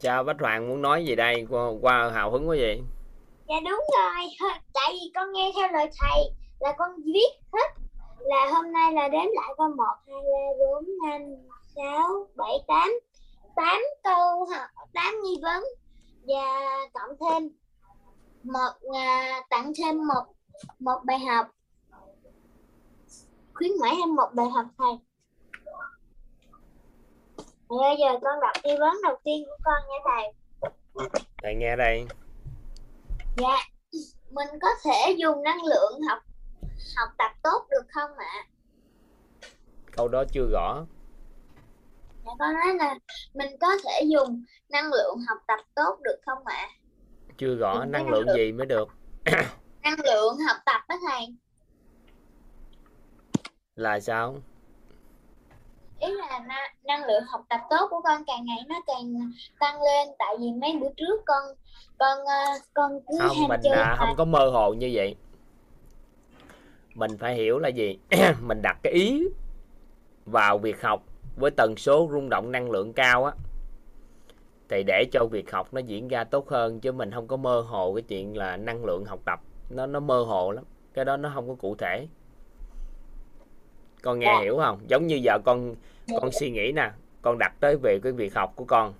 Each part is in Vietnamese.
Sao Bách Hoàng muốn nói gì đây? Qua, qua hào hứng quá vậy? Dạ đúng rồi, tại vì con nghe theo lời thầy là con viết hết. Là hôm nay là đếm lại con 1, 2, 3, 4, 5, 6, 7, 8 8 câu 8 nghi vấn. Và cộng thêm một à, tặng thêm một một bài học. Khuyến mãi thêm một bài học thầy bây giờ con đọc nghi vấn đầu tiên của con nha thầy. Thầy nghe đây. Dạ mình có thể dùng năng lượng học học tập tốt được không ạ? Câu đó chưa rõ. Dạ con nói là mình có thể dùng năng lượng học tập tốt được không ạ? Chưa rõ năng, năng lượng, lượng gì mới được? Năng lượng học tập đó thầy. Là sao ý là năng lượng học tập tốt của con càng ngày nó càng tăng lên. Tại vì mấy bữa trước con con ờ, con cứ không mình chơi à, không có mơ hồ như vậy. Mình phải hiểu là gì? Mình đặt cái ý vào việc học với tần số rung động năng lượng cao á thì để cho việc học nó diễn ra tốt hơn chứ mình không có mơ hồ cái chuyện là năng lượng học tập nó nó mơ hồ lắm. Cái đó nó không có cụ thể con nghe à. hiểu không? Giống như giờ con con suy nghĩ nè con đặt tới về cái việc học của con.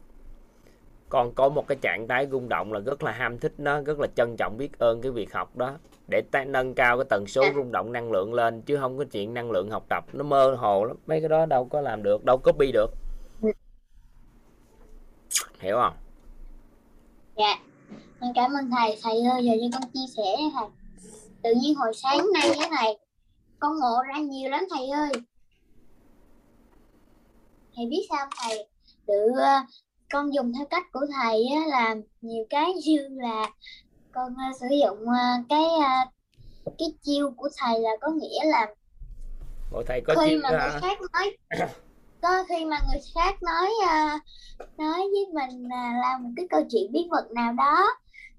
Con có một cái trạng thái rung động là rất là ham thích nó rất là trân trọng biết ơn cái việc học đó. Để ta nâng cao cái tần số dạ. rung động năng lượng lên chứ không có chuyện năng lượng học tập nó mơ hồ lắm. Mấy cái đó đâu có làm được đâu copy được. Hiểu không? Dạ. Con cảm ơn thầy. Thầy ơi giờ cho con chia sẻ thầy. Tự nhiên hồi sáng nay với thầy con ngộ ra nhiều lắm thầy ơi. Thầy biết sao thầy? Tự ờ, con dùng theo cách của thầy á, là nhiều cái như là con uh, sử dụng uh, cái uh, cái chiêu của thầy là có nghĩa là Bộ thầy có khi mà người khác nói có khi mà người khác nói uh, nói với mình uh, làm một cái câu chuyện bí mật nào đó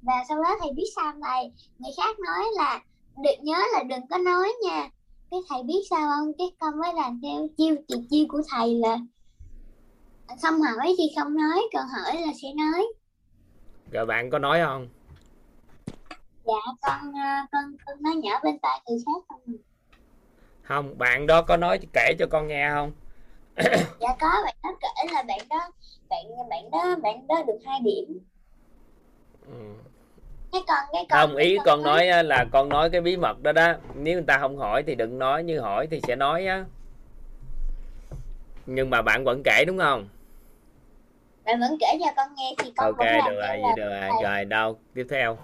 và sau đó thầy biết sao thầy? Người khác nói là được nhớ là đừng có nói nha cái thầy biết sao không? Cái con mới làm theo chiêu chị chiêu của thầy là không hỏi thì không nói còn hỏi là sẽ nói. Rồi bạn có nói không? Dạ con ờ, con con nói nhỏ bên tai người khác không không bạn đó có nói kể cho con nghe không? Dạ có bạn đó kể là bạn đó bạn bạn đó bạn đó được hai điểm. Ừ. cái con cái con không ý con, con nói, nói là con nói cái bí mật đó đó. Nếu người ta không hỏi thì đừng nói như hỏi thì sẽ nói á. Nhưng mà bạn vẫn kể đúng không? Bạn vẫn kể cho con nghe thì con ok vẫn được rồi vậy được rồi. rồi. Đâu tiếp theo.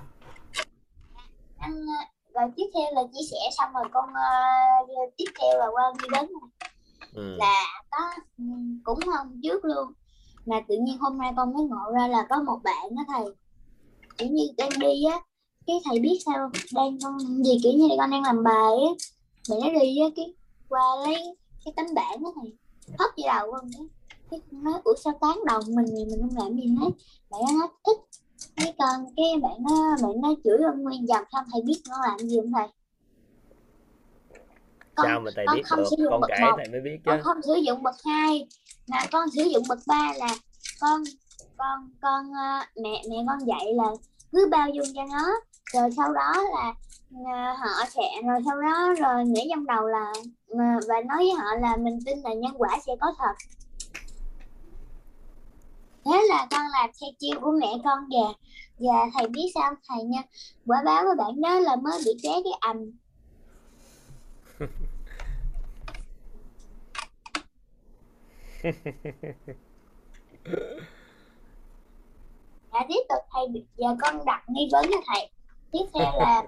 Anh rồi tiếp theo là chia sẻ xong rồi con uh, tiếp theo là qua nghi vấn ừ. là có cũng không trước luôn. Mà tự nhiên hôm nay con mới ngộ ra là có một bạn đó thầy kiểu như đang đi á cái thầy biết sao đang con gì kiểu như con đang làm bài á mẹ nó đi á cái qua lấy cái tấm bảng đó thầy hất vào đầu con nữa cái nói ủa sao tán đồng mình thì mình không làm gì hết. Bạn nó thích. Cái con cái bạn nó bạn nó chửi ông nguyên dòng xong thầy biết nó làm gì không thầy? Con, sao mà thầy con biết không được? sử dụng con kể thầy mới biết chứ. con không sử dụng bậc hai mà con sử dụng bậc ba là con con con ờ, mẹ mẹ con dạy là cứ bao dung cho nó. Rồi sau đó là ờ, họ sẽ, rồi sau đó, rồi nghĩ trong đầu là ờ, và nói với họ là mình tin là nhân quả sẽ có thật. Thế là con làm theo chiêu của mẹ con và và thầy biết sao? Thầy nha, quả báo của bạn đó là mới bị té cái ầm. dạ tiếp tục thầy giờ con đặt nghi vấn cho thầy. Tiếp theo là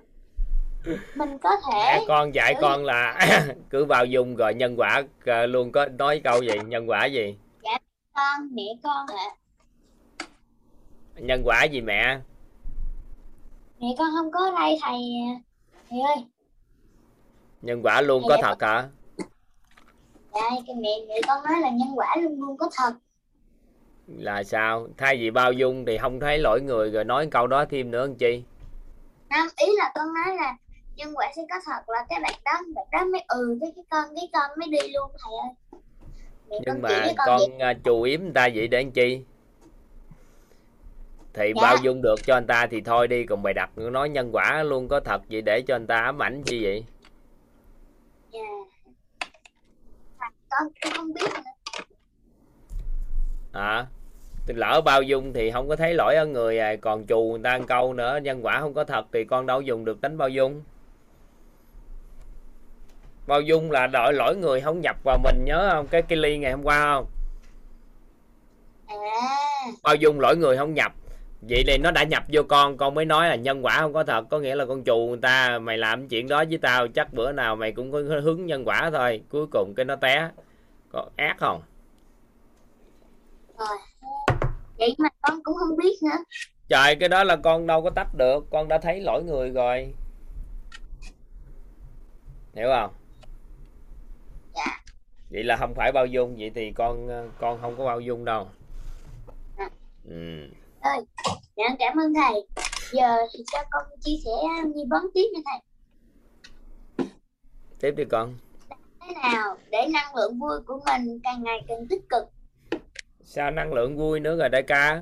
mình có thể mẹ con dạy con là cứ vào dùng rồi nhân quả ờ, luôn có nói câu gì nhân quả gì? Dạ con mẹ con ạ. À nhân quả gì mẹ? Mẹ con không có đây thầy thầy ơi. Nhân quả luôn thầy có thật hả? Dạ cái mẹ mẹ con nói là nhân quả luôn luôn có thật là sao? Thay vì bao dung thì không thấy lỗi người rồi nói câu đó thêm nữa anh chi? Không ý là con nói là nhân quả sẽ có thật là cái bạn đó bạn đó mới ừ cái cái con cái con mới đi luôn thầy ơi. Mẹ nhưng con mà con, con chù yếm người ta vậy để anh chi? Thì dạ. bao dung được cho anh ta thì thôi đi còn bày đặt nói nhân quả luôn có thật vậy để cho anh ta ám ảnh chi vậy? Dạ. Con không biết nữa à lỡ bao dung thì không có thấy lỗi ở người à. Còn chù người ta ăn câu nữa nhân quả không có thật thì con đâu dùng được tính bao dung. Bao dung là đội lỗi người không nhập vào mình nhớ không? Cái cái ly ngày hôm qua không? À. bao dung lỗi người không nhập. Vậy thì nó đã nhập vô con con mới nói là nhân quả không có thật. Có nghĩa là con chù người ta mày làm chuyện đó với tao chắc bữa nào mày cũng có hướng nhân quả thôi. Cuối cùng cái nó té. Có ác không rồi. Vậy mà con cũng không biết nữa. Trời cái đó là con đâu có tách được. Con đã thấy lỗi người rồi. Hiểu không? Dạ. Vậy là không phải bao dung. Vậy thì con con không có bao dung đâu. À. ừ. Ơi dạ cảm ơn thầy. Giờ thì cho con chia sẻ nghi vấn tiếp nha thầy. Tiếp đi con. Thế nào để năng lượng vui của mình càng ngày càng tích cực sao năng lượng vui nữa rồi đại ca?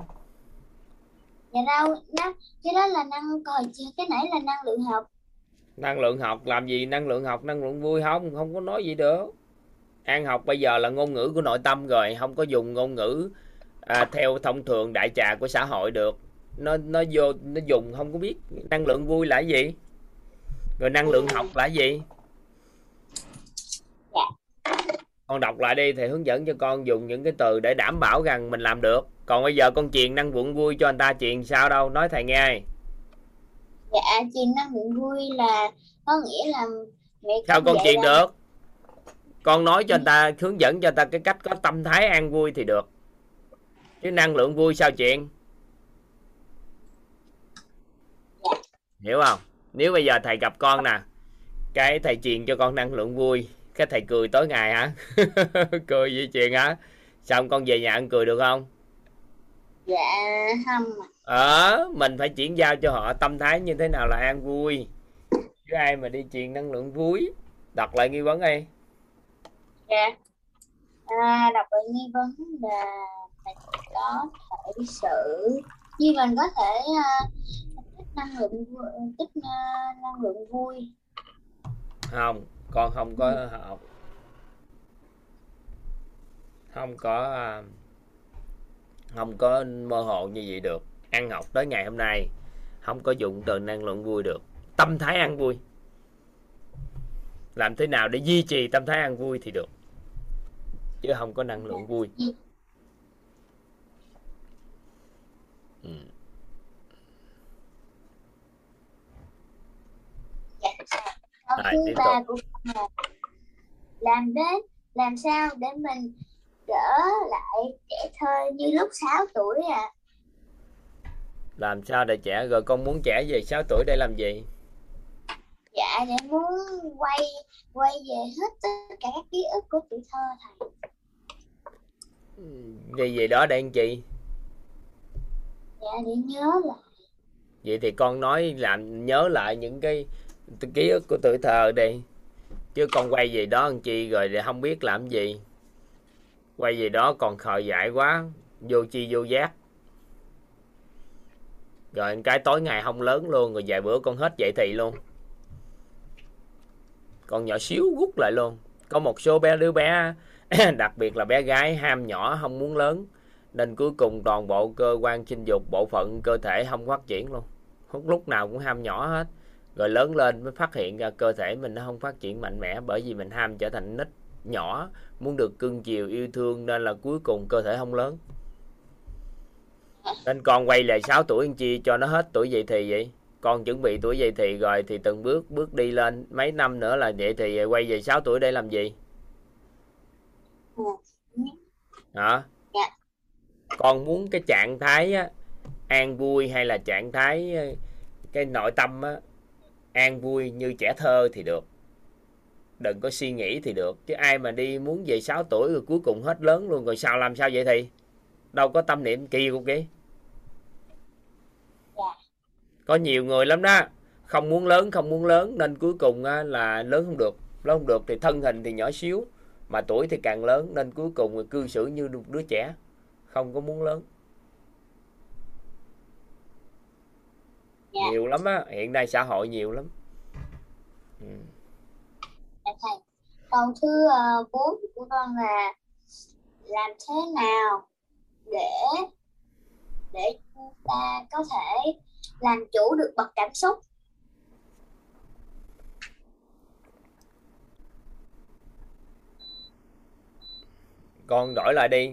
Dạ đâu đó cái đó là năng coi cái nãy là năng lượng học. Năng lượng học làm gì năng lượng học năng lượng vui không? Không có nói gì được. An học bây giờ là ngôn ngữ của nội tâm rồi không có dùng ngôn ngữ à, theo thông thường đại trà của xã hội được. Nó nó vô nó dùng không có biết. Năng lượng vui là gì? Rồi năng lượng học là gì dạ. Con đọc lại đi thì hướng dẫn cho con dùng những cái từ để đảm bảo rằng mình làm được. Còn bây giờ con truyền năng lượng vui cho anh ta truyền sao đâu? Nói thầy nghe dạ truyền năng lượng vui là có nghĩa là mẹ sao con truyền là... được? Con nói cho anh ta hướng dẫn cho anh ta cái cách có tâm thái an vui thì được. Chứ năng lượng vui sao chuyện hiểu không? Nếu bây giờ thầy gặp con nè cái thầy truyền cho con năng lượng vui cái thầy cười tối ngày hả? Cười gì chuyện hả? Xong con về nhà ăn cười được không? Dạ không ờ mình phải chuyển giao cho họ tâm thái như thế nào là an vui. Chứ ai mà đi truyền năng lượng vui. Đọc lại nghi vấn đi. Dạ. À, đọc lại nghi vấn là mình có thể xử. Như mình có thể uh, tích năng lượng tích uh, năng lượng vui. Không con không có học. Không có uh, không có mơ hồ như vậy được. Ăn học tới ngày hôm nay không có dụng từ năng lượng vui được. Tâm thái ăn vui. Làm thế nào để duy trì tâm thái ăn vui thì được? Chứ không có năng lượng vui. Ừ. Câu thứ ba của con là làm đến làm sao để mình trở lại trẻ thơ như lúc 6 tuổi à làm sao để trẻ rồi con muốn trẻ về 6 tuổi để làm gì? Dạ để muốn quay quay về hết tất cả các ký ức của tuổi thơ thầy. Về về đó để anh chị dạ để nhớ lại. Vậy thì con nói làm nhớ lại những cái ký ức của tuổi thơ đi. Chứ con quay về đó anh chị rồi để không biết làm gì. Quay về đó còn khờ dại quá. Vô chi vô giác. Rồi cái tối ngày không lớn luôn, rồi vài bữa con hết dậy thì luôn. Còn nhỏ xíu rút lại luôn. Có một số bé, đứa bé, đặc biệt là bé gái, ham nhỏ, không muốn lớn. Nên cuối cùng toàn bộ cơ quan sinh dục, bộ phận cơ thể không phát triển luôn. Lúc nào cũng ham nhỏ hết rồi lớn lên mới phát hiện ra cơ thể mình nó không phát triển mạnh mẽ bởi vì mình ham trở thành nít nhỏ muốn được cưng chiều yêu thương nên là cuối cùng cơ thể không lớn. Nên con quay lại 6 tuổi anh chi cho nó hết tuổi dậy thì vậy? Con chuẩn bị tuổi dậy thì rồi thì từng bước bước đi lên mấy năm nữa là vậy thì quay về 6 tuổi để làm gì? Hả? Dạ. con muốn cái trạng thái á, an vui hay là trạng thái cái nội tâm á, an vui như trẻ thơ thì được. Đừng có suy nghĩ thì được, chứ ai mà đi muốn về 6 tuổi rồi cuối cùng hết lớn luôn, rồi sao làm sao vậy thì? Đâu có tâm niệm kỳ cục kì có nhiều người lắm đó, không muốn lớn, không muốn lớn, nên cuối cùng là lớn không được. Lớn không được thì thân hình thì nhỏ xíu, mà tuổi thì càng lớn, nên cuối cùng cư xử như đứa trẻ, không có muốn lớn. Nhiều lắm á. Hiện nay xã hội nhiều lắm. Ừ. dạ thầy câu thứ uh, 4 của con là làm thế nào để để ta có thể làm chủ được bậc cảm xúc? Con đổi lại đi.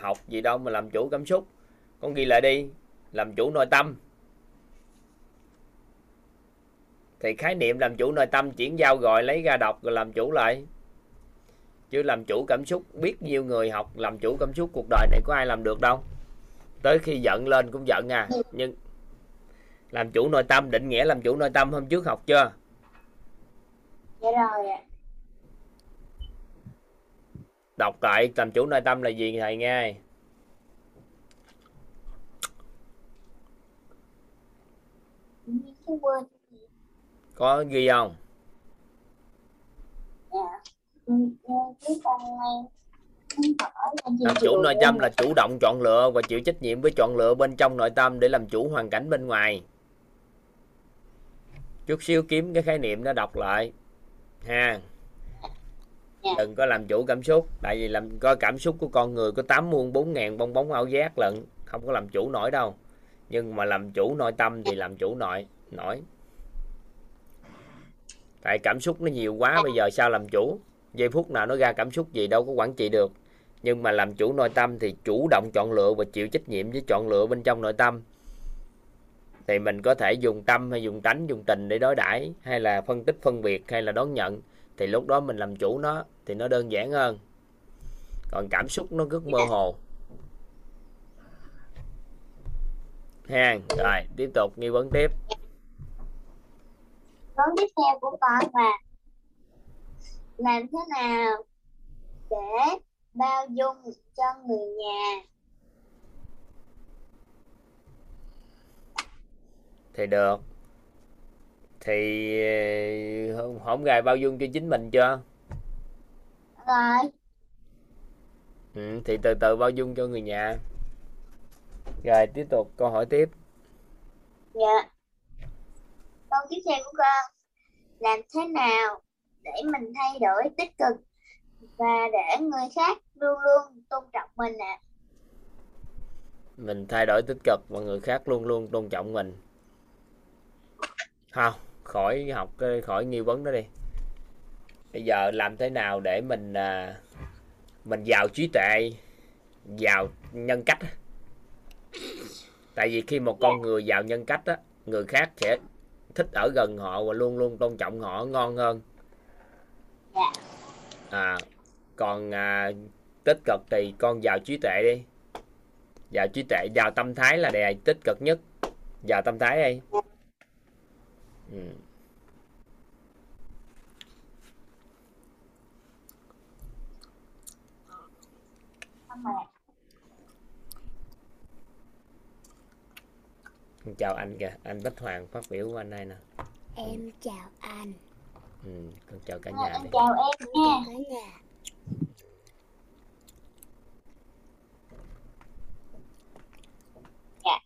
Học gì đâu mà làm chủ cảm xúc. Con ghi lại đi. Làm chủ nội tâm thì khái niệm làm chủ nội tâm chuyển giao gọi lấy ra đọc rồi làm chủ lại. Chứ làm chủ cảm xúc biết nhiều người học làm chủ cảm xúc cuộc đời này có ai làm được đâu. Tới khi giận lên cũng giận à. Nhưng làm chủ nội tâm định nghĩa làm chủ nội tâm hôm trước học chưa? Dạ rồi ạ. Đọc lại làm chủ nội tâm là gì thầy nghe có ghi không? Dạ. làm chủ nội tâm là chủ động chọn lựa và chịu trách nhiệm với chọn lựa bên trong nội tâm để làm chủ hoàn cảnh bên ngoài. Chút xíu kiếm cái khái niệm đó đọc lại ha. Dạ. đừng có làm chủ cảm xúc tại vì làm coi cảm xúc của con người có tám muôn bốn ngàn bong bóng ảo giác lận không có làm chủ nổi đâu. Nhưng mà làm chủ nội tâm thì làm chủ nội nổi tại cảm xúc nó nhiều quá, bây giờ sao làm chủ? Giây phút nào nó ra cảm xúc gì đâu có quản trị được. Nhưng mà làm chủ nội tâm thì chủ động chọn lựa và chịu trách nhiệm với chọn lựa bên trong nội tâm. Thì mình có thể dùng tâm hay dùng tánh, dùng tình để đối đãi, hay là phân tích, phân biệt, hay là đón nhận. Thì lúc đó mình làm chủ nó, thì nó đơn giản hơn. Còn cảm xúc nó rất mơ hồ. Ha rồi, tiếp tục nghi vấn tiếp vấn tiếp theo của con là làm thế nào để bao dung cho người nhà? Thì được. Thì hôm, hôm gài bao dung cho chính mình chưa? Rồi. Ừ, thì từ từ bao dung cho người nhà. Rồi tiếp tục câu hỏi tiếp. Dạ câu tiếp theo của con. Làm thế nào để mình thay đổi tích cực và để người khác luôn luôn tôn trọng mình ạ? À. mình thay đổi tích cực và người khác luôn luôn tôn trọng mình. Không khỏi học khỏi nghi vấn đó đi. Bây giờ làm thế nào để mình à, mình giàu trí tuệ giàu nhân cách tại vì khi một con người giàu nhân cách á người khác sẽ thích ở gần họ và luôn luôn tôn trọng họ ngon hơn dạ. à còn à, tích cực thì con giàu trí tuệ đi giàu trí tuệ giàu tâm thái là đề tích cực nhất giàu tâm thái đi dạ. ừ. Chào anh kìa anh Bách Hoàng phát biểu của anh đây nè. Em chào anh. Ừ, con chào cả nhà đi chào em nha. Cả nhà.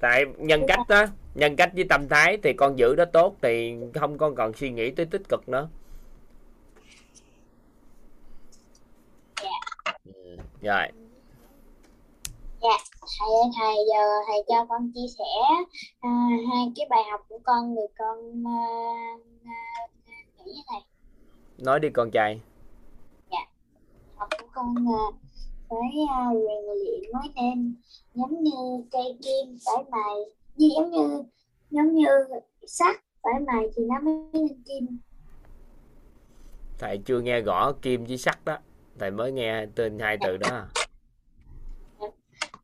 Tại nhân cách đó nhân cách với tâm thái thì con giữ đó tốt thì không con còn suy nghĩ tới tích cực nữa. Ừ, rồi Dạ, thầy ơi thầy giờ thầy cho con chia sẻ à, hai cái bài học của con người con à, à, nghĩ với thầy. Nói đi con trai. Dạ, học của con à, phải à, rèn luyện mới nên giống như cây kim phải mài như giống như giống như sắt phải mài thì nó mới lên kim. Thầy chưa nghe gõ kim với sắt đó, thầy mới nghe tên hai từ đó.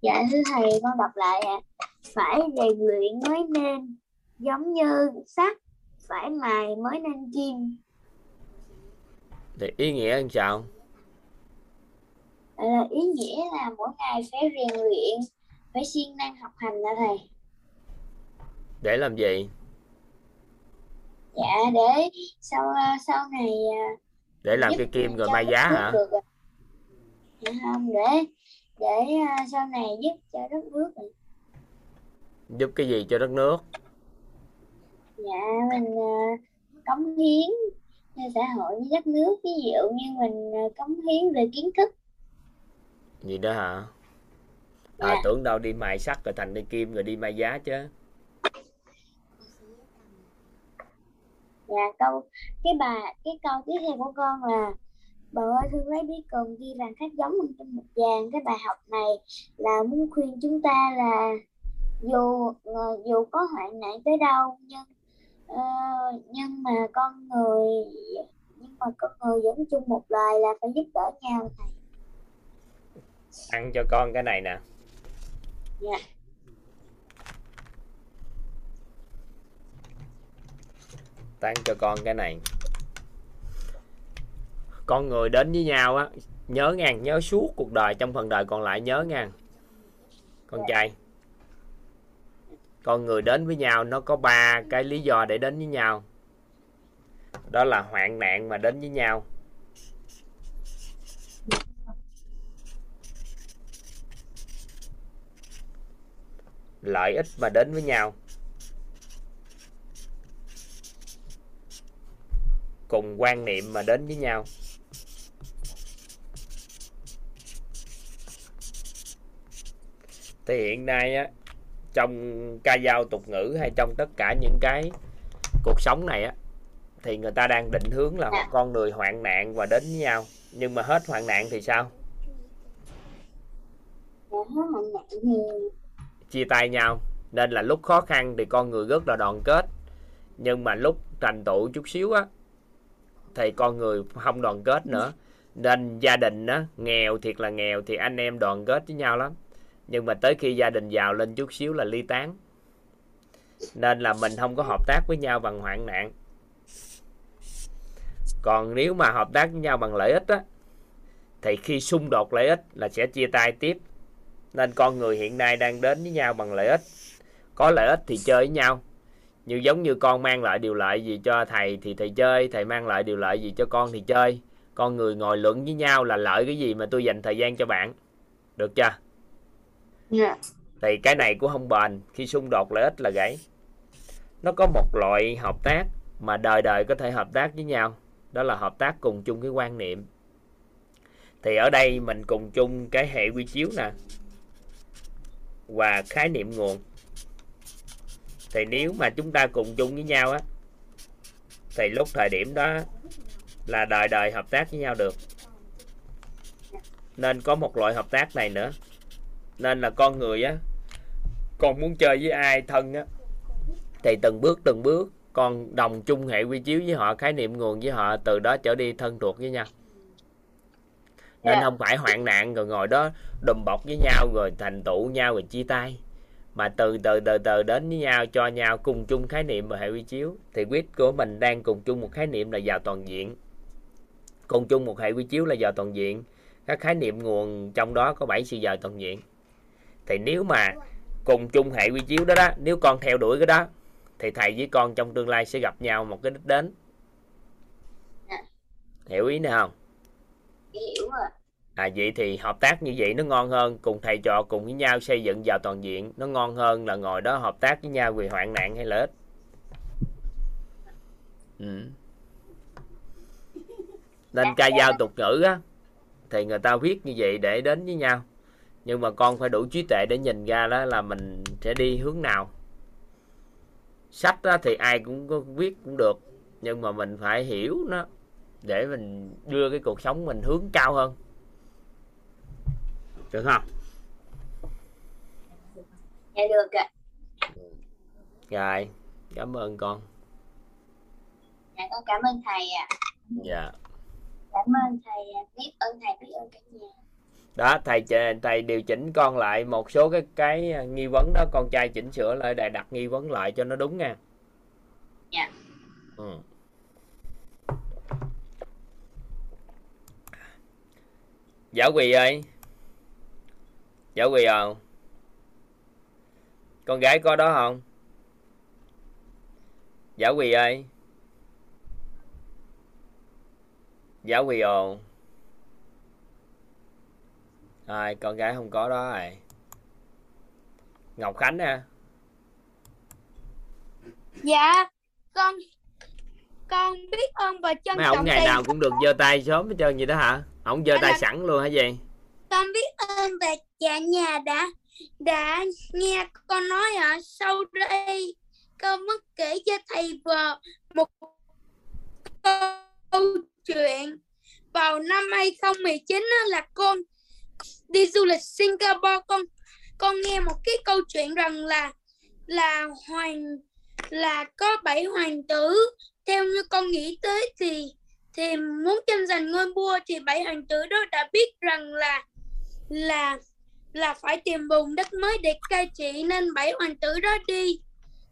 Dạ thưa thầy con đọc lại ạ. À. Phải rèn luyện mới nên giống như sắt phải mài mới nên kim. Thì ý nghĩa làm sao? À, ý nghĩa là mỗi ngày phải rèn luyện, phải siêng năng học hành là thầy. Để làm gì? Dạ để sau sau này để làm cái kim rồi mai giá hả? Được. Dạ không để để uh, sau này giúp cho đất nước này. giúp cái gì cho đất nước? Dạ mình uh, cống hiến cho xã hội với đất nước. Ví dụ như mình uh, cống hiến về kiến thức. Gì đó hả? À Dạ. tưởng đâu đi mài sắt rồi thành đi kim rồi đi mài giá chứ. Dạ câu cái bà cái câu tiếp theo của con là Bà ơi thương lấy biết cần ghi vàng khắc giống hơn trong một vàng cái bài học này là muốn khuyên chúng ta là dù ờ, dù có hoạn nạn tới đâu nhưng ờ, nhưng mà con người nhưng mà con người vẫn chung một loài là phải giúp đỡ nhau thầy. Ăn cho con cái này nè. Dạ. Tán cho con cái này con người đến với nhau á, nhớ ngàn, nhớ suốt cuộc đời, trong phần đời còn lại nhớ ngàn. Con trai. Con người đến với nhau, nó có ba cái lý do để đến với nhau. Đó là hoạn nạn mà đến với nhau. Lợi ích mà đến với nhau. Cùng quan niệm mà đến với nhau. Thì hiện nay á trong ca dao tục ngữ hay trong tất cả những cái cuộc sống này á thì người ta đang định hướng là Dạ. con người hoạn nạn và đến với nhau. Nhưng mà hết hoạn nạn thì sao? Chia tay nhau. Nên là lúc khó khăn thì con người rất là đoàn kết. Nhưng mà lúc thành tựu chút xíu á thì con người không đoàn kết nữa. Nên gia đình á nghèo thiệt là nghèo thì anh em đoàn kết với nhau lắm nhưng mà tới khi gia đình giàu lên chút xíu là ly tán. Nên là mình không có hợp tác với nhau bằng hoạn nạn. Còn nếu mà hợp tác với nhau bằng lợi ích á, thì khi xung đột lợi ích là sẽ chia tay tiếp. Nên con người hiện nay đang đến với nhau bằng lợi ích. Có lợi ích thì chơi với nhau. Như giống như con mang lại điều lợi gì cho thầy thì thầy chơi, thầy mang lại điều lợi gì cho con thì chơi. Con người ngồi luận với nhau là lợi cái gì mà tôi dành thời gian cho bạn. Được chưa? Dạ. Thì cái này cũng không bền, khi xung đột lợi ích là gãy. Nó có một loại hợp tác mà đời đời có thể hợp tác với nhau, đó là hợp tác cùng chung cái quan niệm. Thì ở đây mình cùng chung cái hệ quy chiếu nè, và khái niệm nguồn. Thì nếu mà chúng ta cùng chung với nhau á, thì lúc thời điểm đó là đời đời hợp tác với nhau được. Nên có một loại hợp tác này nữa nên là con người á con muốn chơi với ai thân á thì từng bước từng bước con đồng chung hệ quy chiếu với họ khái niệm nguồn với họ từ đó trở đi thân thuộc với nhau. Nên Dạ. không phải hoạn nạn rồi ngồi đó đùm bọc với nhau rồi thành tựu nhau rồi chia tay. Mà từ từ từ từ đến với nhau cho nhau cùng chung khái niệm và hệ quy chiếu thì quyết của mình đang cùng chung một khái niệm là giàu toàn diện. Cùng chung một hệ quy chiếu là giàu toàn diện. Các khái niệm nguồn trong đó có bảy sự giàu toàn diện thì nếu mà cùng chung hệ quy chiếu đó đó nếu con theo đuổi cái đó thì thầy với con trong tương lai sẽ gặp nhau một cái đích đến. Dạ. hiểu ý này không hiểu rồi. À vậy thì hợp tác như vậy nó ngon hơn cùng thầy trò cùng với nhau xây dựng vào toàn diện nó ngon hơn là ngồi đó hợp tác với nhau vì hoạn nạn hay lợi ích ừ. nên ca dao tục ngữ á thì người ta viết như vậy để đến với nhau nhưng mà con phải đủ trí tuệ để nhìn ra đó là mình sẽ đi hướng nào. Sách á, thì ai cũng có viết cũng được nhưng mà mình phải hiểu nó để mình đưa cái cuộc sống mình hướng cao hơn. Được không? Dạ được ạ. Rồi cảm ơn con. Dạ con cảm ơn thầy ạ. Dạ. Cảm ơn thầy biết ơn thầy biết ơn cả nhà đó thầy thầy điều chỉnh con lại một số cái cái nghi vấn đó. Con trai chỉnh sửa lại để đặt nghi vấn lại cho nó đúng nha. Dạ. ừ. Giả quỳ ơi. Giả quỳ không Con gái có đó không? Giả quỳ ơi. Giả quỳ ồ rồi con gái không có đó rồi. Ngọc khánh nè dạ con con biết ơn và trân mấy trọng ông ngày nào cũng được giơ tay sớm hết trơn vậy đó hả? Ông giơ Anh tay là- sẵn luôn hả gì? Con biết ơn và cả nhà đã đã nghe con nói ở sau đây con muốn kể cho thầy vào một câu chuyện. Vào năm 2019 á, là con đi du lịch Singapore, con con nghe một cái câu chuyện rằng là là hoàng, là có bảy hoàng tử. Theo như con nghĩ tới thì thì muốn tranh giành ngôi vua thì bảy hoàng tử đó đã biết rằng là là là phải tìm vùng đất mới để cai trị nên bảy hoàng tử đó đi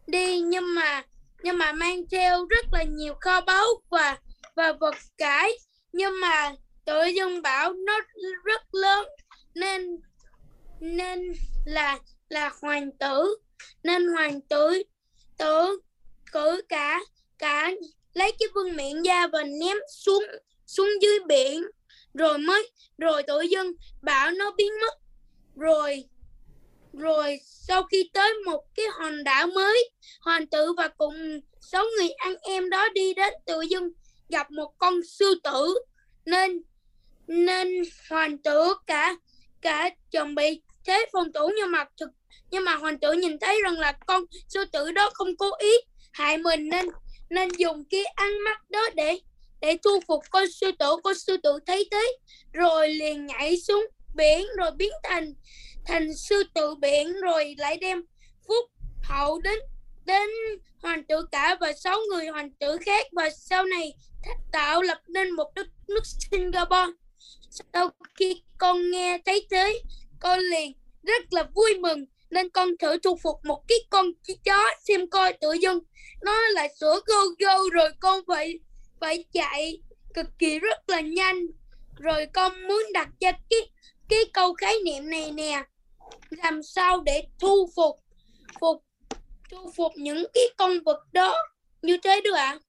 đi. Nhưng mà nhưng mà mang theo rất là nhiều kho báu và và vật cải. Nhưng mà tự dưng bảo nó rất lớn nên nên là là hoàng tử, nên hoàng tử tử, cử cả cả lấy cái vương miện ra và ném xuống xuống dưới biển. Rồi mới, rồi tự dân bảo nó biến mất. Rồi rồi sau khi tới một cái hòn đảo mới, hoàng tử và cùng sáu người anh em đó đi đến tự dưng gặp một con sư tử. Nên nên hoàng tử cả cả chuẩn bị thế phòng thủ nhưng mà thực nhưng mà hoàng tử nhìn thấy rằng là con sư tử đó không cố ý hại mình nên nên dùng cái ăn mắt đó để để thu phục con sư tử. Con sư tử thấy thế, rồi liền nhảy xuống biển, rồi biến thành thành sư tử biển, rồi lại đem phúc hậu đến đến hoàng tử cả và sáu người hoàng tử khác. Và sau này tạo lập nên một đất nước Singapore sau khi con nghe thấy thế, con liền rất là vui mừng, nên con thử thu phục một cái con chó xem coi tự dưng nó là sữa gâu gâu rồi con phải phải chạy cực kỳ rất là nhanh. Rồi con muốn đặt cho cái cái câu khái niệm này nè, làm sao để thu phục phục, thu phục những cái con vật đó như thế được ạ?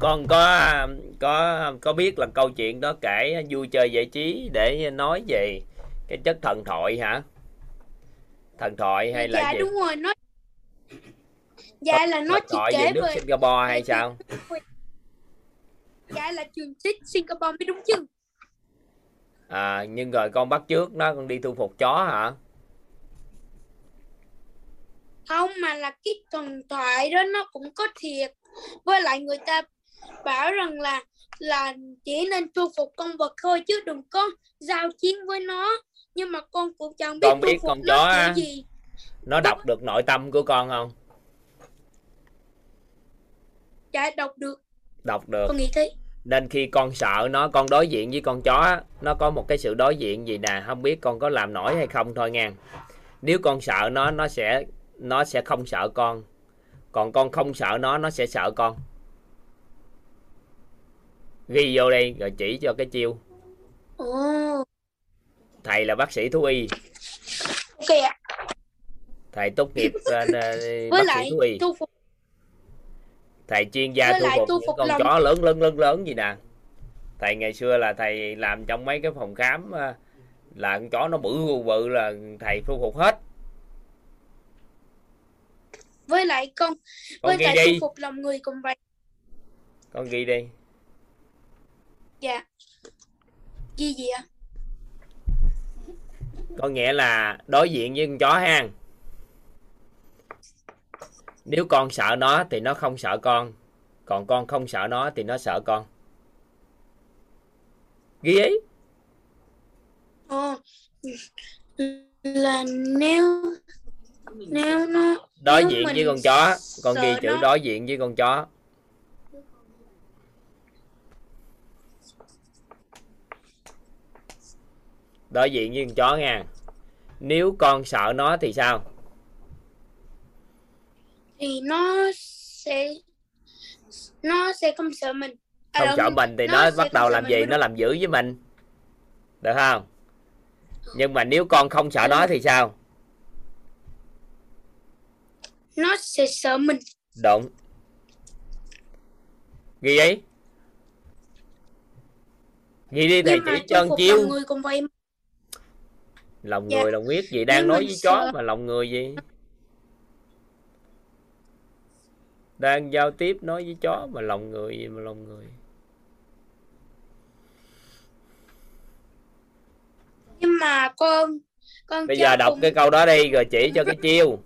Con có có có biết là câu chuyện đó kể vui chơi giải trí để nói về cái chất thần thoại hả? Thần thoại hay là dạ gì? đúng rồi nó dạ là nó chỉ kể về nước về Singapore hay sao? Dạ là thuyết Singapore mới đúng chứ. À nhưng rồi con bắt trước nó con đi thu phục chó hả? Không mà là cái thần thoại đó nó cũng có thiệt. Với lại người ta bảo rằng là là chỉ nên thu phục con vật thôi chứ đừng có giao chiến với nó. Nhưng mà con cũng chẳng biết Con biết con nó chó á. gì. Nó đọc được nội tâm của con không? Dạ đọc được. Đọc được. Con nghĩ thế. Nên khi con sợ nó con đối diện với con chó nó có một cái sự đối diện gì nè không biết con có làm nổi hay không thôi nha. Nếu con sợ nó nó sẽ nó sẽ không sợ con. Còn con không sợ nó nó sẽ sợ con ghi vô đây rồi chỉ cho cái chiêu. Thầy là bác sĩ thú y. Ok ạ. Thầy tốt nghiệp ờ, với bác lại sĩ thú y. thu phục. Thầy chuyên gia thu phục những phục con lòng- chó lớn lớn lớn lớn gì nè. Thầy ngày xưa là thầy làm trong mấy cái phòng khám ờ, là con chó nó bự bự, là thầy thu phục hết. Với lại con con với lại đi. thu phục lòng người cũng vậy. Con ghi đi dạ. Gì gì ạ? Có nghĩa là đối diện với con chó ha nếu con sợ nó thì nó không sợ con. Còn con không sợ nó thì nó sợ con. Ghi ấy ồ là nếu nếu nó đối Nếu diện với con chó con ghi chữ nó- đối diện với con chó đối diện với con chó nha. Nếu con sợ nó thì sao? Thì nó sẽ nó sẽ không sợ mình. À, không sợ mình thì nó nó bắt đầu làm mình gì mới nó làm dữ với mình. Được không? Nhưng mà nếu con không sợ nó thì sao? Nó sẽ sợ mình. Đúng. Ghi ấy ghi đi thầy chỉ phục chiêu người cũng vậy lòng Dạ. người lòng huyết gì đang Nhưng nói với chó sợ- mà lòng người gì? Đang giao tiếp nói với chó mà lòng người gì mà lòng người? Nhưng mà con con bây giờ đọc cũng- cái câu đó đi rồi chỉ cho cái chiêu.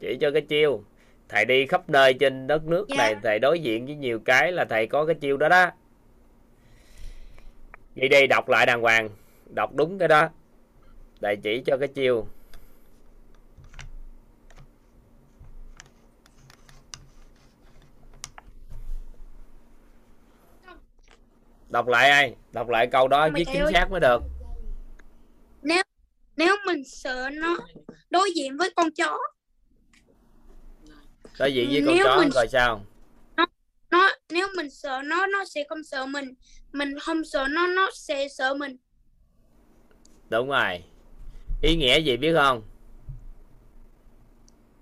Chỉ cho cái chiêu. Thầy đi khắp nơi trên đất nước Dạ. này thầy đối diện với nhiều cái là thầy có cái chiêu đó đó. Đi đi đọc lại đàng hoàng. Đọc đúng cái đó thầy chỉ cho cái chiêu. Đọc lại ai? Đọc lại câu đó viết chính xác mới được. Nếu mình sợ nó đối diện với con chó. Đối diện với con Nếu chó mình- rồi sao? Nó nếu mình sợ nó nó sẽ không sợ mình. Mình không sợ nó nó sẽ sợ mình. Đúng rồi ý nghĩa gì biết không?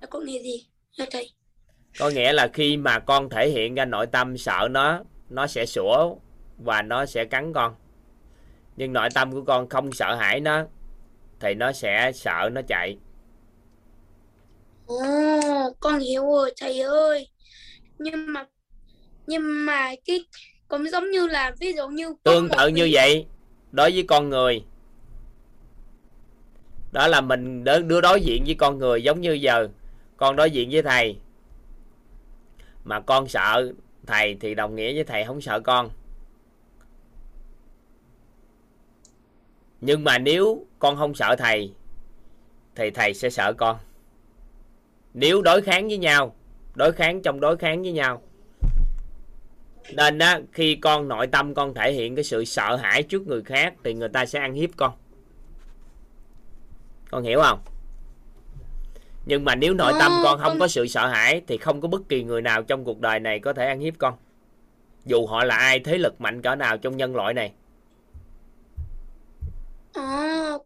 Là có nghĩa gì? Thưa thầy. Có nghĩa là khi mà con thể hiện ra nội tâm sợ nó nó sẽ sủa và nó sẽ cắn con. Nhưng nội tâm của con không sợ hãi nó thì nó sẽ sợ nó chạy. Ồ con hiểu rồi thầy ơi. Nhưng mà nhưng mà cái cũng giống như là ví dụ như tương tự như vậy đối với con người đó là mình đưa đối diện với con người giống như giờ. Con đối diện với thầy. Mà con sợ thầy thì đồng nghĩa với thầy không sợ con. Nhưng mà nếu con không sợ thầy, thì thầy sẽ sợ con. Nếu đối kháng với nhau, đối kháng trong đối kháng với nhau, nên á, khi con nội tâm con thể hiện cái sự sợ hãi trước người khác thì người ta sẽ ăn hiếp con con hiểu không? Nhưng mà nếu nội tâm Ờ, con không có sự sợ hãi thì không có bất kỳ người nào trong cuộc đời này có thể ăn hiếp con. Dù họ là ai thế lực mạnh cỡ nào trong nhân loại này. Ồ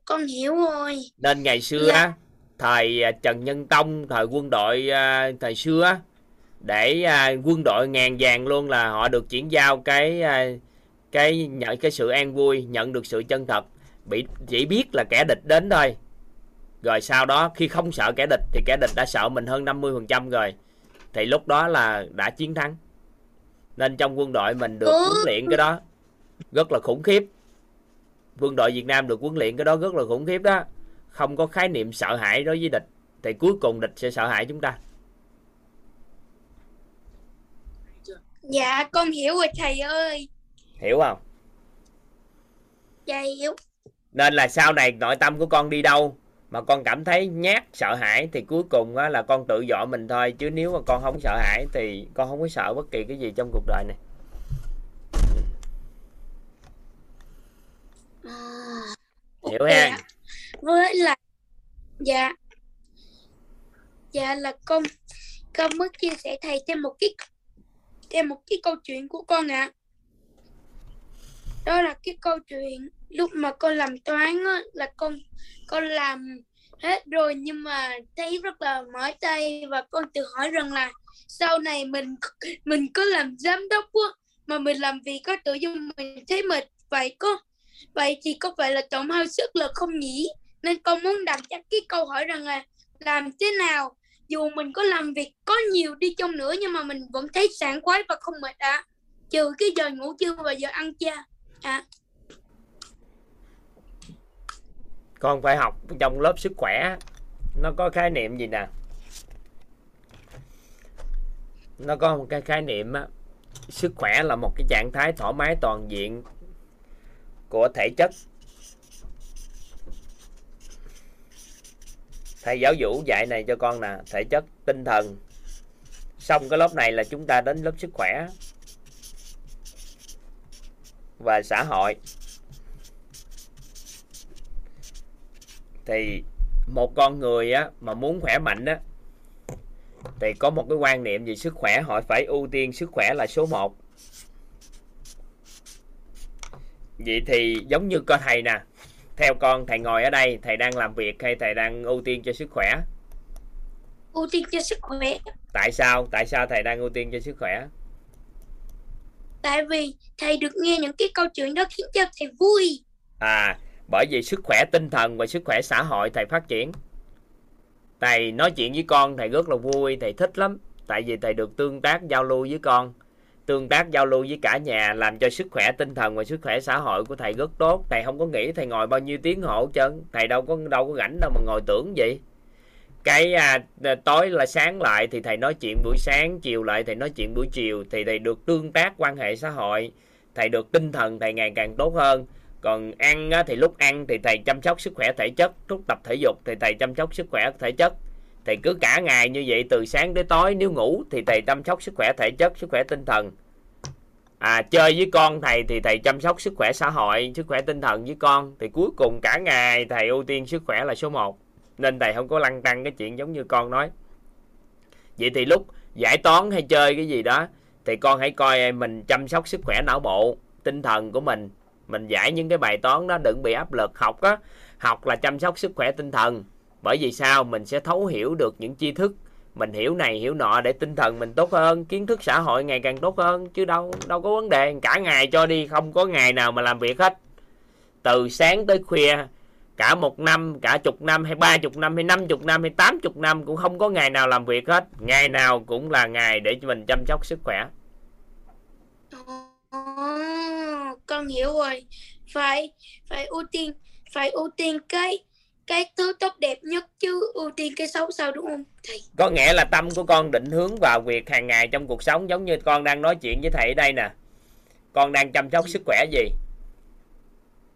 con hiểu rồi. Nên ngày xưa Dạ. á thời à, Trần Nhân Tông thời quân đội à, thời xưa á để à, quân đội ngàn vàng luôn là họ được chuyển giao cái cái nhận cái sự an vui nhận được sự chân thật. Bị chỉ biết là kẻ địch đến thôi rồi sau đó khi không sợ kẻ địch thì kẻ địch đã sợ mình hơn 50% rồi. Thì lúc đó là đã chiến thắng. Nên trong quân đội mình được Ừ. huấn luyện cái đó rất là khủng khiếp. Quân đội Việt Nam được huấn luyện cái đó rất là khủng khiếp đó. Không có khái niệm sợ hãi đối với địch. Thì cuối cùng địch sẽ sợ hãi chúng ta. Dạ con hiểu rồi thầy ơi. Hiểu không? Dạ hiểu. Nên là sau này nội tâm của con đi đâu mà con cảm thấy nhát sợ hãi thì cuối cùng á, là con tự dọa mình thôi. Chứ nếu mà con không sợ hãi thì con không có sợ bất kỳ cái gì trong cuộc đời này. À, hiểu ok ha? Ạ. với là dạ. Dạ là con con mới chia sẻ thầy thêm một cái thêm một cái câu chuyện của con ạ. Đó là cái câu chuyện lúc mà con làm toán á, là con con làm hết rồi nhưng mà thấy rất là mỏi tay và con tự hỏi rằng là sau này mình mình có làm giám đốc á, mà mình làm việc có tự dưng mình thấy mệt vậy có vậy thì có phải là tổn hao sức lực không nhỉ? Nên con muốn đặt ra cái câu hỏi rằng là làm thế nào? Dù mình có làm việc có nhiều đi chăng nữa nhưng mà mình vẫn thấy sảng khoái và không mệt ạ. Trừ cái giờ ngủ trưa và giờ ăn cha à con phải học trong lớp sức khỏe. Nó có khái niệm gì nè? Nó có một cái khái niệm á, sức khỏe là một cái trạng thái thoải mái toàn diện của thể chất. Thầy giáo vũ dạy này cho con nè, thể chất, tinh thần. Xong cái lớp này là chúng ta đến lớp sức khỏe và xã hội. Thì một con người á mà muốn khỏe mạnh á thì có một cái quan niệm về sức khỏe họ phải ưu tiên sức khỏe là số 1 vậy thì giống như con thầy nè theo con thầy ngồi ở đây thầy đang làm việc hay thầy đang ưu tiên cho sức khỏe? Ưu tiên cho sức khỏe. Tại sao? Tại sao thầy đang ưu tiên cho sức khỏe? Tại vì thầy được nghe những cái câu chuyện đó khiến cho thầy vui. À bởi vì sức khỏe tinh thần và sức khỏe xã hội thầy phát triển. Thầy nói chuyện với con thầy rất là vui thầy thích lắm. Tại vì thầy được tương tác giao lưu với con. Tương tác giao lưu với cả nhà làm cho sức khỏe tinh thần và sức khỏe xã hội của thầy rất tốt. Thầy không có nghĩ thầy ngồi bao nhiêu tiếng hộ chân thầy đâu có đâu có rảnh đâu mà ngồi tưởng vậy cái à, à, tối là sáng lại thì thầy nói chuyện buổi sáng chiều lại thầy nói chuyện buổi chiều. Thì thầy được tương tác quan hệ xã hội thầy được tinh thần thầy ngày càng tốt hơn còn ăn á, thì lúc ăn thì thầy chăm sóc sức khỏe thể chất lúc tập thể dục thì thầy chăm sóc sức khỏe thể chất. Thầy cứ cả ngày như vậy từ sáng tới tối nếu ngủ thì thầy chăm sóc sức khỏe thể chất sức khỏe tinh thần. À chơi với con thầy thì thầy chăm sóc sức khỏe xã hội sức khỏe tinh thần với con. Thì cuối cùng cả ngày thầy ưu tiên sức khỏe là số 1 nên thầy không có lăn tăng cái chuyện giống như con nói. Vậy thì lúc giải toán hay chơi cái gì đó thì con hãy coi mình chăm sóc sức khỏe não bộ tinh thần của mình mình giải những cái bài toán đó đừng bị áp lực. Học á, học là chăm sóc sức khỏe tinh thần. Bởi vì sao? Mình sẽ thấu hiểu được những tri thức. Mình hiểu này, hiểu nọ để tinh thần mình tốt hơn, kiến thức xã hội ngày càng tốt hơn. Chứ đâu đâu có vấn đề. Cả ngày cho đi, không có ngày nào mà làm việc hết. Từ sáng tới khuya, cả một năm, cả chục năm, hay ba chục năm, hay năm chục năm, hay tám chục năm cũng không có ngày nào làm việc hết. Ngày nào cũng là ngày để mình chăm sóc sức khỏe con hiểu rồi. Phải phải ưu tiên phải ưu tiên cái cái thứ tốt đẹp nhất chứ ưu tiên cái xấu sao đúng không thầy? Có nghĩa là tâm của con định hướng vào việc hàng ngày trong cuộc sống giống như con đang nói chuyện với thầy ở đây nè. Con đang chăm sóc sức khỏe gì?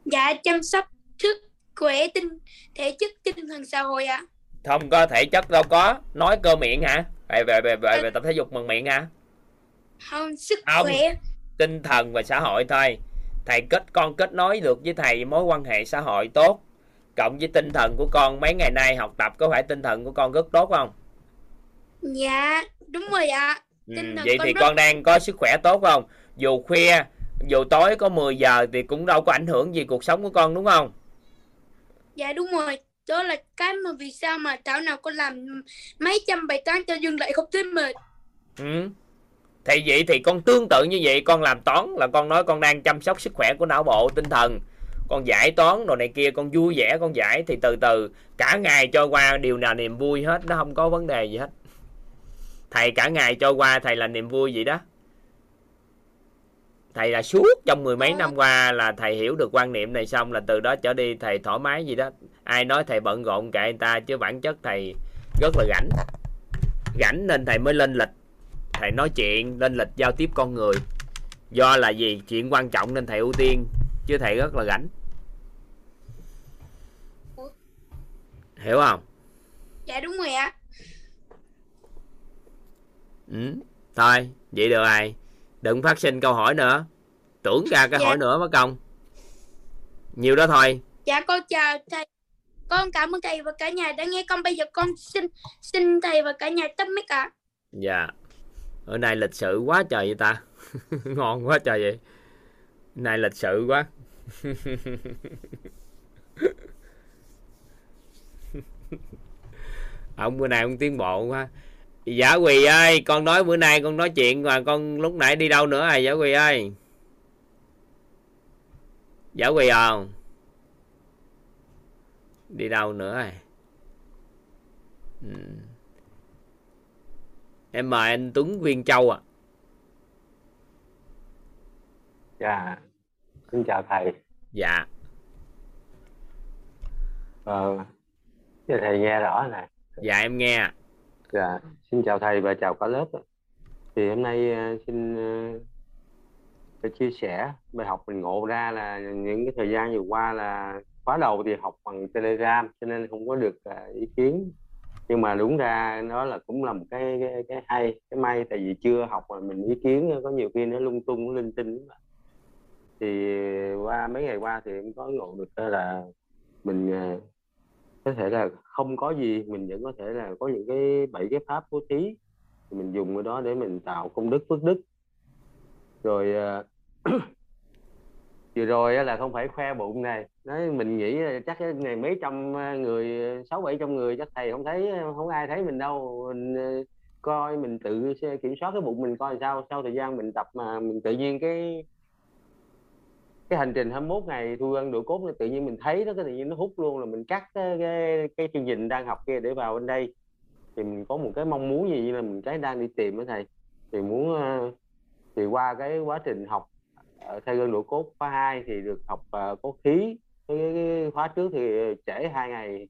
Dạ chăm sóc sức khỏe tinh thể chất tinh thần xã hội ạ. À. không có thể chất đâu có. Nói cơ miệng hả? Về về về về, về tập thể dục bằng miệng hả? Không sức không. khỏe. Tinh thần và xã hội thôi thầy kết con kết nối được với thầy mối quan hệ xã hội tốt cộng với tinh thần của con. Mấy ngày nay học tập có phải tinh thần của con rất tốt không? Dạ đúng rồi ạ. Ừ, vậy con thì rất... con đang có sức khỏe tốt không? Dù khuya dù tối có 10 giờ thì cũng đâu có ảnh hưởng gì cuộc sống của con đúng không? Dạ đúng rồi. Đó là cái mà vì sao mà thảo nào con làm mấy trăm bài toán cho dương lại không thấy mệt. Ừ thì vậy thì con tương tự như vậy, con làm toán là con nói con đang chăm sóc sức khỏe của não bộ, tinh thần. Con giải toán đồ này kia, con vui vẻ, con giải thì từ từ, cả ngày trôi qua điều nào niềm vui hết, nó không có vấn đề gì hết. Thầy cả ngày trôi qua thầy là niềm vui vậy đó. Thầy là suốt trong mười mấy năm qua là thầy hiểu được quan niệm này xong là từ đó trở đi thầy thoải mái gì đó. Ai nói thầy bận rộn kệ người ta, chứ bản chất thầy rất là rảnh. Rảnh nên thầy mới lên lịch thầy nói chuyện lên lịch giao tiếp con người. Do là gì chuyện quan trọng nên thầy ưu tiên chứ thầy rất là rảnh hiểu không? Dạ đúng rồi ạ. Ừ thôi vậy được rồi. Đừng phát sinh câu hỏi nữa. Tưởng ra cái dạ. hỏi nữa mất công. Nhiều đó thôi. Dạ con chào thầy. Con cảm ơn thầy và cả nhà đã nghe con. Bây giờ con xin xin thầy và cả nhà tắt mic ạ. À. dạ ở này lịch sự quá trời vậy ta. Ngon quá trời vậy. Này lịch sự quá. Ông bữa nay ông tiến bộ quá. Giả quỳ ơi, con nói bữa nay con nói chuyện mà con lúc nãy đi đâu nữa à giả quỳ ơi? Giả quỳ không đi đâu nữa à? Ừ em mời anh Tuấn Viên Châu à dạ. Xin chào thầy. Dạ. Ờ giờ thầy nghe rõ nè. Dạ em nghe dạ. Xin chào thầy và chào cả lớp thì hôm nay uh, xin uh, chia sẻ bài học mình ngộ ra là những cái thời gian vừa qua là khóa đầu thì học bằng telegram cho nên không có được uh, ý kiến nhưng mà đúng ra nó là cũng là một cái cái, cái hay cái may tại vì chưa học mà mình ý kiến có nhiều khi nó lung tung linh tinh thì qua mấy ngày qua thì em có ngộ được là mình à, có thể là không có gì mình vẫn có thể là có những cái bảy cái pháp bố thí. Thì mình dùng cái đó để mình tạo công đức phước đức. Rồi uh, vừa rồi là không phải khoe bụng này. Nói mình nghĩ chắc cái ngày mấy trăm ờ, người sáu bảy trăm người chắc thầy không thấy không ai thấy mình đâu. Mình ờ, coi mình tự kiểm soát cái bụng mình coi sao. Sau thời gian mình tập mà mình tự nhiên cái cái hành trình 21 ngày thu gân độ cốt là tự nhiên mình thấy nó cái tự nhiên nó hút luôn là mình cắt cái cái, cái chương trình đang học kia để vào bên đây. Thì mình có một cái mong muốn gì như là mình cái đang đi tìm đó thầy. Thì muốn ờ, thì qua cái quá trình học Ờ, theo thay gân cốt khóa 2 thì được học uh, cốt khí. Cái, cái, cái khóa trước thì trễ hai ngày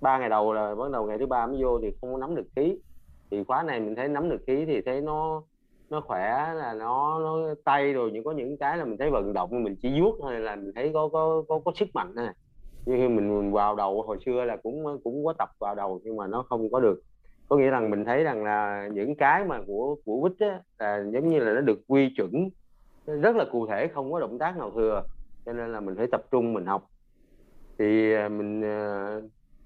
ba ngày đầu là bắt đầu ngày thứ ba mới vô thì không có nắm được khí. Thì khóa này mình thấy nắm được khí thì thấy nó nó khỏe là nó nó tay rồi những có những cái là mình thấy vận động mình chỉ vuốt thôi là mình thấy có có có, có sức mạnh này như khi mình, mình vào đầu hồi xưa là cũng cũng có tập vào đầu nhưng mà nó không có được. Có nghĩa rằng mình thấy rằng là những cái mà của của vít á là giống như là nó được quy chuẩn rất là cụ thể, không có động tác nào thừa, cho nên là mình phải tập trung, mình học. Thì à, mình à,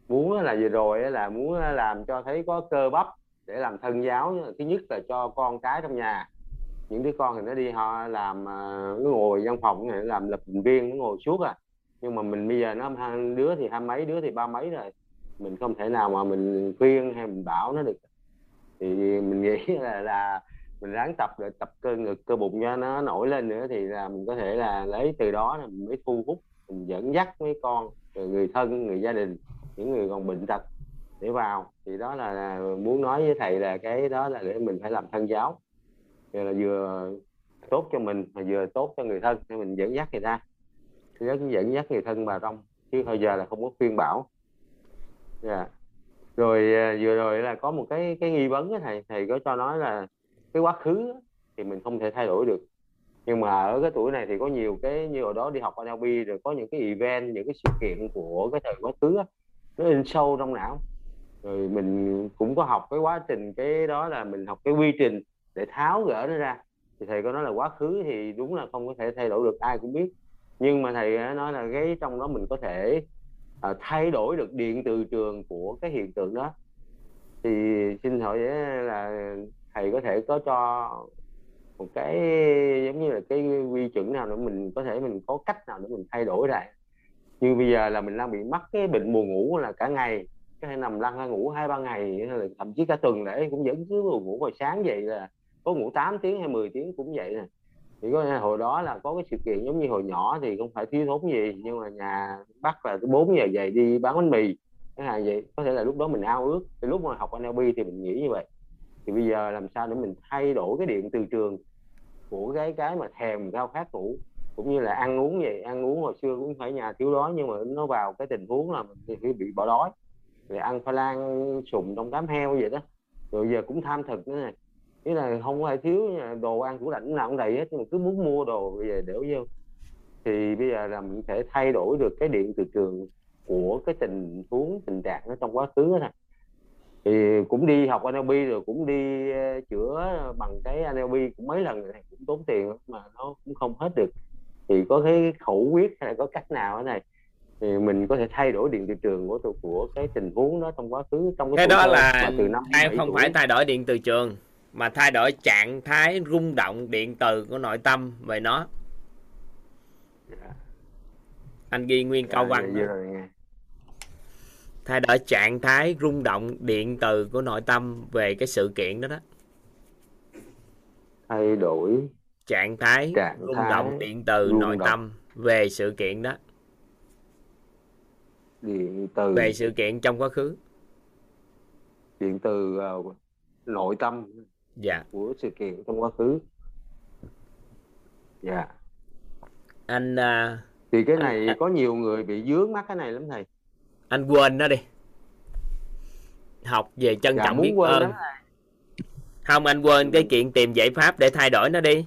muốn là vừa rồi là muốn làm cho thấy có cơ bắp để làm thân giáo thứ nhất là cho con cái trong nhà. Những đứa con thì nó đi, họ làm à, nó ngồi văn phòng này làm lập trình viên, nó ngồi suốt à. Nhưng mà mình bây giờ nó hai đứa thì hai mấy, đứa thì ba mấy rồi. Mình không thể nào mà mình khuyên hay mình bảo nó được. Thì mình nghĩ là là mình ráng tập để tập cơ ngực cơ bụng cho nó nổi lên nữa thì là mình có thể là lấy từ đó là mình mới thu hút mình dẫn dắt mấy con người thân người gia đình những người còn bệnh tật để vào. Thì đó là, muốn nói với thầy là cái đó là để mình phải làm thân giáo. Thì là vừa tốt cho mình mà vừa tốt cho người thân để mình dẫn dắt người ta. Dẫn dẫn dắt người thân vào trong chứ bây giờ là không có khuyên bảo. Yeah. Rồi à, vừa rồi là có một cái cái nghi vấn đó thầy. Thầy có cho nói là cái quá khứ thì mình không thể thay đổi được. Nhưng mà ở cái tuổi này thì có nhiều cái như hồi đó đi học NLP rồi có những cái event những cái sự kiện của cái thời quá khứ đó, nó in sâu trong não. Rồi mình cũng có học cái quá trình cái đó là mình học cái quy trình để tháo gỡ nó ra. Thì thầy có nói là quá khứ thì đúng là không có thể thay đổi được ai cũng biết. Nhưng mà thầy nói là cái trong đó mình có thể uh, thay đổi được điện từ trường của cái hiện tượng đó. Thì xin hỏi là thầy có thể có cho một cái giống như là cái quy chuẩn nào nữa, mình có thể mình có cách nào để mình thay đổi lại. Như bây giờ là mình đang bị mắc cái bệnh buồn ngủ là cả ngày, có thể nằm lăn ra ngủ hai ba ngày, hay là thậm chí cả tuần để cũng vẫn cứ buồn ngủ. Hồi sáng vậy là có ngủ 8 tiếng hay 10 tiếng cũng vậy nè. Thì có hồi đó là có cái sự kiện giống như hồi nhỏ thì không phải thiếu thốn gì, nhưng mà nhà bắt là tới 4 giờ dậy đi bán bánh mì. Cái hàng vậy, có thể là lúc đó mình ao ước. Thì lúc mà học NLP thì mình nghĩ như vậy thì bây giờ làm sao để mình thay đổi cái điện từ trường của cái cái mà thèm khao khát cũ, cũng như là ăn uống vậy, ăn uống hồi xưa cũng phải nhà thiếu đói nhưng mà nó vào cái tình huống là mình bị bỏ đói. Rồi ăn khoai lang sùng trong cám heo vậy đó. Rồi giờ cũng tham thực nữa này nghĩa là không ai thiếu đồ ăn của lạnh nào cũng đầy hết, nhưng mà cứ muốn mua đồ về để vô. Thì bây giờ là mình thể thay đổi được cái điện từ trường của cái tình huống, tình trạng nó trong quá khứ đó nè thì cũng đi học NLP rồi cũng đi uh, chữa bằng cái NLP cũng mấy lần này cũng tốn tiền mà nó cũng không hết được thì có cái khẩu quyết hay là có cách nào thế này thì mình có thể thay đổi điện từ trường của của cái tình huống đó trong quá khứ trong cái, cái đó là từ năm ai không tuổi. phải thay đổi điện từ trường mà thay đổi trạng thái rung động điện từ của nội tâm về nó yeah. Dạ. anh ghi nguyên yeah, câu dạ, văn yeah, thay đổi trạng thái rung động điện từ của nội tâm về cái sự kiện đó đó. Thay đổi trạng thái trạng rung thái động điện từ nội động. tâm về sự kiện đó. Điện từ về sự kiện trong quá khứ. Điện từ uh, nội tâm dạ. của sự kiện trong quá khứ. Dạ. Anh uh, thì cái này anh, có nhiều người bị dướng mắt cái này lắm thầy anh quên nó đi. Học về trân dạ, trọng biết ơn. không anh quên cái chuyện tìm giải pháp để thay đổi nó đi.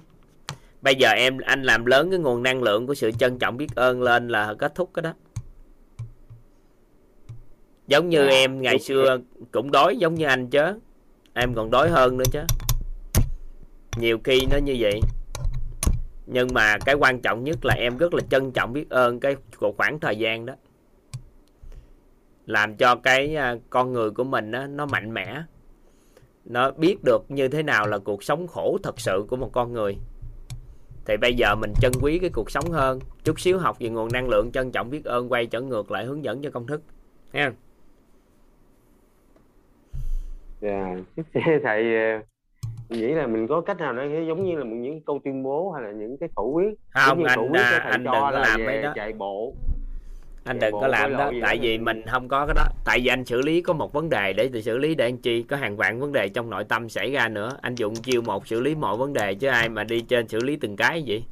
Bây giờ em anh làm lớn cái nguồn năng lượng của sự trân trọng biết ơn lên là kết thúc cái đó. Giống như à, em ngày xưa cũng đói giống như anh chứ em còn đói hơn nữa chứ nhiều khi nó như vậy. Nhưng mà cái quan trọng nhất là em rất là trân trọng biết ơn cái khoảng thời gian đó làm cho cái à, con người của mình đó, nó mạnh mẽ. Nó biết được như thế nào là cuộc sống khổ thật sự của một con người. Thì bây giờ mình trân quý cái cuộc sống hơn chút xíu học về nguồn năng lượng trân trọng biết ơn quay trở ngược lại hướng dẫn cho công thức. Ha dạ thầy ờ, nghĩ là mình có cách nào đó giống như là những câu tuyên bố hay là những cái khẩu quyết không anh quyết à, anh đừng làm mấy đó. chạy bộ anh đừng có làm đó tại vì mình không có cái đó. Tại vì anh xử lý có một vấn đề để xử lý để anh chi có hàng vạn vấn đề trong nội tâm xảy ra nữa. Anh dùng chiêu một xử lý mọi vấn đề chứ ai mà đi trên xử lý từng cái gì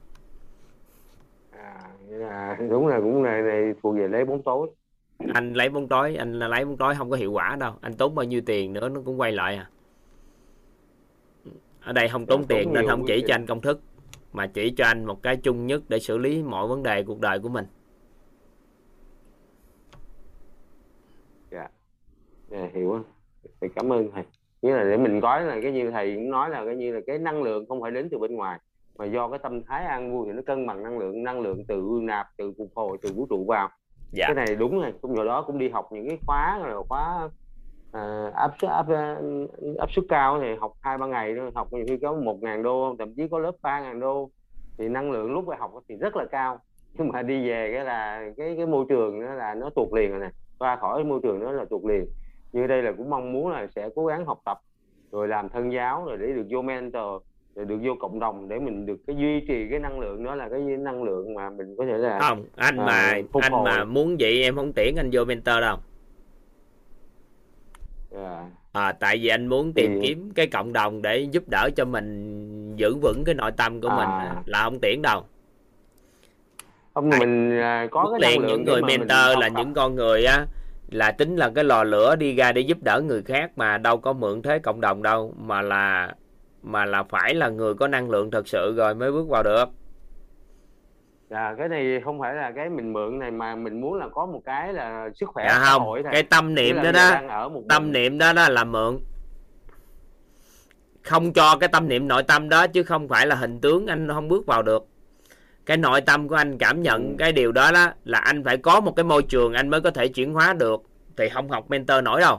à, đúng là cũng này, này thuộc về lấy bóng tối. Anh lấy bóng tối anh lấy bóng tối không có hiệu quả đâu. Anh tốn bao nhiêu tiền nữa nó cũng quay lại à. Ở đây không tốn tiền nên không chỉ cho anh công thức mà chỉ cho anh một cái chung nhất để xử lý mọi vấn đề cuộc đời của mình dạ yeah. hiểu thầy cảm ơn thầy. Nghĩa là để mình gói là cái như thầy cũng nói là cái như là cái năng lượng không phải đến từ bên ngoài mà do cái tâm thái an vui thì nó cân bằng năng lượng năng lượng từ nạp từ phục hồi từ vũ trụ vào. Dạ. cái này đúng rồi cũng hồi đó cũng đi học những cái khóa rồi khóa à, áp suất áp áp suất cao thì học hai ba ngày thôi học nhiều khi có một ngàn đô thậm chí có lớp ba ngàn đô. Thì năng lượng lúc phải học thì rất là cao. Nhưng mà đi về cái là cái cái môi trường đó là nó tuột liền rồi nè qua khỏi môi trường đó là tuột liền như đây là cũng mong muốn là sẽ cố gắng học tập rồi làm thân giáo rồi để được vô mentor rồi được vô cộng đồng để mình được cái duy trì cái năng lượng đó là cái năng lượng mà mình có thể là không anh à, mà anh hồi. mà muốn vậy em không tuyển anh vô mentor đâu yeah. Dạ. à, tại vì anh muốn tìm thì... kiếm cái cộng đồng để giúp đỡ cho mình giữ vững cái nội tâm của à. mình là không tuyển đâu không mình à, có cái liền những người mentor là những con người á là tính là cái lò lửa đi ra để giúp đỡ người khác mà đâu có mượn thế cộng đồng đâu mà là mà là phải là người có năng lượng thật sự rồi mới bước vào được. Dạ, cái này không phải là cái mình mượn này mà mình muốn là có một cái là sức khỏe dạ không hội cái tâm niệm đó đó tâm mình. niệm đó đó là mượn. Không cho cái tâm niệm nội tâm đó chứ không phải là hình tướng anh không bước vào được cái nội tâm của anh cảm nhận ừ. cái điều đó đó là anh phải có một cái môi trường anh mới có thể chuyển hóa được. Thì không học mentor nổi đâu.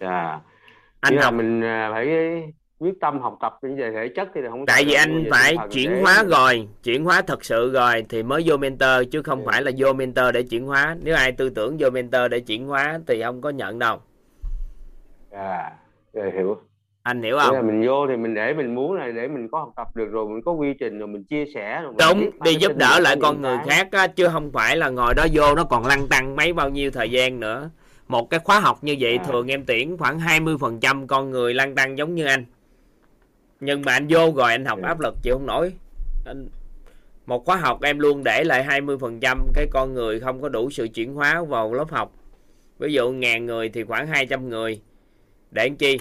Dạ anh học mình à, phải quyết tâm học tập về thể chất thì không tại vì anh phải chuyển để... hóa rồi chuyển hóa thật sự rồi thì mới vô mentor chứ không yeah. phải là vô mentor để chuyển hóa. Nếu ai tư tưởng vô mentor để chuyển hóa thì không có nhận đâu. À hiểu anh hiểu không là mình vô thì mình để mình muốn này để mình có học tập được rồi mình có quy trình rồi mình chia sẻ rồi đúng đi giúp đỡ lại con người cái. khác á, chứ không phải là ngồi đó vô nó còn lăn tăng mấy bao nhiêu thời gian nữa. Một cái khóa học như vậy à. thường em tuyển khoảng 20% con người lăn tăng giống như anh. Nhưng mà anh vô rồi anh học áp lực chịu không nổi. Anh một khóa học em luôn để lại 20% cái con người không có đủ sự chuyển hóa vào lớp học. Ví dụ ngàn người thì khoảng 200 người. Để làm chi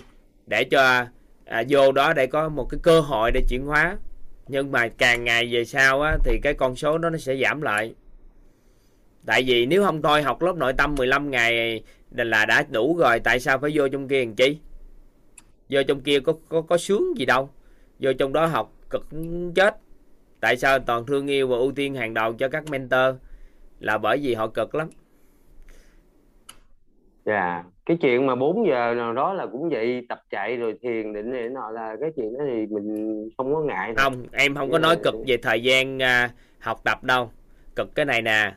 để cho à, vô đó để có một cái cơ hội để chuyển hóa. Nhưng mà càng ngày về sau á, thì cái con số đó nó sẽ giảm lại. Tại vì nếu không thôi học lớp nội tâm 15 ngày là đã đủ rồi tại sao phải vô trong kia làm chi? Vô trong kia có có có sướng gì đâu. Vô trong đó học cực chết. Tại sao toàn thương yêu và ưu tiên hàng đầu cho các mentor? Là bởi vì họ cực lắm. Dạ yeah cái chuyện mà 4 giờ nào đó là cũng vậy tập chạy rồi thiền định để nọ là cái chuyện đó thì mình không có ngại không em không có nói cực về thời gian uh, học tập đâu. Cực cái này nè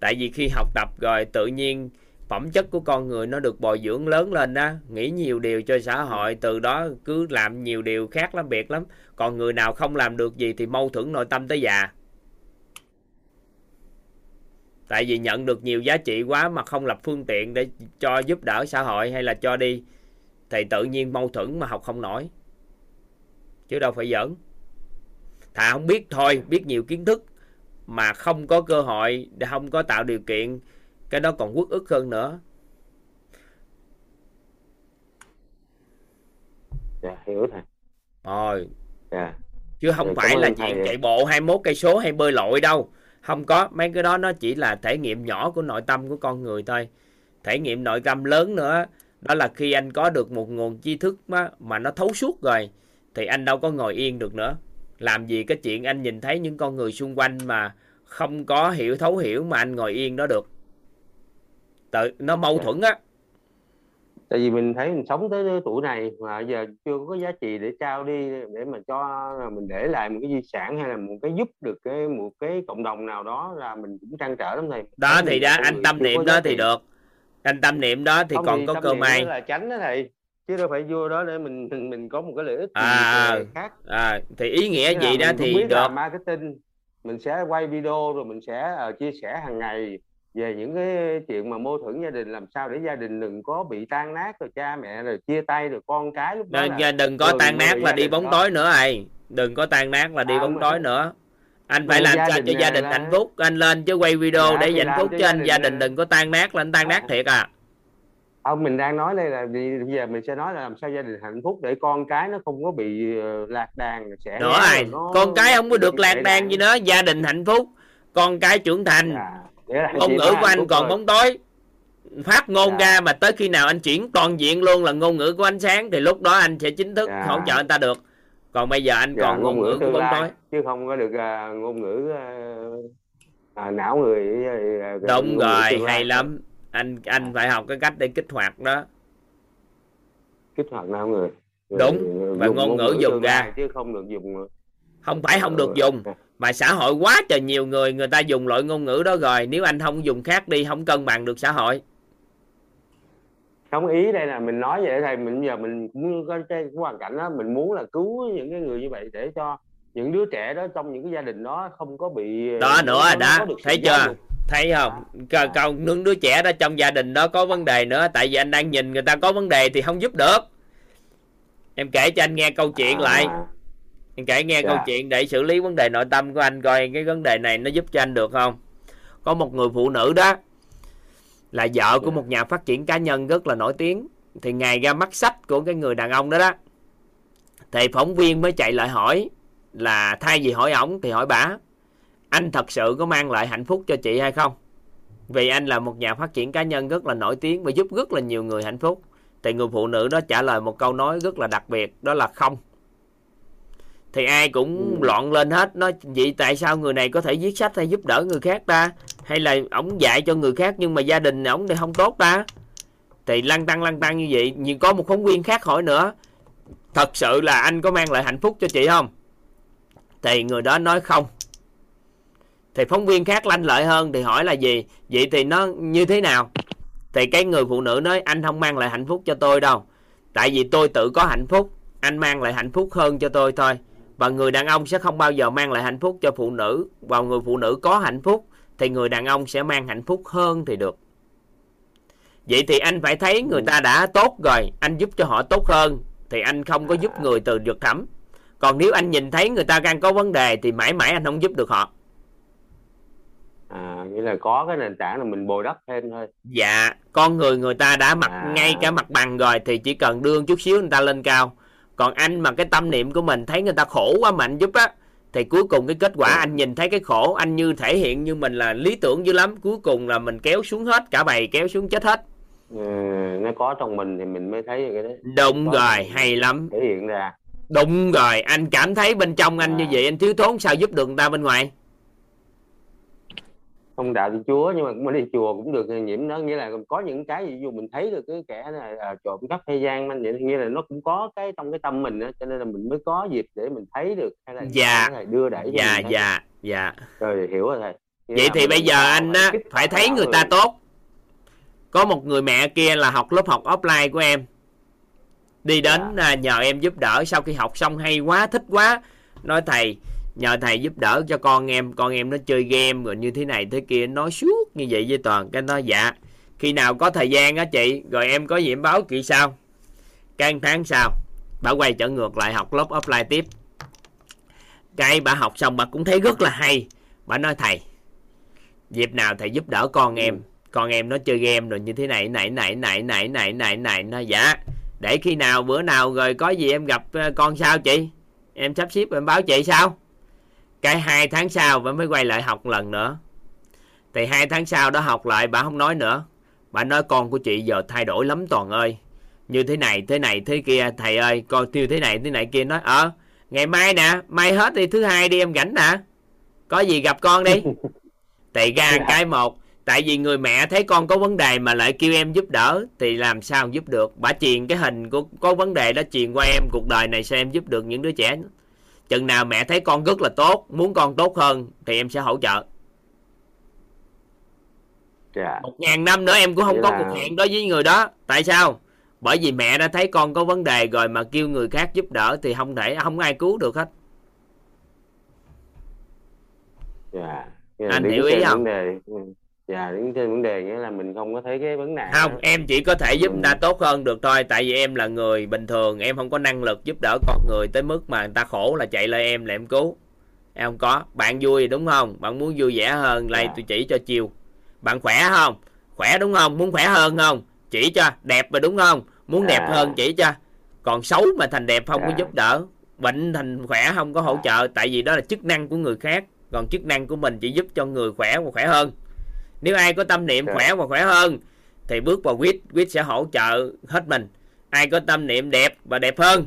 tại vì khi học tập rồi tự nhiên phẩm chất của con người nó được bồi dưỡng lớn lên đó nghĩ nhiều điều cho xã hội từ đó cứ làm nhiều điều khác lắm biệt lắm. Còn người nào không làm được gì thì mâu thuẫn nội tâm tới già tại vì nhận được nhiều giá trị quá mà không lập phương tiện để cho giúp đỡ xã hội hay là cho đi thì tự nhiên mâu thuẫn mà học không nổi. Chứ đâu phải giỡn. Thà không biết thôi biết nhiều kiến thức mà không có cơ hội để không có tạo điều kiện cái đó còn quốc ức hơn nữa. Dạ hiểu thầy. Rồi. Dạ. Chứ không dạ, phải là chuyện chạy bộ 21 cây số hay bơi lội đâu không có mấy cái đó nó chỉ là thể nghiệm nhỏ của nội tâm của con người thôi. Thể nghiệm nội tâm lớn nữa đó là khi anh có được một nguồn tri thức mà, mà nó thấu suốt rồi thì anh đâu có ngồi yên được nữa. Làm gì cái chuyện anh nhìn thấy những con người xung quanh mà không có hiểu thấu hiểu mà anh ngồi yên đó được. Tự nó mâu thuẫn á tại vì mình thấy mình sống tới tuổi này mà giờ chưa có giá trị để trao đi để mà cho mình để lại một cái di sản hay là một cái giúp được cái một cái cộng đồng nào đó là mình cũng trăn trở lắm thầy. Đó thì đó anh tâm niệm đó thì được. Anh tâm niệm đó thì Không còn có cơ may. là tránh đó thầy chứ đâu phải vô đó để mình mình, mình có một cái lợi ích À, khác. à, thì ý nghĩa gì đó thì biết được. marketing mình sẽ quay video rồi mình sẽ ờ, chia sẻ hàng ngày về những cái chuyện mà mâu thuẫn gia đình làm sao để gia đình đừng có bị tan nát rồi cha mẹ rồi chia tay rồi con cái lúc đó đừng, là đừng có tan nát là đi bóng tối nữa ai. Đừng có tan nát là đi À, bóng tối nữa. Anh phải làm sao cho gia đình là- hạnh phúc. Anh lên chứ quay video Dạ, để hạnh phúc cho anh gia đình đừng có tan nát là anh tan nát À. thiệt à. Ông mình đang nói đây là bây giờ mình sẽ nói là làm sao gia đình hạnh phúc để con cái nó không có bị ờ, lạc đàn sẽ nữa ai con cái không có được lạc đàn gì nữa gia đình hạnh phúc con cái trưởng thành. Dạ, ngôn ngữ của anh còn bóng tối. Phát ngôn Dạ. ra mà tới khi nào anh chuyển toàn diện luôn là ngôn ngữ của ánh sáng thì lúc đó anh sẽ chính thức Dạ. hỗ trợ anh ta được. Còn bây giờ anh Dạ, còn ngôn ngữ của tương bóng tối. chứ không có được à, ngôn ngữ à, à, não người à, đúng ngôn ngữ rồi hay lắm. Anh anh phải học cái cách để kích hoạt đó. Kích hoạt não người. Đúng, và dùng ngôn ngữ dùng ra. chứ không được dùng không phải không được ờ, dùng mà xã hội quá trời nhiều người người ta dùng loại ngôn ngữ đó rồi. Nếu anh không dùng khác đi không cân bằng được xã hội. Không ý đây là mình nói vậy thầy. Mình giờ mình cũng có cái hoàn cảnh đó mình muốn là cứu những cái người như vậy để cho những đứa trẻ đó trong những cái gia đình đó không có bị đó nó- nữa nó được sự thấy chưa dục. thấy không? Câu câu nương đứa trẻ đó trong gia đình đó có vấn đề nữa. Tại vì anh đang nhìn người ta có vấn đề thì không giúp được. Em kể cho anh nghe câu chuyện lại Em kể nghe Dạ. câu chuyện để xử lý vấn đề nội tâm của anh coi cái vấn đề này nó giúp cho anh được không? Có một người phụ nữ đó là vợ của Dạ. một nhà phát triển cá nhân rất là nổi tiếng. Thì ngày ra mắt sách của cái người đàn ông đó đó thì phóng viên mới chạy lại hỏi là thay vì hỏi ổng thì hỏi bả anh thật sự có mang lại hạnh phúc cho chị hay không? Vì anh là một nhà phát triển cá nhân rất là nổi tiếng và giúp rất là nhiều người hạnh phúc. Thì người phụ nữ đó trả lời một câu nói rất là đặc biệt đó là không thì ai cũng Ừ. loạn lên hết. Nói vậy tại sao người này có thể viết sách hay giúp đỡ người khác ta? Hay là ổng dạy cho người khác nhưng mà gia đình ổng thì không tốt ta? Thì lăn tăng lăn tăng như vậy nhưng có một phóng viên khác hỏi nữa. Thật sự là anh có mang lại hạnh phúc cho chị không? Thì người đó nói không. Thì phóng viên khác lanh lợi hơn thì hỏi là gì? Vậy thì nó như thế nào? Thì cái người phụ nữ nói anh không mang lại hạnh phúc cho tôi đâu. Tại vì tôi tự có hạnh phúc. Anh mang lại hạnh phúc hơn cho tôi thôi và người đàn ông sẽ không bao giờ mang lại hạnh phúc cho phụ nữ. Và người phụ nữ có hạnh phúc thì người đàn ông sẽ mang hạnh phúc hơn thì được. Vậy thì anh phải thấy người ta đã tốt rồi. Anh giúp cho họ tốt hơn thì anh không có giúp người từ vực thẳm. Còn nếu anh nhìn thấy người ta đang có vấn đề thì mãi mãi anh không giúp được họ. À, nghĩa là có cái nền tảng là mình bồi đắp thêm thôi. Dạ con người người ta đã mặt À. ngay cả mặt bằng rồi thì chỉ cần đưa chút xíu người ta lên cao còn anh mà cái tâm niệm của mình thấy người ta khổ quá mà anh giúp á thì cuối cùng cái kết quả Ừ. anh nhìn thấy cái khổ anh như thể hiện như mình là lý tưởng dữ lắm. Cuối cùng là mình kéo xuống hết cả bầy kéo xuống chết hết. Ừ, nó có trong mình thì mình mới thấy cái đấy. Đúng Có rồi hay lắm. thể hiện ra. Đúng rồi anh cảm thấy bên trong anh như À. vậy anh thiếu thốn sao giúp được người ta bên ngoài không đạo thiên chúa nhưng mà cũng đi chùa cũng được nhiễm đó nghĩa là có những cái dụ mình thấy được cái kẻ này à, trộm cắp hay gian manh vậy thì nghĩa là nó cũng có cái trong cái tâm mình đó cho nên là mình mới có dịp để mình thấy được hay là Dạ. thầy đưa đẩy dạ dạ dạ. Rồi hiểu rồi thầy. Nghĩa vậy thì bây giờ anh á phải thấy người ta tốt. Có một người mẹ kia là học lớp học offline của em. Đi đến Dạ. à, nhờ em giúp đỡ sau khi học xong hay quá thích quá nói thầy nhờ thầy giúp đỡ cho con em con em nó chơi game rồi như thế này thế kia, nói suốt như vậy với toàn, cái nó dạ khi nào có thời gian á chị, rồi em có gì em báo chị sao? Cái tháng sau, bà quay trở ngược lại học lớp offline tiếp. Cái bà học xong bà cũng thấy rất là hay. Bà nói, thầy, dịp nào thầy giúp đỡ con em con em nó chơi game rồi như thế này này này này này này này này nó dạ để khi nào bữa nào rồi có gì em gặp ờ, con sao chị? Em sắp xếp em báo chị sao? Cái hai tháng sau bà mới quay lại học lần nữa. Thì hai tháng sau đó học lại bà không nói nữa. Bà nói con của chị giờ thay đổi lắm toàn ơi. Như thế này thế này thế kia thầy ơi con tiêu thế này thế này kia nói ờ ngày mai nè mai hết thì thứ hai đi em rảnh nè. Có gì gặp con đi. Tại ra cái một tại vì người mẹ thấy con có vấn đề mà lại kêu em giúp đỡ thì làm sao giúp được? Bà truyền cái hình của có vấn đề đó truyền qua em cuộc đời này sao em giúp được những đứa trẻ chừng nào mẹ thấy con rất là tốt muốn con tốt hơn thì em sẽ hỗ trợ. Dạ. Một ngàn năm nữa em cũng không Vậy có là- cuộc hẹn đối với người đó. Tại sao? Bởi vì mẹ đã thấy con có vấn đề rồi mà kêu người khác giúp đỡ thì không thể không ai cứu được hết. Dạ. Anh hiểu ý không? đề. Dạ đứng trên vấn đề nghĩa là mình không có thấy cái vấn nạn không em chỉ có thể giúp ừ. người ta tốt hơn được thôi tại vì em là người bình thường em không có năng lực giúp đỡ con người tới mức mà người ta khổ là chạy lên em là em cứu. Em không có. Bạn vui đúng không? Bạn muốn vui vẻ hơn lại dạ. tôi chỉ cho chiều bạn khỏe không? Khỏe đúng không? Muốn khỏe hơn không? Chỉ cho. Đẹp rồi đúng không? Muốn đẹp à. hơn chỉ cho. Còn xấu mà thành đẹp không à. có giúp đỡ. Bệnh thành khỏe không có hỗ trợ tại vì đó là chức năng của người khác. Còn chức năng của mình chỉ giúp cho người khỏe và khỏe hơn nếu ai có tâm niệm khỏe và khỏe hơn thì bước vào quýt quýt sẽ hỗ trợ hết mình. Ai có tâm niệm đẹp và đẹp hơn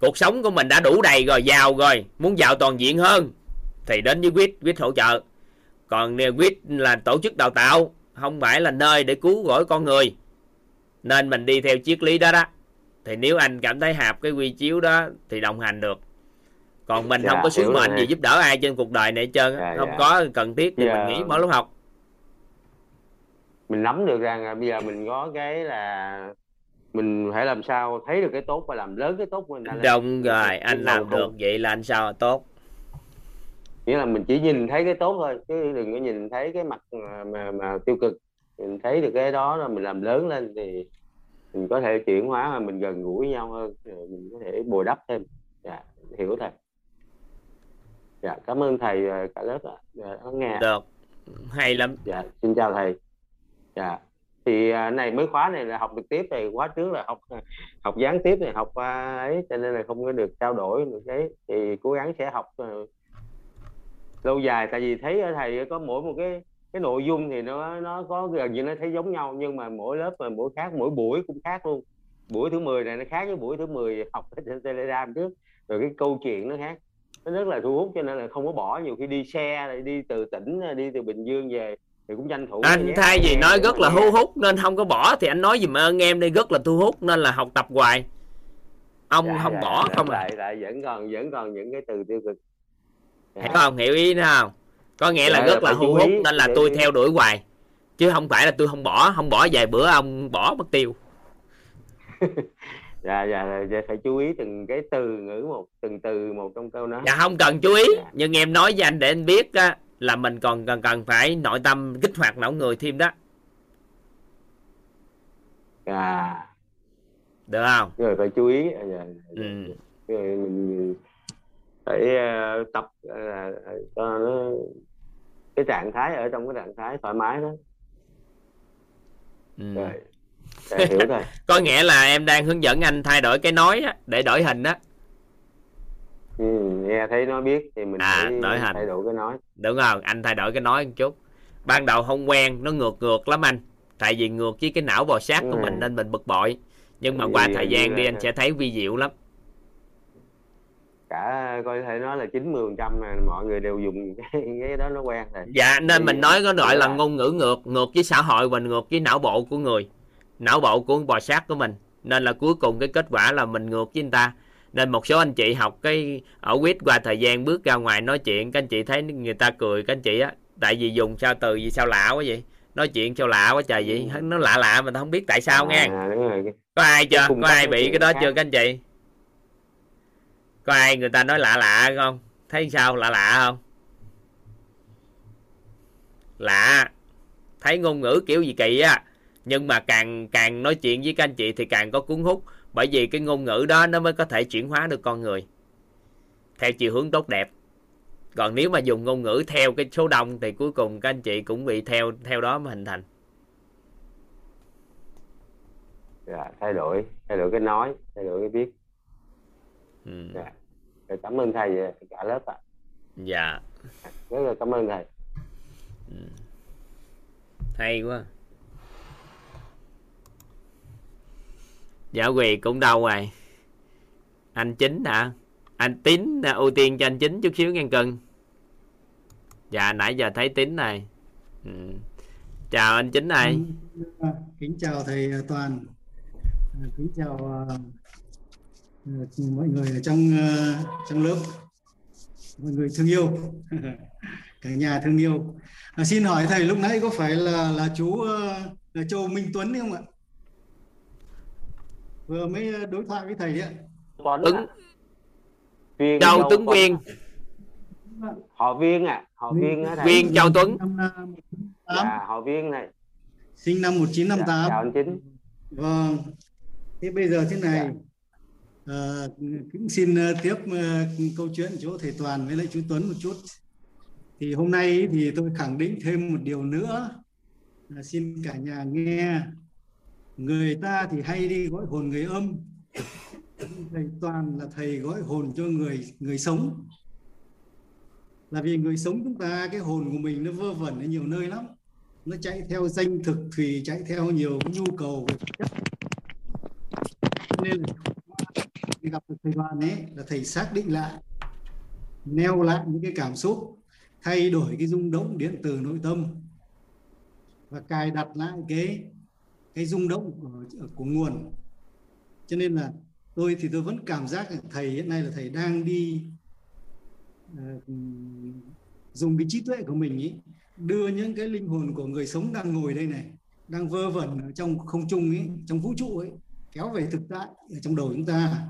cuộc sống của mình đã đủ đầy rồi giàu rồi muốn giàu toàn diện hơn thì đến với quýt quýt hỗ trợ. Còn quýt là tổ chức đào tạo không phải là nơi để cứu rỗi con người nên mình đi theo triết lý đó đó. Thì nếu anh cảm thấy hạp cái quy chiếu đó thì đồng hành được. Còn mình dạ, không có sứ mệnh gì giúp đỡ ai trên cuộc đời này hết trơn dạ, không dạ. có cần thiết thì dạ. mình nghĩ mở lớp học mình nắm được rằng là bây giờ mình có cái là mình phải làm sao thấy được cái tốt và làm lớn cái tốt của mình đúng rồi anh làm được vậy là anh sao tốt? Nghĩa là mình chỉ nhìn thấy cái tốt thôi chứ đừng có nhìn thấy cái mặt mà, mà, mà tiêu cực. Mình thấy được cái đó là mình làm lớn lên thì mình có thể chuyển hóa mà mình gần gũi nhau hơn. Mình có thể bồi đắp thêm. Dạ hiểu thầy. Dạ cảm ơn thầy cả lớp ạ. Dạ, nghe được hay lắm. Dạ xin chào thầy dạ. Thì à, này, mới khóa này là học trực tiếp thì khóa trước là học à, học gián tiếp này, học à, ấy, cho nên là không có được trao đổi được đấy thì cố gắng sẽ học lâu dài. Tại vì thấy ở thầy có mỗi một cái cái nội dung thì nó nó có gần như nó thấy giống nhau, nhưng mà mỗi lớp mà mỗi khác, mỗi buổi cũng khác luôn. Buổi thứ 10 này nó khác với buổi thứ 10 học trên telegram trước. Rồi cái câu chuyện nó khác. Nó rất là thu hút cho nên là không có bỏ. Nhiều khi đi xe, đi từ tỉnh, đi từ bình dương về thì cũng tranh thủ anh thay vì nói rất là thu hút nên không có bỏ thì anh nói gì mà ơn em đây rất là thu hút nên là học tập hoài. Ông dạ, không dạ, bỏ dạ, không à? lại lại vẫn còn vẫn còn những cái từ tiêu cực. Dạ. hiểu không? Hiểu ý nữa không? Có nghĩa dạ, là rất là thu hút nên là tôi theo đuổi hoài. Chứ không phải là tôi không bỏ không bỏ vài bữa ông bỏ mất tiêu. Dạ dạ dạ phải chú ý từng cái từ ngữ một từng từ một trong câu nói dạ không cần chú ý dạ. nhưng em nói với anh để anh biết á là mình còn cần cần phải nội tâm kích hoạt não người thêm đó. À. Được không? Rồi phải chú ý. À, dạ, dạ. ừ. rồi mình phải uh, tập uh, cho nó cái trạng thái ở trong cái trạng thái thoải mái đó. Ừ. rồi hiểu rồi có nghĩa là em đang hướng dẫn anh thay đổi cái nói á, để đổi hình đó ừ, nghe thấy nó biết thì mình à, đổi hình thay đổi cái nói. Đúng không anh thay đổi cái nói một chút. Ban đầu không quen nó ngược ngược lắm anh. Tại vì ngược với cái não bò sát của ừ. mình nên mình bực bội. Nhưng mà qua thời gian đi anh sẽ thấy vi diệu lắm. Cả coi thể nói là 90 phần trăm mọi người đều dùng cái, cái đó nó quen rồi. Dạ nên thì, mình nói có gọi là ngôn ngữ ngược ngược với xã hội và ngược với não bộ của người. Não bộ của bò sát của mình. Nên là cuối cùng cái kết quả là mình ngược với người ta nên một số anh chị học cái ở quýt qua thời gian bước ra ngoài nói chuyện các anh chị thấy người ta cười các anh chị á tại vì dùng sao từ gì sao lạ quá vậy? Nói chuyện sao lạ quá trời vậy? Ừ. nó lạ lạ mà không biết tại sao nghe. À, có ai chưa? có ai bị cái đó chưa các anh chị? Có ai người ta nói lạ lạ không? Thấy sao? Lạ lạ không? Lạ. Thấy ngôn ngữ kiểu gì kỳ á. Nhưng mà càng càng nói chuyện với các anh chị thì càng có cuốn hút bởi vì cái ngôn ngữ đó nó mới có thể chuyển hóa được con người. Theo chiều hướng tốt đẹp. Còn nếu mà dùng ngôn ngữ theo cái số đông thì cuối cùng các anh chị cũng bị theo theo đó mà hình thành. Dạ, thay đổi. Thay đổi cái nói thay đổi cái viết. Ừ. dạ. cảm ơn thầy cả lớp ạ. Dạ rất là cảm ơn thầy. Ừ. hay quá Dạ quỳ cũng đâu rồi. Anh Chính hả? Anh Tín à, ưu tiên cho anh Chính chút xíu ngang cân Dạ nãy giờ thấy Tín này ừ. Chào anh Chính này Kính chào thầy à, Toàn. À, kính chào mọi người ở trong trong lớp. Mọi người thương yêu. Cả nhà thương yêu. À, Xin hỏi thầy lúc nãy có phải là là chú là Châu Minh Tuấn không ạ? Vừa mới đối thoại với thầy đấy ạ. Tuấn Viên Châu Tuấn Viên. Họ Viên à họ Viên á Viên Châu Tuấn. dạ họ Viên này. Sinh năm 1958 dạ, chào anh Chính. Vâng. Thế bây giờ thế này dạ. à, cũng xin tiếp câu chuyện chỗ thầy Toàn với lại chú Tuấn một chút. Thì hôm nay thì tôi khẳng định thêm một điều nữa. Là xin cả nhà nghe người ta thì hay đi gọi hồn người âm. Thầy toàn là thầy gọi hồn cho người người sống. Là vì người sống chúng ta, cái hồn của mình nó vơ vẩn ở nhiều nơi lắm. Nó chạy theo danh thực thì chạy theo nhiều cái nhu cầu về chất. Nên là gặp được thầy đoàn ấy, là thầy xác định lại, neo lại những cái cảm xúc, thay đổi cái rung động điện từ nội tâm và cài đặt lại cái cái rung động của, của nguồn. Cho nên là tôi thì tôi vẫn cảm giác là thầy hiện nay là thầy đang đi uh, dùng cái trí tuệ của mình ý, đưa những cái linh hồn của người sống đang ngồi đây này đang vơ vẩn ở trong không trung ấy trong vũ trụ ấy kéo về thực tại ở trong đầu chúng ta.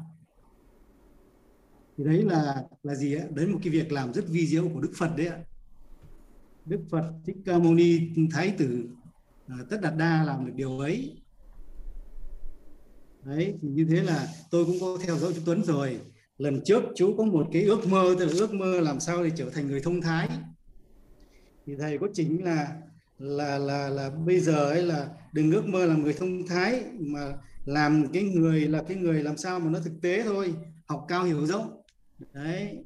Thì đấy là là gì ạ? Đấy một cái việc làm rất vi diệu của đức phật đấy ạ. Đức phật thích ca mâu ni thái tử. Ờ, tất đạt đa làm được điều ấy. Đấy thì như thế là tôi cũng có theo dõi chú Tuấn rồi. Lần trước chú có một cái ước mơ tức là ước mơ làm sao để trở thành người thông thái. Thì thầy có chính là là là là bây giờ ấy là đừng ước mơ làm người thông thái mà làm cái người là cái người làm sao mà nó thực tế thôi học cao hiểu rộng. Đấy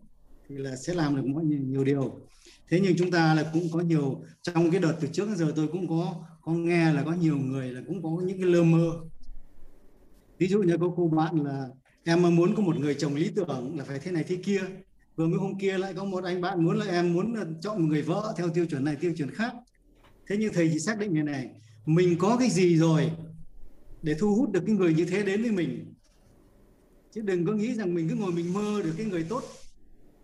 thì là sẽ làm được mọi nhiều, nhiều điều. Thế nhưng chúng ta là cũng có nhiều trong cái đợt từ trước đến giờ tôi cũng có có nghe là có nhiều người là cũng có những cái lơ mơ. Ví dụ như có cô bạn là, em muốn có một người chồng lý tưởng là phải thế này thế kia. Vừa mới hôm kia lại có một anh bạn muốn là em muốn là chọn một người vợ theo tiêu chuẩn này, tiêu chuẩn khác. Thế nhưng thầy chỉ xác định như này, mình có cái gì rồi để thu hút được cái người như thế đến với mình? Chứ đừng có nghĩ rằng mình cứ ngồi mình mơ được cái người tốt.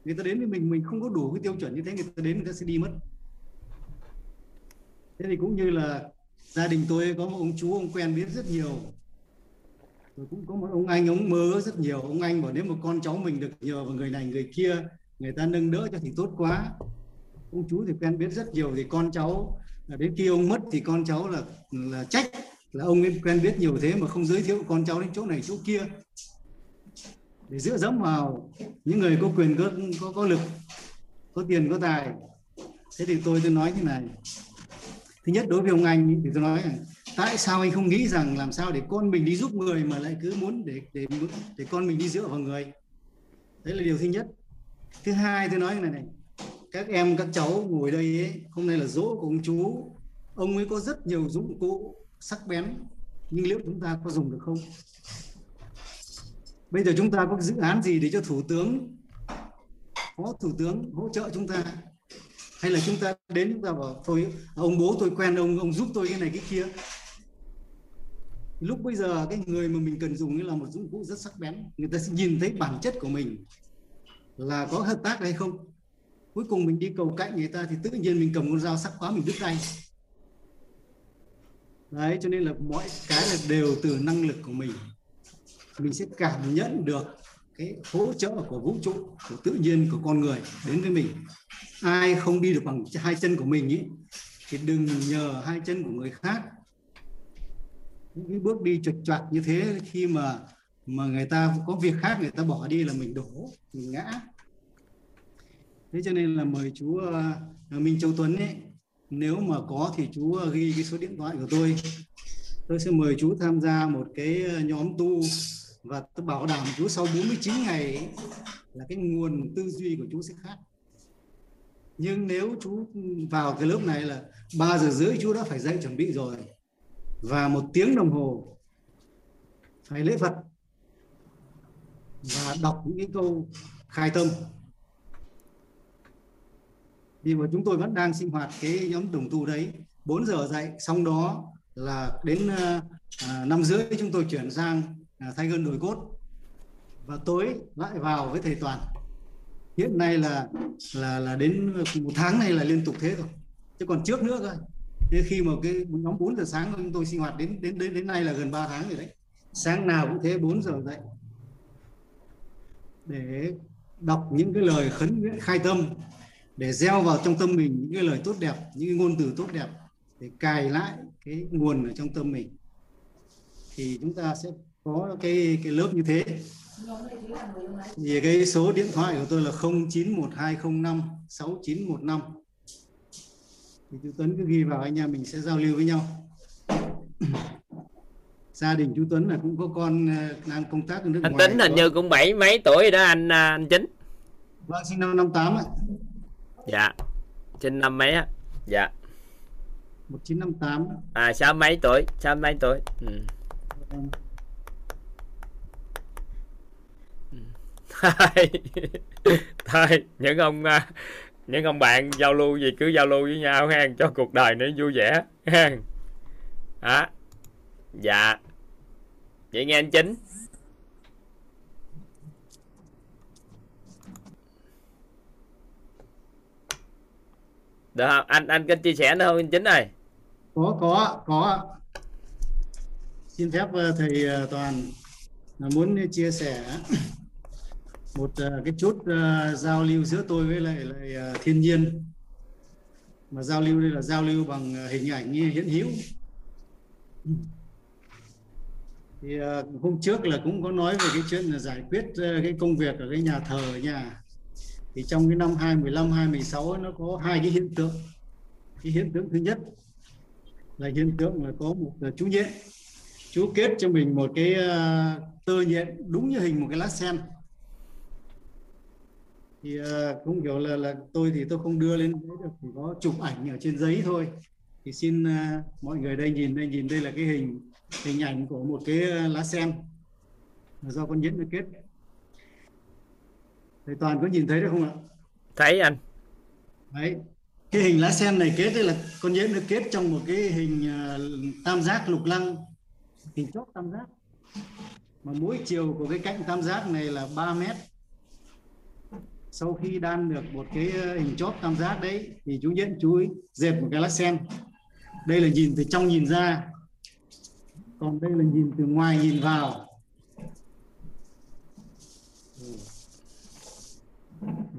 Người ta đến với mình mình không có đủ cái tiêu chuẩn như thế, người ta đến, người ta sẽ đi mất thế thì cũng như là gia đình tôi có một ông chú ông quen biết rất nhiều. Rồi cũng có một ông anh ông mơ rất nhiều. Ông anh bảo nếu mà con cháu mình được nhờ vào người này người kia người ta nâng đỡ cho thì tốt quá. Ông chú thì quen biết rất nhiều thì con cháu à, đến khi ông mất thì con cháu là là trách là ông ấy quen biết nhiều thế mà không giới thiệu con cháu đến chỗ này chỗ kia. Để dựa dẫm vào những người có quyền có có, có lực có tiền có tài. Thế thì tôi tôi nói như này thứ nhất đối với ông anh thì tôi nói là tại sao anh không nghĩ rằng làm sao để con mình đi giúp người mà lại cứ muốn để để để con mình đi dựa vào người? Đấy là điều thứ nhất. Thứ hai tôi nói này này các em các cháu ngồi đây ấy, hôm nay là dỗ của ông chú. Ông ấy có rất nhiều dụng cụ sắc bén nhưng liệu chúng ta có dùng được không? Bây giờ chúng ta có dự án gì để cho thủ tướng phó thủ tướng hỗ trợ chúng ta? Hay là chúng ta đến chúng ta bảo, thôi à, ông bố tôi quen, ông ông giúp tôi cái này cái kia. Lúc bây giờ cái người mà mình cần dùng là một dụng cụ rất sắc bén. Người ta sẽ nhìn thấy bản chất của mình là có hợp tác hay không. Cuối cùng mình đi cầu cạnh người ta thì tự nhiên mình cầm con dao sắc quá mình đứt tay. Đấy, cho nên là mọi cái là đều từ năng lực của mình. Mình sẽ cảm nhận được cái hỗ trợ của vũ trụ, của tự nhiên của con người đến với mình ai không đi được bằng hai chân của mình ý, thì đừng nhờ hai chân của người khác. Những cái bước đi chuột choạc như thế khi mà mà người ta có việc khác người ta bỏ đi là mình đổ mình ngã. Thế cho nên là mời chú uh, à, Minh Châu Tuấn ấy nếu mà có thì chú uh, ghi cái số điện thoại của tôi. Tôi sẽ mời chú tham gia một cái à, nhóm tu và tôi bảo đảm chú sau 49 ngày ấy, là cái nguồn tư duy của chú sẽ khác nhưng nếu chú vào cái lớp này là 3 giờ rưỡi chú đã phải dậy chuẩn bị rồi. Và một tiếng đồng hồ phải lễ Phật và đọc những cái câu khai tâm. Vì mà chúng tôi vẫn đang sinh hoạt cái nhóm đồng tu đấy. 4 giờ dậy, xong đó là đến ờ, ờ, năm rưỡi chúng tôi chuyển sang ờ, thay gân đổi cốt. Và tối lại vào với thầy toàn hiện nay là là là đến một tháng này là liên tục thế rồi. Chứ còn trước nữa thôi thế khi mà cái nhóm 4 giờ sáng chúng tôi sinh hoạt đến đến đến đến nay là gần 3 tháng rồi đấy. Sáng nào cũng thế 4 giờ dậy. Để đọc những cái lời khấn nguyện, khai tâm. Để gieo vào trong tâm mình những cái lời tốt đẹp, những cái ngôn từ tốt đẹp. Để cài lại cái nguồn ở trong tâm mình. Thì chúng ta sẽ có cái cái lớp như thế thì cái số điện thoại của tôi là 091205 6915 thì chú Tuấn cứ ghi vào anh em mình sẽ giao lưu với nhau. Gia đình chú Tuấn là cũng có con ờ, đang công tác ở nước anh ngoài. Tính hình như cũng bảy mấy tuổi rồi đó anh à, anh chính. Vâng sinh năm 58 ạ. Dạ trên năm mấy á? Dạ. 1958 à sáu mấy tuổi sáu mấy tuổi? Ừ. thôi thôi những ông à, những ông bạn giao lưu gì cứ giao lưu với nhau ha cho cuộc đời nó vui vẻ ha. À, dạ. Vậy nghe anh chính. Được không? Anh anh kênh chia sẻ nữa không anh chính này có có có xin phép ờ, thầy ờ, toàn là muốn chia sẻ một uh, cái chút uh, ờ, giao lưu giữa tôi với lại lại uh, thiên nhiên. Mà giao lưu đây là giao lưu bằng uh, hình ảnh hiện hữu. Thì uh, hôm trước là cũng có nói về cái chuyện là giải quyết uh, cái công việc ở cái nhà thờ ở nhà. Thì trong cái năm 2015 2016 ấy, nó có hai cái hiện tượng. Cái hiện tượng thứ nhất là hiện tượng là có một uh, chú nhện chú kết cho mình một cái uh, tơ nhện đúng như hình một cái lá sen thì ờ, cũng kiểu là là tôi thì tôi không đưa lên đấy được chỉ có chụp ảnh ở trên giấy thôi. Thì xin ờ, mọi người đây nhìn đây nhìn đây là cái hình hình ảnh của một cái ờ, lá sen. Do con nhện nó kết. Thầy toàn có nhìn thấy được không ạ? Thấy anh. Đấy. Cái hình lá sen này kết đây là con nhện nó kết trong một cái hình tam giác lục lăng. Hình chóp tam giác. Mà mỗi chiều của cái cạnh tam giác này là 3 mét sau khi đan được một cái ờ, hình chóp tam giác đấy, thì chú nhận chú ấy dệt một cái lá sen. Đây là nhìn từ trong nhìn ra. Còn đây là nhìn từ ngoài nhìn vào. Ừ.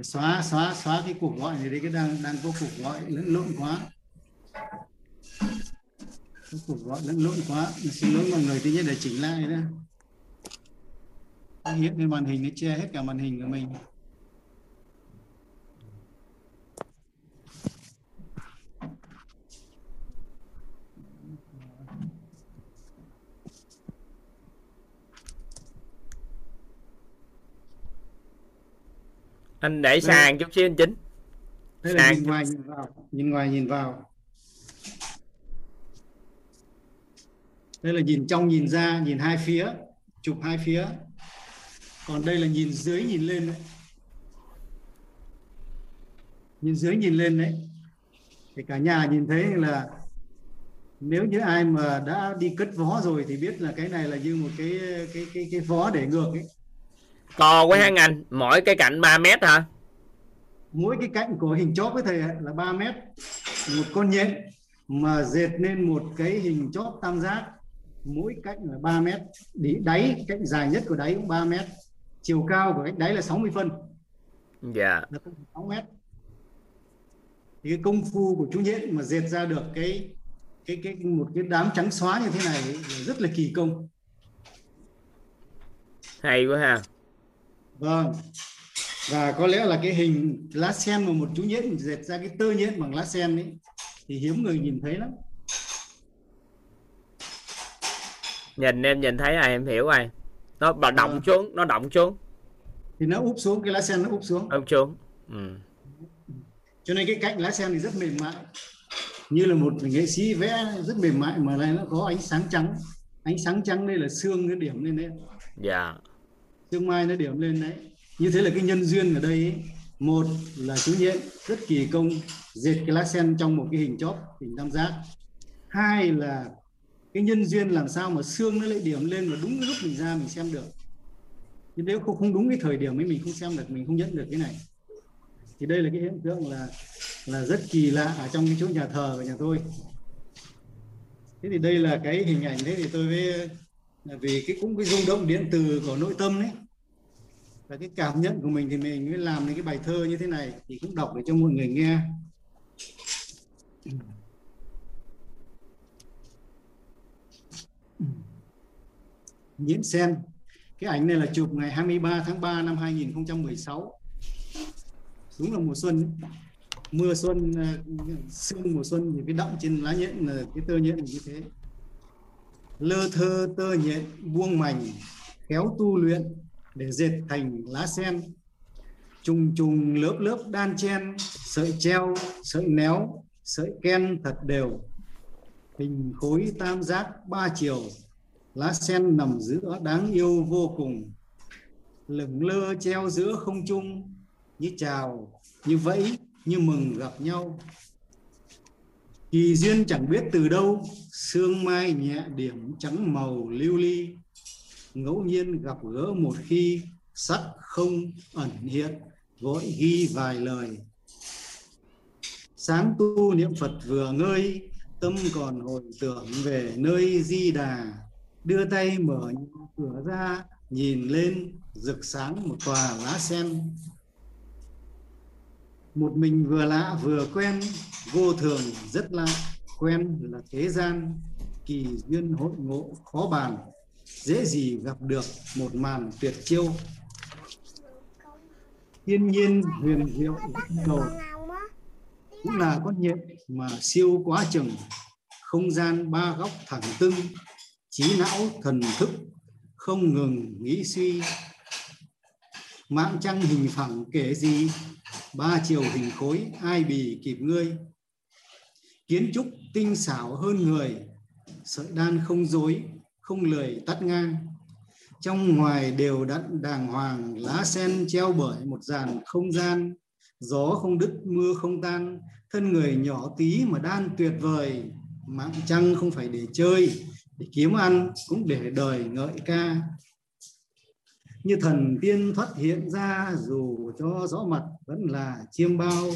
Xóa xóa xóa cái cuộc gọi này đấy cái đang đang có cuộc gọi lẫn lộn quá. Có cuộc gọi lẫn lộn quá. Mình xin lỗi mọi người, thứ nhất để chỉnh lại đó. Hiện lên màn hình nó che hết cả màn hình của mình. Anh để sàn chút xíu anh chính. là Sang. nhìn ngoài nhìn vào nhìn ngoài nhìn vào. Đây là nhìn trong nhìn ra nhìn hai phía chụp hai phía. Còn đây là nhìn dưới nhìn lên đấy. Nhìn dưới nhìn lên đấy. Thì cả nhà nhìn thấy là nếu như ai mà đã đi cất vó rồi thì biết là cái này là như một cái cái cái cái vó để ngược ấy to quá hả anh mỗi cái cạnh 3 mét hả? Mỗi cái cạnh của hình chóp với thầy là 3 mét. Một con nhện mà dệt nên một cái hình chóp tam giác. Mỗi cạnh là 3 mét. Đí, đáy cạnh dài nhất của đáy cũng 3 mét. Chiều cao của cạnh đáy là 60 phân. Dạ. Là 6 mét. Thì cái công phu của chú nhện mà dệt ra được cái cái cái một cái đám trắng xóa như thế này là rất là kỳ công. Hay quá ha vâng. Và có lẽ là cái hình lá sen mà một chú nhện dệt ra cái tơ nhện bằng lá sen ấy thì hiếm người nhìn thấy lắm. Nhìn em nhìn thấy ai em hiểu ai nó bà động Ờ. xuống nó động xuống. Thì nó úp xuống cái lá sen nó úp xuống. Úp xuống. Ừ. cho nên cái cạnh lá sen thì rất mềm mại. Như là một nghệ sĩ vẽ rất mềm mại mà lại nó có ánh sáng trắng. Ánh sáng trắng đây là xương nó điểm lên đấy. Dạ xương mai nó điểm lên đấy. Như thế là cái nhân duyên ở đây ấy. một là chú nhện rất kỳ công, dệt cái lá sen trong một cái hình chóp, hình tam giác. Hai là cái nhân duyên làm sao mà xương nó lại điểm lên và đúng cái lúc mình ra mình xem được. Nhưng nếu không không đúng cái thời điểm ấy, mình không xem được, mình không nhận được cái này. Thì đây là cái hiện tượng là là rất kỳ lạ ở trong cái chỗ nhà thờ của nhà tôi. Thế thì đây là cái hình ảnh thế thì tôi với vì cái cũng cái rung động điện từ của nội tâm đấy. Và cái cảm nhận của mình thì mình mới làm những cái bài thơ như thế này thì cũng đọc để cho mọi người nghe. Ừ. Nhiễm Sen, cái ảnh này là chụp ngày 23 tháng 3 năm 2016 đúng là mùa xuân mưa xuân ờ, sương mùa xuân thì cái động trên lá nhện là cái tơ nhện như thế lơ thơ tơ nhện buông mảnh, khéo tu luyện để dệt thành lá sen. Trùng trùng lớp lớp đan chen, sợi treo, sợi néo, sợi ken thật đều. Hình khối tam giác ba chiều, lá sen nằm giữa đáng yêu vô cùng. Lửng lơ treo giữa không trung, như chào, như vẫy, như mừng gặp nhau kỳ duyên chẳng biết từ đâu, sương mai nhẹ điểm trắng màu lưu ly. Ngẫu nhiên gặp gỡ một khi, sắc không ẩn hiện vội ghi vài lời. Sáng tu niệm phật vừa ngơi, tâm còn hồi tưởng về nơi di đà. Đưa tay mở cửa ra, nhìn lên, rực sáng một tòa lá sen một mình vừa lạ vừa quen, vô thường rất lạ, quen là thế gian, kỳ duyên hội ngộ khó bàn, dễ gì gặp được một màn tuyệt chiêu. Thiên nhiên huyền diệu đầu, cũng là con nhện mà siêu quá chừng, không gian ba góc thẳng tưng, trí não thần thức không ngừng nghĩ suy. Mạng trăng hình phẳng kể gì? Ba chiều hình khối, ai bì kịp ngươi. Kiến trúc tinh xảo hơn người, sợi đan không dối, không lười tắt ngang. Trong ngoài đều đặn đàng hoàng, lá sen treo bởi một dàn không gian. Gió không đứt, mưa không tan, thân người nhỏ tí mà đan tuyệt vời. Mạng trăng không phải để chơi, để kiếm ăn cũng để đời ngợi ca như thần tiên thoát hiện ra, dù cho rõ mặt vẫn là chiêm bao,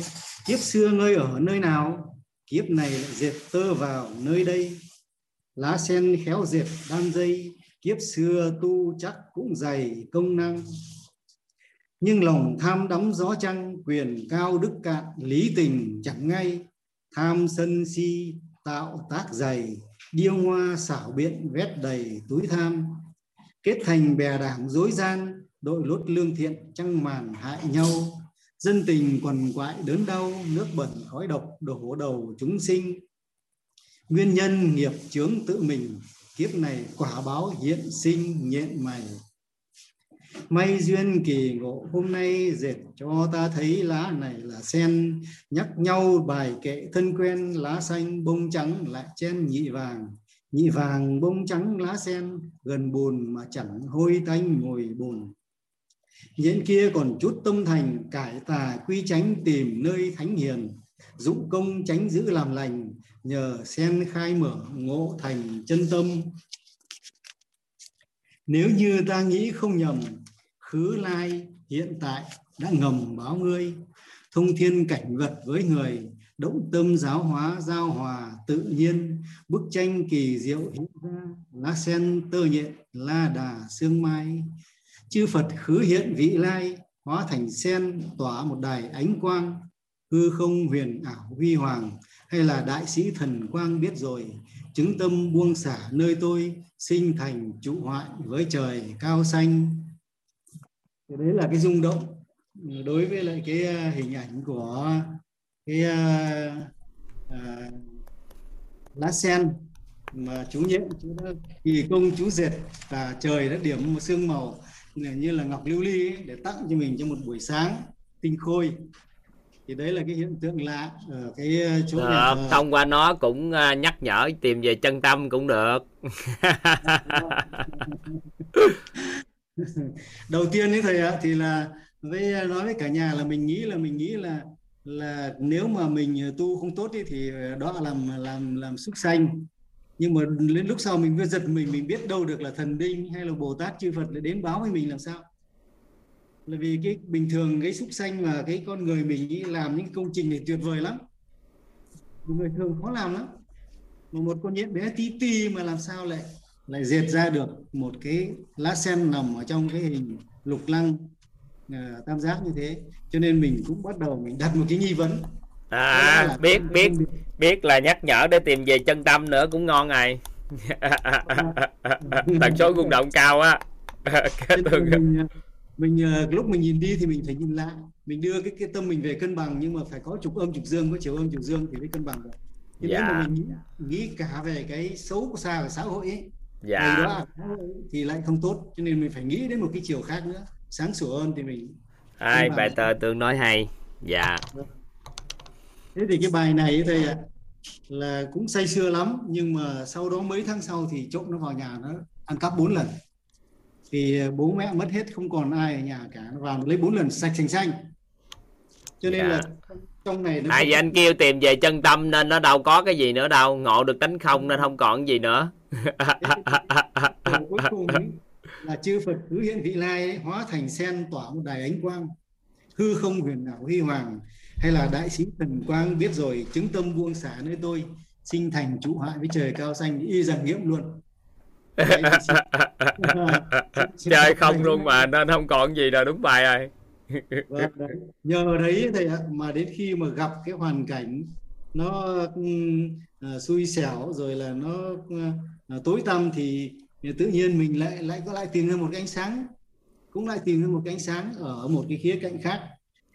kiếp xưa ngơi ở nơi nào? Kiếp này lại dệt tơ vào nơi đây. Lá sen khéo dệt đan dây, kiếp xưa tu chắc cũng dày công năng. Nhưng lòng tham đắm gió trăng, quyền cao đức cạn, lý tình chẳng ngay. Tham sân si tạo tác dày, điêu hoa xảo biện vét đầy túi tham kết thành bè đảng dối gian, đội lốt lương thiện trăng màn hại nhau. Dân tình quằn quại đớn đau, nước bẩn khói độc đổ đầu chúng sinh. Nguyên nhân nghiệp chướng tự mình, kiếp này quả báo hiện sinh nhện mày. May duyên kỳ ngộ hôm nay dệt cho ta thấy lá này là sen, nhắc nhau bài kệ thân quen lá xanh bông trắng lại chen nhị vàng nhị vàng bông trắng lá sen, gần bùn mà chẳng hôi tanh ngồi bùn nhện kia còn chút tâm thành, cải tà quy tránh tìm nơi thánh hiền. Dụng công tránh giữ làm lành, nhờ sen khai mở ngộ thành chân tâm. Nếu như ta nghĩ không nhầm, khứ lai hiện tại đã ngầm báo ngươi. Thông thiên cảnh vật với người động tâm giáo hóa, giao hòa, tự nhiên. Bức tranh kỳ diệu hiện ra, lá sen tơ nhện, la đà, sương mai. Chư phật khứ hiện vị lai, hóa thành sen, tỏa một đài ánh quang. Hư không huyền ảo huy hoàng, hay là đại sĩ thần quang biết rồi. Chứng tâm buông xả nơi tôi, sinh thành trụ hoại với trời cao xanh. Thì đấy là cái rung động đối với lại cái à, hình ảnh của cái uh, uh, lá sen mà chú nhện chú đã kỳ công chú dệt và trời đã điểm một sương màu như là ngọc lưu ly ấy, để tặng cho mình trong một buổi sáng tinh khôi. Thì đấy là cái hiện tượng lạ ở cái chỗ được, này thông qua nó cũng nhắc nhở tìm về chân tâm cũng được. Đầu tiên ấy thầy ạ thì là với nói với cả nhà là mình nghĩ là mình nghĩ là là nếu mà mình ờ, tu không tốt đi thì ờ, đó là làm làm làm súc sanh. Nhưng mà đến lúc sau mình mới giật mình mình biết đâu được là thần đinh hay là bồ tát, chư phật lại đến báo với mình làm sao. Là vì cái bình thường cái súc sanh và cái con người mình ý làm những công trình này tuyệt vời lắm. Người thường khó làm lắm. Mà một con nhện bé tí ti mà làm sao lại lại dệt ra được một cái lá sen nằm ở trong cái hình lục lăng uh, tam giác như thế. Cho nên mình cũng bắt đầu mình đặt một cái nghi vấn. À biết biết biết là nhắc nhở để tìm về chân tâm nữa cũng ngon này. Tần số rung động cao á. Mình, mình ờ, lúc mình nhìn đi thì mình phải nhìn lại. Mình đưa cái cái tâm mình về cân bằng nhưng mà phải có trục âm trục dương có chiều âm trục dương thì mới cân bằng được. Thì dạ. nếu mà mình nghĩ, nghĩ cả về cái xấu của xa ở xã hội ấy dạ. đó thì lại không tốt. Cho nên mình phải nghĩ đến một cái chiều khác nữa sáng sủa hơn thì mình ai bài tờ tương nói hay. Dạ. Thế thì cái bài này thầy ạ là cũng say sưa lắm nhưng mà sau đó mấy tháng sau thì trộm nó vào nhà nó ăn cắp bốn lần. Thì bố mẹ mất hết không còn ai ở nhà cả nó vào lấy bốn lần sạch sành xanh. Cho nên dạ. là trong này nó ai anh kêu tìm về chân tâm nên nó đâu có cái gì nữa đâu ngộ được tánh không nên không còn gì nữa. Cuối cùng là chư Phật cứ hiện vị lai ấy, hóa thành sen tỏa một đài ánh quang. Hư không huyền ảo huy hoàng hay là đại sĩ thần quang biết rồi chứng tâm buông xả nơi tôi sinh thành chủ hại với trời cao xanh y rằng nghiệm luôn. Trời không luôn mà nên không còn gì rồi đúng bài rồi. Vâng, nhờ đấy thầy ạ mà đến khi mà gặp cái hoàn cảnh nó uh, xui xẻo rồi là nó uh, tối tăm thì, thì tự nhiên mình lại lại có lại tìm ra một cái ánh sáng cũng lại tìm ra một cái ánh sáng ở một cái khía cạnh khác.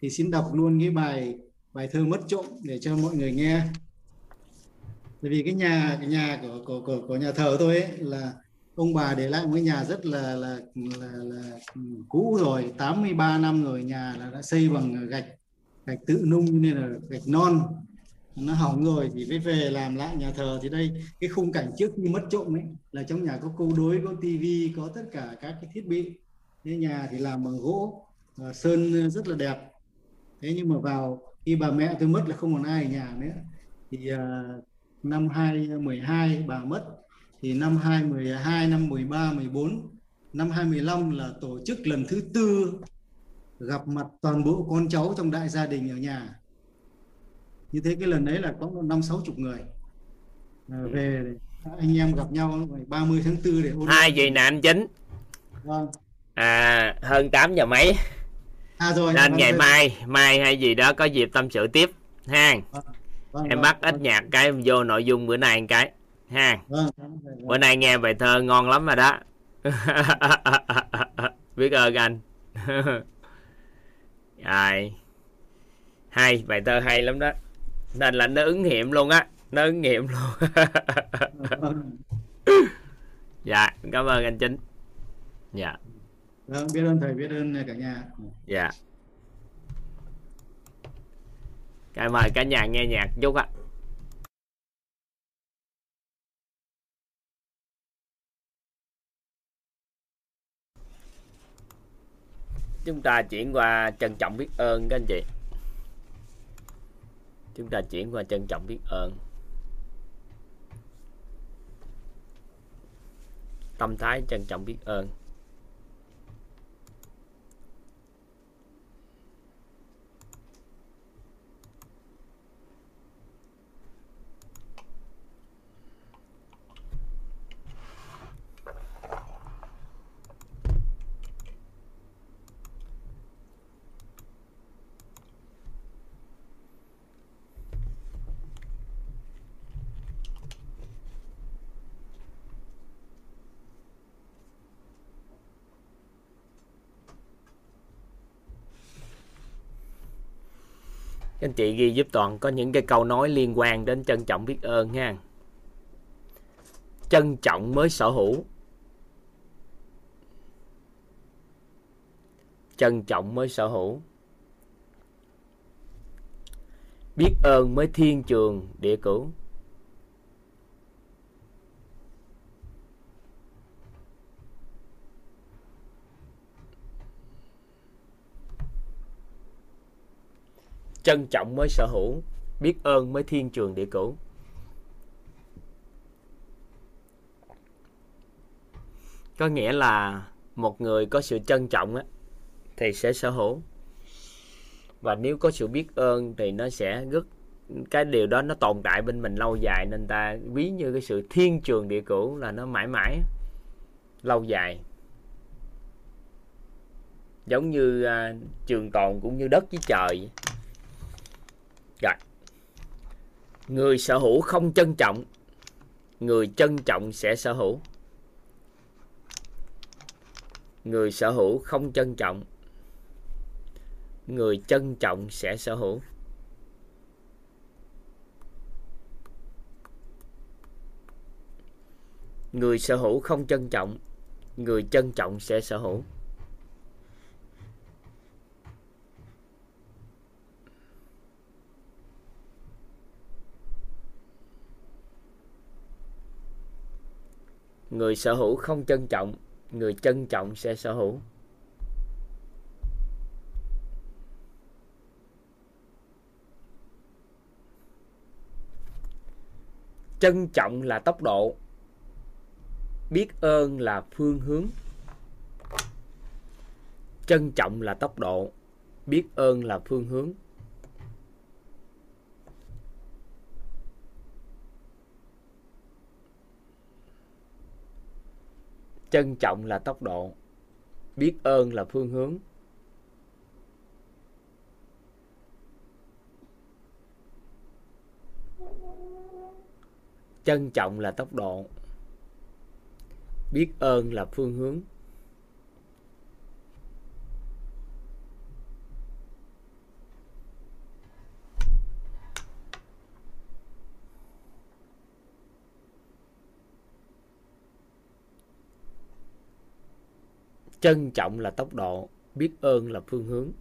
Thì xin đọc luôn cái bài bài thơ mất trộm để cho mọi người nghe. Bởi vì cái nhà cái nhà của của của, của nhà thờ tôi ấy là ông bà để lại một cái nhà rất là là là, là cũ rồi 83 năm rồi nhà là đã xây bằng gạch gạch tự nung nên là gạch non nó hỏng rồi thì mới về làm lại nhà thờ. Thì đây cái khung cảnh trước khi mất trộm ấy là trong nhà có câu đối có tivi có tất cả các cái thiết bị. Thế nhà thì làm bằng gỗ ờ, sơn rất là đẹp. Thế nhưng mà vào khi bà mẹ tôi mất là không còn ai ở nhà nữa. Thì uh, năm 2012 bà mất thì năm 2012 năm 13 14 năm 2015 là tổ chức lần thứ tư gặp mặt toàn bộ con cháu trong đại gia đình ở nhà như thế cái lần đấy là có năm sáu chục người. À, về anh em gặp nhau 30 tháng 4 để ôn hai gì nè anh chính. Vâng. à hơn 8 giờ mấy. À, rồi, nên vâng, ngày rồi. mai mai hay gì đó có dịp tâm sự tiếp ha. Vâng, vâng, em vâng, bắt ít vâng. nhạc cái em vô nội dung bữa nay một cái ha. Vâng, vâng, vâng. bữa nay nghe bài thơ ngon lắm rồi đó. Biết ơn anh. Rồi. Hay bài thơ hay lắm đó nên là nó ứng nghiệm luôn á. Nó ứng nghiệm luôn. Dạ cảm ơn anh chính. Dạ. Vâng biết ơn thầy biết ơn cả nhà. Dạ. Cảm mời cả nhà nghe nhạc chút ạ chúng ta chuyển qua trân trọng biết ơn các anh chị chúng ta chuyển qua trân trọng biết ơn. Tâm thái trân trọng biết ơn. Các anh chị ghi giúp toàn có những cái câu nói liên quan đến trân trọng biết ơn nha trân trọng mới sở hữu. Trân trọng mới sở hữu. Biết ơn mới thiên trường địa cửu. Trân trọng mới sở hữu biết ơn mới thiên trường địa cửu. Có nghĩa là một người có sự trân trọng á, thì sẽ sở hữu. Và nếu có sự biết ơn thì nó sẽ rất cái điều đó nó tồn tại bên mình lâu dài nên ta ví như cái sự thiên trường địa cửu là nó mãi mãi lâu dài. Giống như uh, trường tồn cũng như đất với trời rồi người sở hữu không trân trọng, người trân trọng sẽ sở hữu. Người sở hữu không trân trọng, người trân trọng sẽ sở hữu. Người sở hữu không trân trọng, người trân trọng sẽ sở hữu. Người sở hữu không trân trọng, người trân trọng sẽ sở hữu. Trân trọng là tốc độ, biết ơn là phương hướng. Trân trọng là tốc độ, biết ơn là phương hướng. Trân trọng là tốc độ. Biết ơn là phương hướng. Trân trọng là tốc độ. Biết ơn là phương hướng. Trân trọng là tốc độ, biết ơn là phương hướng.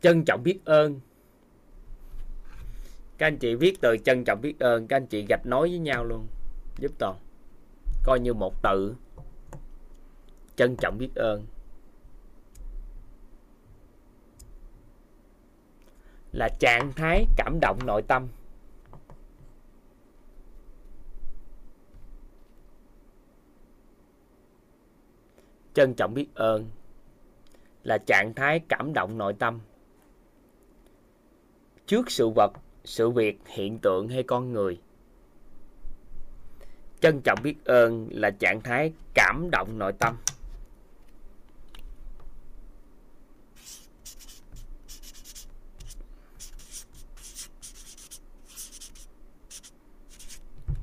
Trân trọng biết ơn. Các anh chị viết từ trân trọng biết ơn, các anh chị gạch nói với nhau luôn. Giúp toàn. Coi như một từ. Trân trọng biết ơn. Là trạng thái cảm động nội tâm. Trân trọng biết ơn là trạng thái cảm động nội tâm. Trước sự vật, sự việc, hiện tượng hay con người. Trân trọng biết ơn là trạng thái cảm động nội tâm.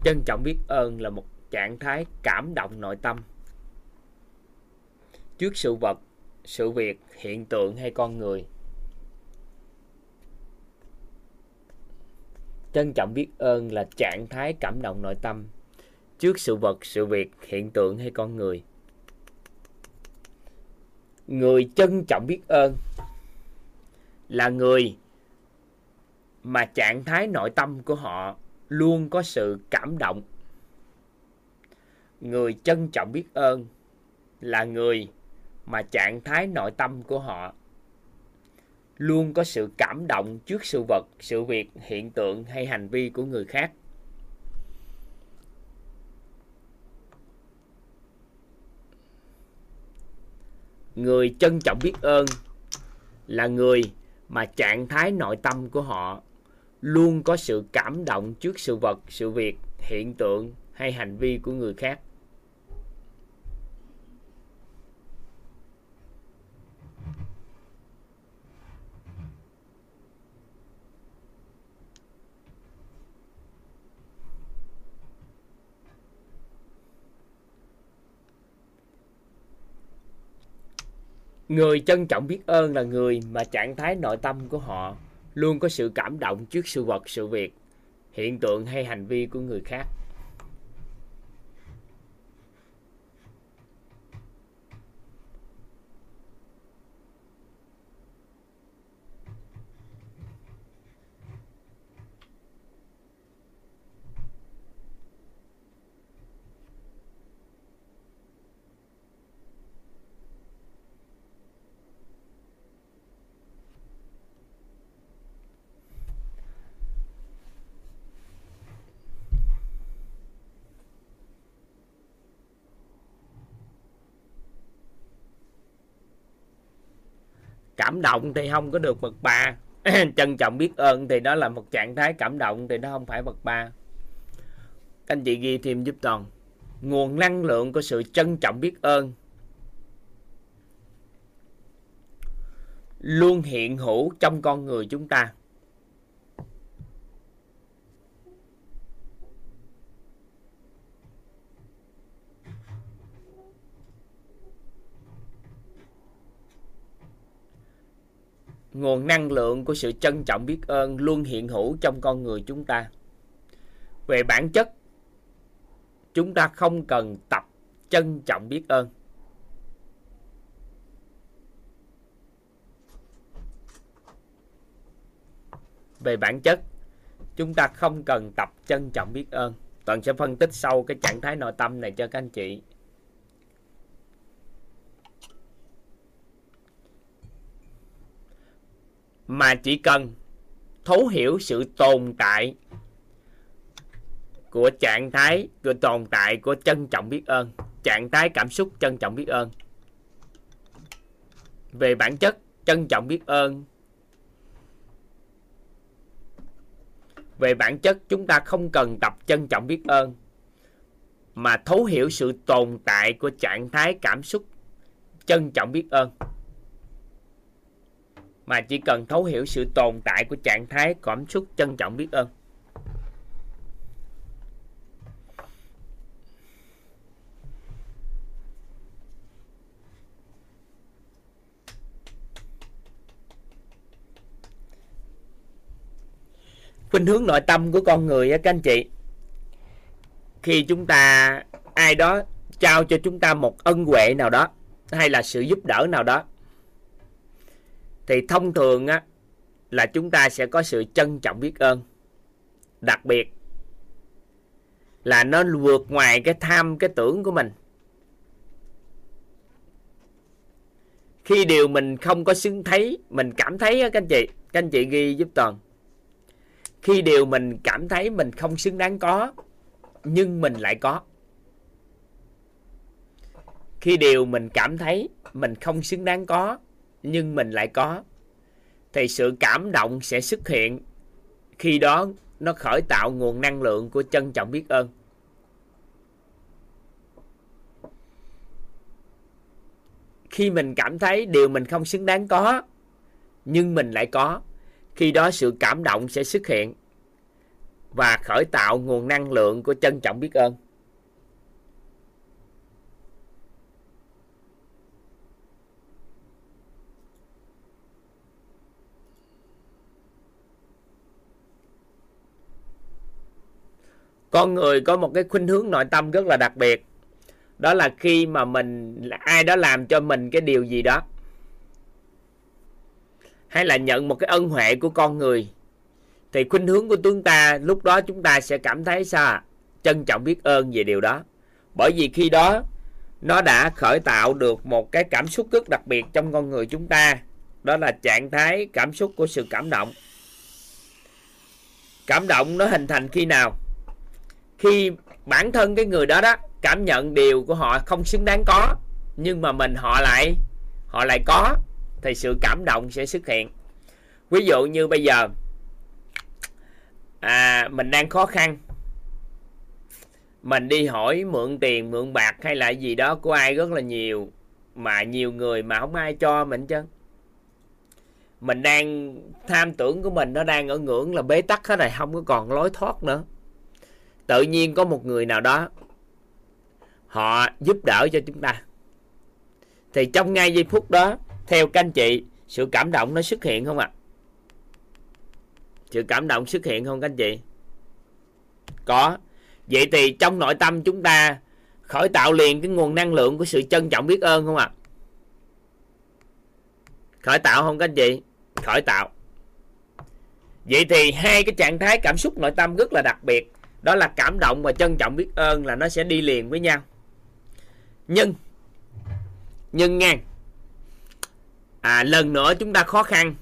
Trân trọng biết ơn là một trạng thái cảm động nội tâm. Trước sự vật, sự việc, hiện tượng hay con người. Trân trọng biết ơn là trạng thái cảm động nội tâm. Trước sự vật, sự việc, hiện tượng hay con người. Người trân trọng biết ơn là người mà trạng thái nội tâm của họ luôn có sự cảm động. Người trân trọng biết ơn là người mà trạng thái nội tâm của họ. Luôn có sự cảm động trước sự vật, sự việc, hiện tượng hay hành vi của người khác. Người trân trọng biết ơn là người mà trạng thái nội tâm của họ luôn có sự cảm động trước sự vật, sự việc, hiện tượng hay hành vi của người khác. Người trân trọng biết ơn là người mà trạng thái nội tâm của họ luôn có sự cảm động trước sự vật, sự việc, hiện tượng hay hành vi của người khác. Cảm động thì không có được bậc ba. Trân trọng biết ơn thì đó là một trạng thái cảm động thì nó không phải bậc ba. Anh chị ghi thêm giúp toàn. Nguồn năng lượng của sự trân trọng biết ơn. Luôn hiện hữu trong con người chúng ta. Nguồn năng lượng của sự trân trọng biết ơn luôn hiện hữu trong con người chúng ta. Về bản chất, chúng ta không cần tập trân trọng biết ơn. Về bản chất, chúng ta không cần tập trân trọng biết ơn. Toàn sẽ phân tích sâu cái trạng thái nội tâm này cho các anh chị. Mà chỉ cần thấu hiểu sự tồn tại của trạng thái, của tồn tại của trân trọng biết ơn, trạng thái cảm xúc trân trọng biết ơn. Về bản chất, trân trọng biết ơn. Về bản chất, chúng ta không cần tập trân trọng biết ơn, mà thấu hiểu sự tồn tại của trạng thái cảm xúc trân trọng biết ơn mà chỉ cần thấu hiểu sự tồn tại của trạng thái cảm xúc trân trọng biết ơn. Khuynh hướng nội tâm của con người á, các anh chị, khi chúng ta, ai đó trao cho chúng ta một ân huệ nào đó, hay là sự giúp đỡ nào đó thì thông thường á, là chúng ta sẽ có sự trân trọng biết ơn. Đặc biệt là nó vượt ngoài cái tham, cái tưởng của mình. Khi điều mình không có xứng thấy, mình cảm thấy á, các anh chị, các anh chị ghi giúp toàn. Khi điều mình cảm thấy mình không xứng đáng có, nhưng mình lại có. Khi điều mình cảm thấy mình không xứng đáng có nhưng mình lại có. Thì sự cảm động sẽ xuất hiện. Khi đó, nó khởi tạo nguồn năng lượng của trân trọng biết ơn. Khi mình cảm thấy điều mình không xứng đáng có, nhưng mình lại có, khi đó sự cảm động sẽ xuất hiện và khởi tạo nguồn năng lượng của trân trọng biết ơn. Con người có một cái khuynh hướng nội tâm rất là đặc biệt. Đó là khi mà mình, ai đó làm cho mình cái điều gì đó. Hay là nhận một cái ân huệ của con người. Thì khuynh hướng của chúng ta, lúc đó chúng ta sẽ cảm thấy sao? Trân trọng biết ơn về điều đó. Bởi vì khi đó, nó đã khởi tạo được một cái cảm xúc rất đặc biệt trong con người chúng ta. Đó là trạng thái cảm xúc của sự cảm động. Cảm động nó hình thành khi nào? Khi bản thân cái người đó đó cảm nhận điều của họ không xứng đáng có, nhưng mà mình họ lại họ lại có, thì sự cảm động sẽ xuất hiện. Ví dụ như bây giờ à mình đang khó khăn. Mình đi hỏi mượn tiền, mượn bạc hay là gì đó của ai rất là nhiều, mà nhiều người mà không ai cho mình chứ mình đang, tham tưởng của mình nó đang ở ngưỡng là bế tắc hết này không có còn lối thoát nữa tự nhiên có một người nào đó, họ giúp đỡ cho chúng ta. Thì trong ngay giây phút đó, theo các anh chị, sự cảm động nó xuất hiện không ạ? À? sự cảm động xuất hiện không các anh chị? Có. Vậy thì trong nội tâm chúng ta, khởi tạo liền cái nguồn năng lượng của sự trân trọng biết ơn không ạ? À? khởi tạo không các anh chị? Khởi tạo. Vậy thì hai cái trạng thái cảm xúc nội tâm rất là đặc biệt đó là cảm động và trân trọng biết ơn là nó sẽ đi liền với nhau. Nhưng nhưng nghe. À, lần nữa chúng ta khó khăn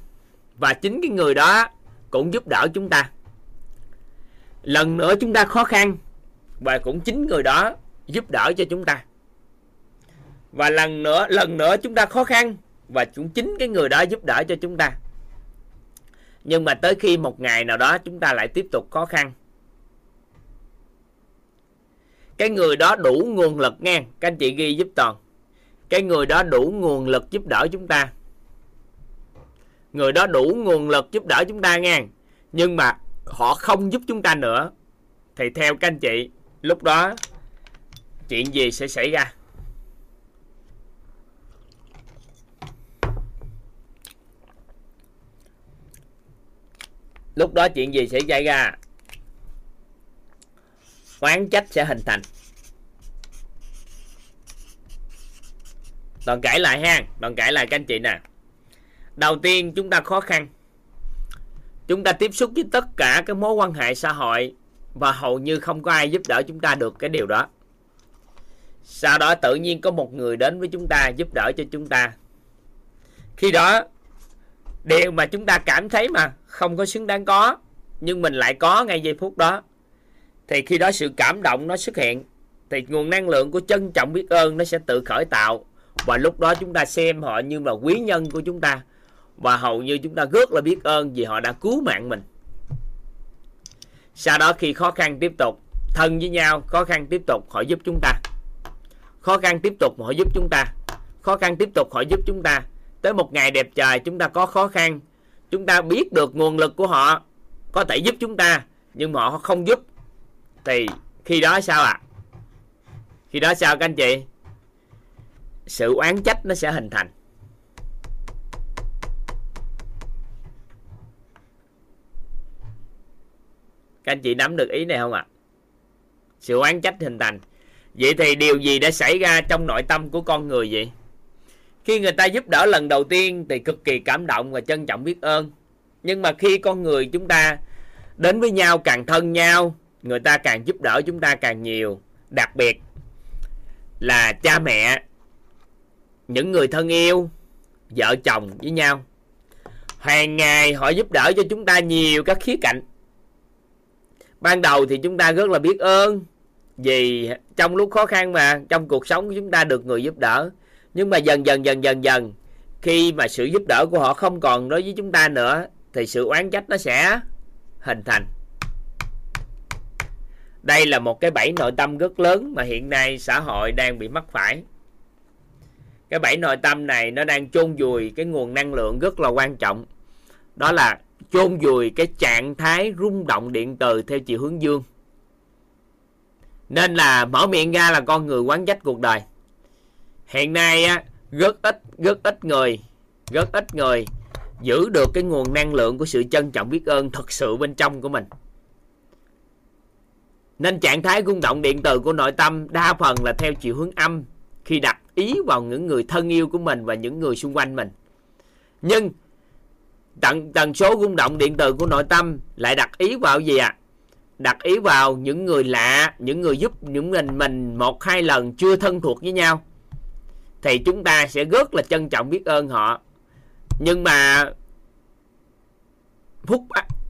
và chính cái người đó cũng giúp đỡ chúng ta. Lần nữa chúng ta khó khăn và cũng chính người đó giúp đỡ cho chúng ta. Và lần nữa lần nữa chúng ta khó khăn và cũng chính cái người đó giúp đỡ cho chúng ta. Nhưng mà tới khi một ngày nào đó chúng ta lại tiếp tục khó khăn cái người đó đủ nguồn lực nghe. Các anh chị ghi giúp toàn. Cái người đó đủ nguồn lực giúp đỡ chúng ta. Người đó đủ nguồn lực giúp đỡ chúng ta nghe. Nhưng mà họ không giúp chúng ta nữa. Thì theo các anh chị, lúc đó chuyện gì sẽ xảy ra? Lúc đó chuyện gì sẽ xảy ra? Oán trách sẽ hình thành. Đoạn cãi lại ha. Đoạn cãi lại các anh chị nè. Đầu tiên chúng ta khó khăn. Chúng ta tiếp xúc với tất cả các mối quan hệ xã hội Và hầu như không có ai giúp đỡ chúng ta được cái điều đó. Sau đó tự nhiên có một người đến với chúng ta Giúp đỡ cho chúng ta. Khi đó, Điều mà chúng ta cảm thấy mà Không có xứng đáng có, Nhưng mình lại có ngay giây phút đó. Thì khi đó sự cảm động nó xuất hiện. Thì nguồn năng lượng của trân trọng biết ơn Nó sẽ tự khởi tạo. Và lúc đó chúng ta xem họ như là quý nhân của chúng ta. Và hầu như chúng ta rất là biết ơn vì họ đã cứu mạng mình. Sau đó khi khó khăn tiếp tục, thân với nhau, khó khăn tiếp tục, họ giúp chúng ta. Khó khăn tiếp tục họ giúp chúng ta. Khó khăn tiếp tục họ giúp chúng ta. Tới một ngày đẹp trời chúng ta có khó khăn. Chúng ta biết được nguồn lực của họ có thể giúp chúng ta, nhưng mà họ không giúp thì khi đó sao ạ? À? khi đó sao các anh chị? Sự oán trách nó sẽ hình thành. Các anh chị nắm được ý này không ạ? À? sự oán trách hình thành. Vậy thì điều gì đã xảy ra trong nội tâm của con người vậy? Khi người ta giúp đỡ lần đầu tiên thì cực kỳ cảm động và trân trọng biết ơn. Nhưng mà khi con người chúng ta đến với nhau, càng thân nhau người ta càng giúp đỡ chúng ta càng nhiều. Đặc biệt là cha mẹ, những người thân yêu, vợ chồng với nhau. Hàng ngày họ giúp đỡ cho chúng ta nhiều các khía cạnh. Ban đầu thì chúng ta rất là biết ơn vì trong lúc khó khăn mà, trong cuộc sống chúng ta được người giúp đỡ. Nhưng mà dần dần dần dần dần, khi mà sự giúp đỡ của họ không còn đối với chúng ta nữa, thì sự oán trách nó sẽ hình thành đây là một cái bẫy nội tâm rất lớn mà hiện nay xã hội đang bị mắc phải. Cái bẫy nội tâm này nó đang chôn vùi cái nguồn năng lượng rất là quan trọng. Đó là chôn vùi cái trạng thái rung động điện từ theo chiều hướng dương. Nên là mở miệng ra là con người quán trách cuộc đời. Hiện nay á, rất ít rất ít người, rất ít người giữ được cái nguồn năng lượng của sự trân trọng biết ơn thật sự bên trong của mình nên trạng thái rung động điện từ của nội tâm đa phần là theo chiều hướng âm, khi đặt ý vào những người thân yêu của mình và những người xung quanh mình. Nhưng tần tần số rung động điện từ của nội tâm lại đặt ý vào gì ạ? À? đặt ý vào những người lạ, những người giúp những mình mình một hai lần chưa thân thuộc với nhau. Thì chúng ta sẽ rất là trân trọng biết ơn họ. Nhưng mà, phúc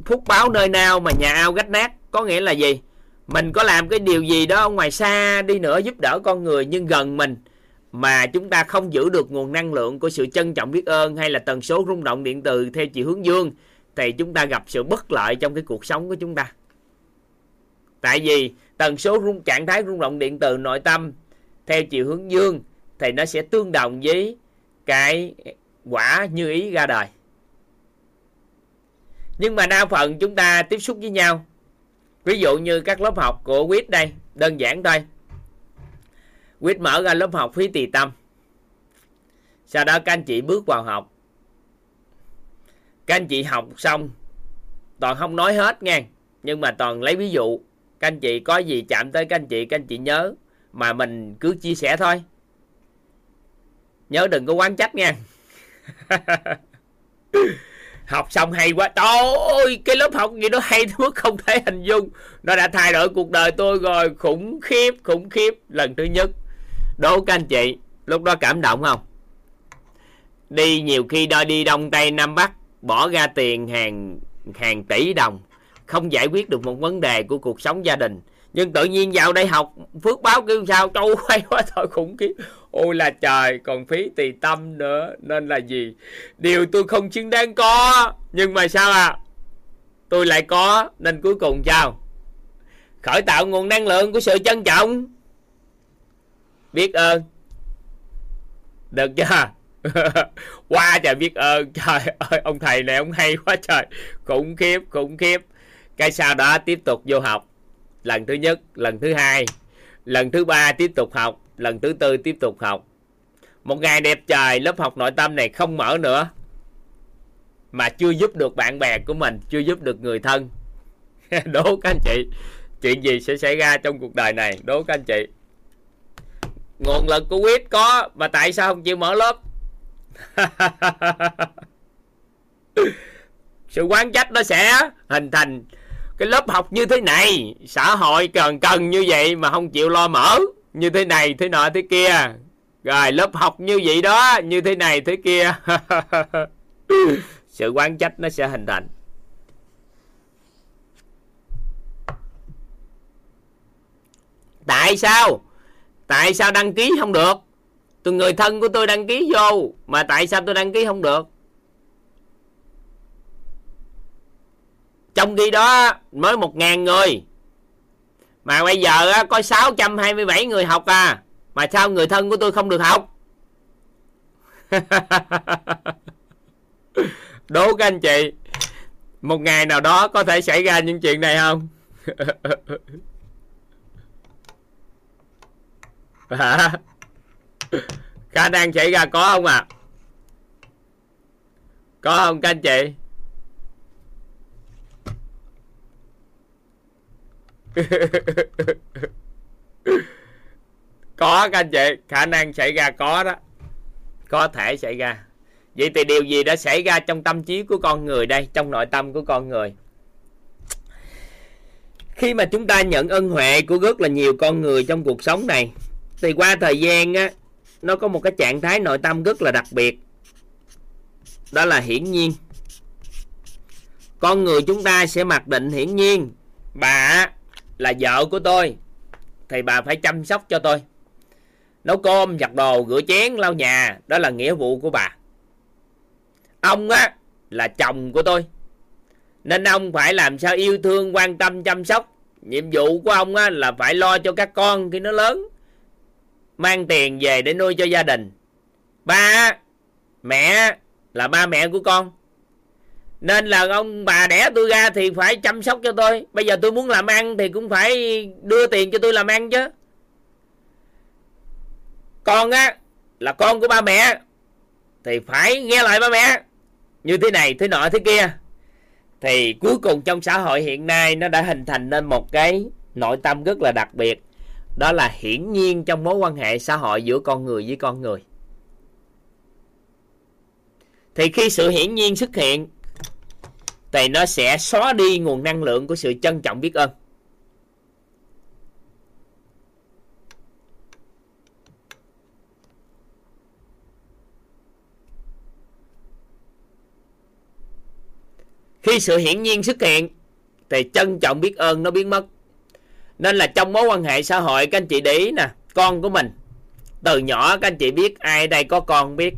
phúc báo nơi nào mà nhà ao gách nát, có nghĩa là gì? Mình có làm cái điều gì đó ngoài xa đi nữa giúp đỡ con người nhưng gần mình, mà chúng ta không giữ được nguồn năng lượng của sự trân trọng biết ơn hay là tần số rung động điện từ theo chiều hướng dương, thì chúng ta gặp sự bất lợi trong cái cuộc sống của chúng ta. Tại vì tần số rung, trạng thái rung động điện từ nội tâm theo chiều hướng dương thì nó sẽ tương đồng với cái quả như ý ra đời. Nhưng mà đa phần chúng ta tiếp xúc với nhau ví dụ như các lớp học của quýt đây, đơn giản thôi. Quýt mở ra lớp học phí tỳ tâm. Sau đó các anh chị bước vào học. Các anh chị học xong, toàn không nói hết nha nhưng mà toàn lấy ví dụ. Các anh chị có gì chạm tới các anh chị, các anh chị nhớ, mà mình cứ chia sẻ thôi. Nhớ đừng có quán trách nha học xong hay quá. Trời ơi cái lớp học gì đó hay thuốc không thể hình dung. Nó đã thay đổi cuộc đời tôi rồi. Khủng khiếp khủng khiếp. Lần thứ nhất. Đố các anh chị, lúc đó cảm động không? Đi nhiều khi đo đi đông tây nam bắc, bỏ ra tiền hàng hàng tỷ đồng, không giải quyết được một vấn đề của cuộc sống gia đình. Nhưng tự nhiên vào đây học, phước báo kêu sao? Trâu quay quá, thôi khủng khiếp ôi là trời, còn phí tỳ tâm nữa, nên là gì? Điều tôi không xứng đáng có, nhưng mà sao à tôi lại có, nên cuối cùng sao? Khởi tạo nguồn năng lượng của sự trân trọng. Biết ơn. Được chưa? Qua trời biết ơn. Trời ơi, ông thầy này ông hay quá trời. Khủng khiếp khủng khiếp. Cái sau đó tiếp tục vô học. Lần thứ nhất, lần thứ hai, lần thứ ba tiếp tục học lần thứ tư tiếp tục học. Một ngày đẹp trời, lớp học nội tâm này không mở nữa. Mà chưa giúp được bạn bè của mình, chưa giúp được người thân. Đố các anh chị, chuyện gì sẽ xảy ra trong cuộc đời này? Đố các anh chị. Nguồn lực của quyết có, mà tại sao không chịu mở lớp? Sự quán trách nó sẽ hình thành cái lớp học như thế này. Xã hội cần cần như vậy mà không chịu lo mở như thế này, thế nọ, thế kia. Rồi, lớp học như vậy đó, như thế này, thế kia. Sự quán trách nó sẽ hình thành. Tại sao? Tại sao đăng ký không được? Tôi người thân của tôi đăng ký vô, mà tại sao tôi đăng ký không được? Trong khi đó, mới một ngàn người mà bây giờ có 627 người học à. Mà sao người thân của tôi không được học? Đố các anh chị, một ngày nào đó có thể xảy ra những chuyện này không? Hả? Khả năng xảy ra có không à có không các anh chị? có các anh chị, khả năng xảy ra có đó. Có thể xảy ra. Vậy thì điều gì đã xảy ra trong tâm trí của con người đây, trong nội tâm của con người? Khi mà chúng ta nhận ân huệ của rất là nhiều con người trong cuộc sống này, thì qua thời gian á, nó có một cái trạng thái nội tâm rất là đặc biệt. Đó là hiển nhiên. Con người chúng ta sẽ mặc định hiển nhiên, bà là vợ của tôi. Thì bà phải chăm sóc cho tôi. Nấu cơm, giặt đồ, rửa chén, lau nhà, đó là nghĩa vụ của bà. Ông á, là chồng của tôi. Nên ông phải làm sao yêu thương, quan tâm, chăm sóc. Nhiệm vụ của ông á, là phải lo cho các con khi nó lớn. Mang tiền về để nuôi cho gia đình. Ba mẹ là ba mẹ của con nên là ông bà đẻ tôi ra thì phải chăm sóc cho tôi. Bây giờ tôi muốn làm ăn thì cũng phải đưa tiền cho tôi làm ăn chứ. Con á, là con của ba mẹ, thì phải nghe lời ba mẹ. Như thế này, thế nọ, thế kia. Thì cuối cùng trong xã hội hiện nay nó đã hình thành nên một cái nội tâm rất là đặc biệt. Đó là hiển nhiên trong mối quan hệ xã hội giữa con người với con người. Thì khi sự hiển nhiên xuất hiện thì nó sẽ xóa đi nguồn năng lượng của sự trân trọng biết ơn. Khi sự hiển nhiên xuất hiện, thì trân trọng biết ơn nó biến mất. Nên là trong mối quan hệ xã hội, các anh chị để ý nè, con của mình. Từ nhỏ các anh chị biết ai đây có con biết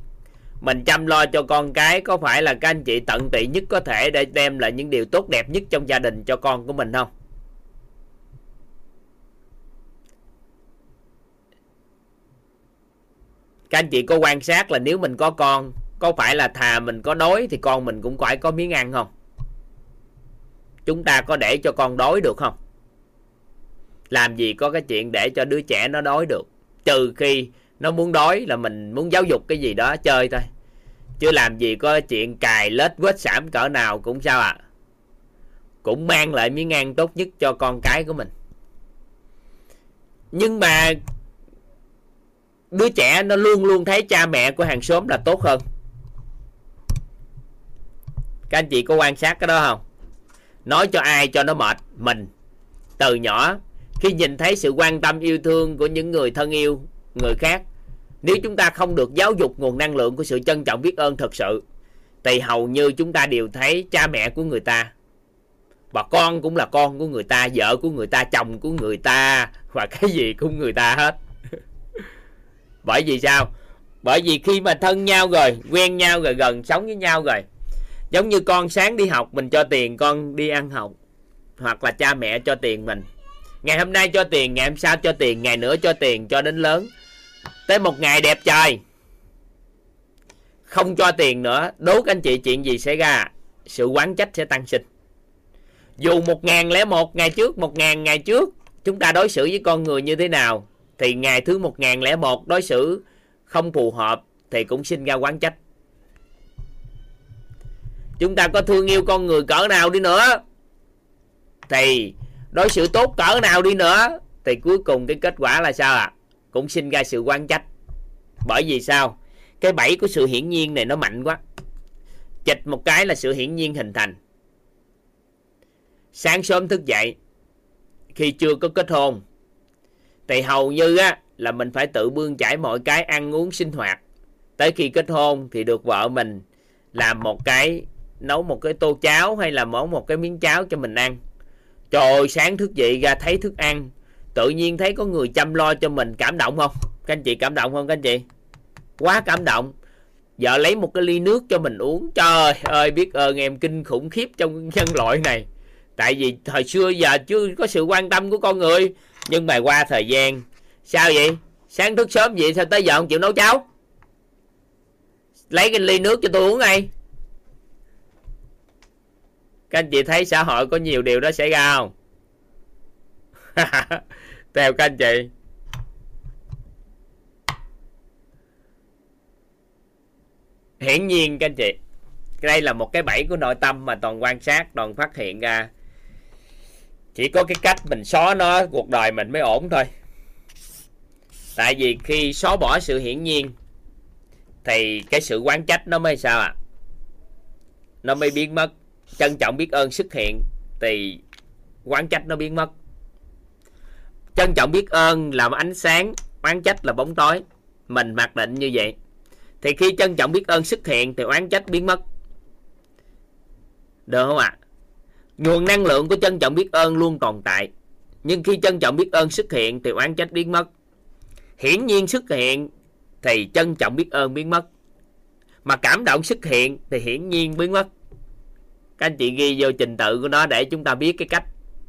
mình chăm lo cho con cái, có phải là các anh chị tận tụy nhất có thể để đem lại những điều tốt đẹp nhất trong gia đình cho con của mình không? Các anh chị có quan sát là nếu mình có con, có phải là thà mình có đói thì con mình cũng phải có miếng ăn không? Chúng ta có để cho con đói được không? Làm gì có cái chuyện để cho đứa trẻ nó đói được? Trừ khi nó muốn đói là mình muốn giáo dục cái gì đó, chơi thôi. Chứ làm gì có chuyện cài lết quết sảm cỡ nào cũng sao ạ. À? cũng mang lại miếng ăn tốt nhất cho con cái của mình. Nhưng mà đứa trẻ nó luôn luôn thấy cha mẹ của hàng xóm là tốt hơn. Các anh chị có quan sát cái đó không? Nói cho ai cho nó mệt, mình. Từ nhỏ, khi nhìn thấy sự quan tâm, yêu thương của những người thân yêu, người khác nếu chúng ta không được giáo dục nguồn năng lượng của sự trân trọng biết ơn thật sự, thì hầu như chúng ta đều thấy cha mẹ của người ta và con cũng là con của người ta, vợ của người ta, chồng của người ta và cái gì cũng người ta hết. Bởi vì sao? Bởi vì khi mà thân nhau rồi, quen nhau rồi, gần sống với nhau rồi, giống như con sáng đi học mình cho tiền, con đi ăn học, hoặc là cha mẹ cho tiền mình. Ngày hôm nay cho tiền, ngày hôm sau cho tiền, ngày nữa cho tiền, cho đến lớn tới một ngày đẹp trời không cho tiền nữa, đố các anh chị chuyện gì xảy ra, sự quán trách sẽ tăng sinh. Dù một ngàn lẻ một, ngày trước một ngàn, ngày trước, chúng ta đối xử với con người như thế nào, thì ngày thứ một ngàn lẻ một đối xử không phù hợp, thì cũng sinh ra quán trách. Chúng ta có thương yêu con người cỡ nào đi nữa, thì đối xử tốt cỡ nào đi nữa, thì cuối cùng cái kết quả là sao ạ? à? Cũng sinh ra sự quan trách. Bởi vì sao? Cái bẫy của sự hiển nhiên này nó mạnh quá. Chịch một cái là sự hiển nhiên hình thành. Sáng sớm thức dậy, khi chưa có kết hôn, thì hầu như á, là mình phải tự bươn chải mọi cái ăn uống sinh hoạt. Tới khi kết hôn thì được vợ mình làm một cái, nấu một cái tô cháo hay là món một cái miếng cháo cho mình ăn. Trời sáng thức dậy ra thấy thức ăn tự nhiên thấy có người chăm lo cho mình, cảm động không? Các anh chị cảm động không các anh chị? Quá cảm động. Vợ lấy một cái ly nước cho mình uống. Trời ơi, biết ơn em kinh khủng khiếp trong nhân loại này. Tại vì thời xưa giờ chưa có sự quan tâm của con người. Nhưng mà qua thời gian, sao vậy? Sáng thức sớm vậy sao tới giờ không chịu nấu cháo? Lấy cái ly nước cho tôi uống ngay. Các anh chị thấy xã hội có nhiều điều đó xảy ra không? theo các anh chị. Hiển nhiên các anh chị, đây là một cái bẫy của nội tâm mà toàn quan sát, toàn phát hiện ra. Chỉ có cái cách mình xóa nó, cuộc đời mình mới ổn thôi. Tại vì khi xóa bỏ sự hiển nhiên, thì cái sự quán trách nó mới sao à nó mới biến mất. Trân trọng biết ơn xuất hiện, thì quán trách nó biến mất trân trọng biết ơn là ánh sáng, oán trách là bóng tối. Mình mặc định như vậy. Thì khi trân trọng biết ơn xuất hiện thì oán trách biến mất. Được không ạ? À? nguồn năng lượng của trân trọng biết ơn luôn tồn tại. Nhưng khi trân trọng biết ơn xuất hiện thì oán trách biến mất. Hiển nhiên xuất hiện thì trân trọng biết ơn biến mất. Mà cảm động xuất hiện thì hiển nhiên biến mất. Các anh chị ghi vô trình tự của nó để chúng ta biết cái cách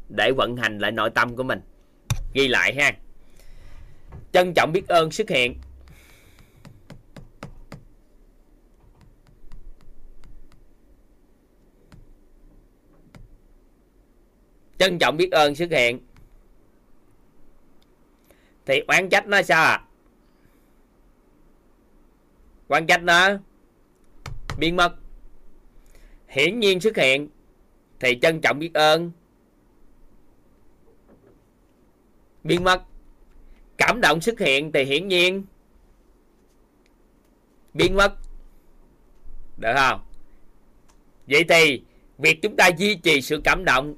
để vận hành lại nội tâm của mình ghi lại ha. Trân trọng biết ơn xuất hiện trân trọng biết ơn xuất hiện thì oán trách nó sao à? Oán trách nó? Biến mất. Hiển nhiên xuất hiện thì trân trọng biết ơn. Biến mất. Cảm động xuất hiện thì hiển nhiên. Biến mất. Được không? Vậy thì việc chúng ta duy trì sự cảm động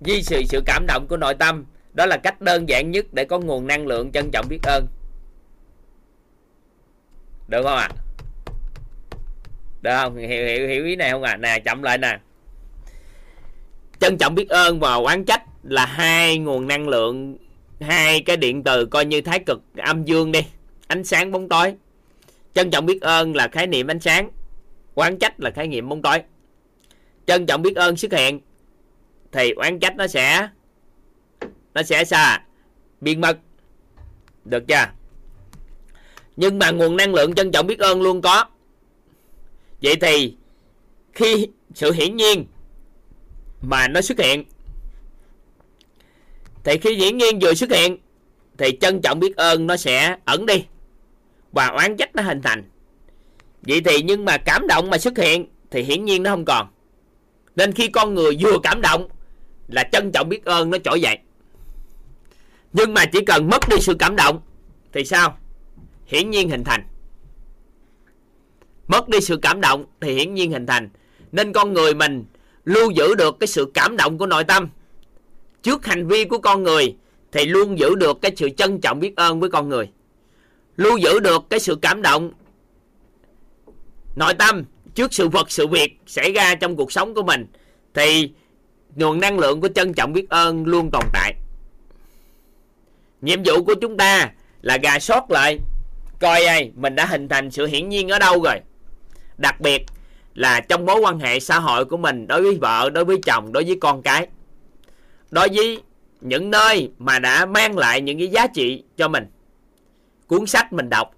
duy trì sự cảm động của nội tâm đó là cách đơn giản nhất để có nguồn năng lượng trân trọng biết ơn. Được không ạ? À? được không? Hiểu, hiểu hiểu ý này không ạ? À? nè chậm lại nè. Trân trọng biết ơn và quán trách là hai nguồn năng lượng hai cái điện từ coi như thái cực âm dương đi. Ánh sáng bóng tối. Trân trọng biết ơn là khái niệm ánh sáng. Quán trách là khái niệm bóng tối. Trân trọng biết ơn xuất hiện, thì oán trách nó sẽ nó sẽ xa biên mật được chưa? Nhưng mà nguồn năng lượng trân trọng biết ơn luôn có. Vậy thì khi sự hiển nhiên mà nó xuất hiện thì khi hiển nhiên vừa xuất hiện, thì trân trọng biết ơn nó sẽ ẩn đi và oán trách nó hình thành. Vậy thì nhưng mà cảm động mà xuất hiện thì hiển nhiên nó không còn. Nên khi con người vừa cảm động là trân trọng biết ơn nó trỗi dậy. Nhưng mà chỉ cần mất đi sự cảm động thì sao? Hiển nhiên hình thành. Mất đi sự cảm động thì hiển nhiên hình thành. Nên con người mình lưu giữ được cái sự cảm động của nội tâm trước hành vi của con người, thì luôn giữ được cái sự trân trọng biết ơn với con người. Luôn giữ được cái sự cảm động. Nội tâm, trước sự vật, sự việc xảy ra trong cuộc sống của mình, thì nguồn năng lượng của trân trọng biết ơn luôn tồn tại. Nhiệm vụ của chúng ta là gà sót lại, coi ai mình đã hình thành sự hiển nhiên ở đâu rồi. Đặc biệt là trong mối quan hệ xã hội của mình đối với vợ, đối với chồng, đối với con cái đối với những nơi mà đã mang lại những cái giá trị cho mình. Cuốn sách mình đọc.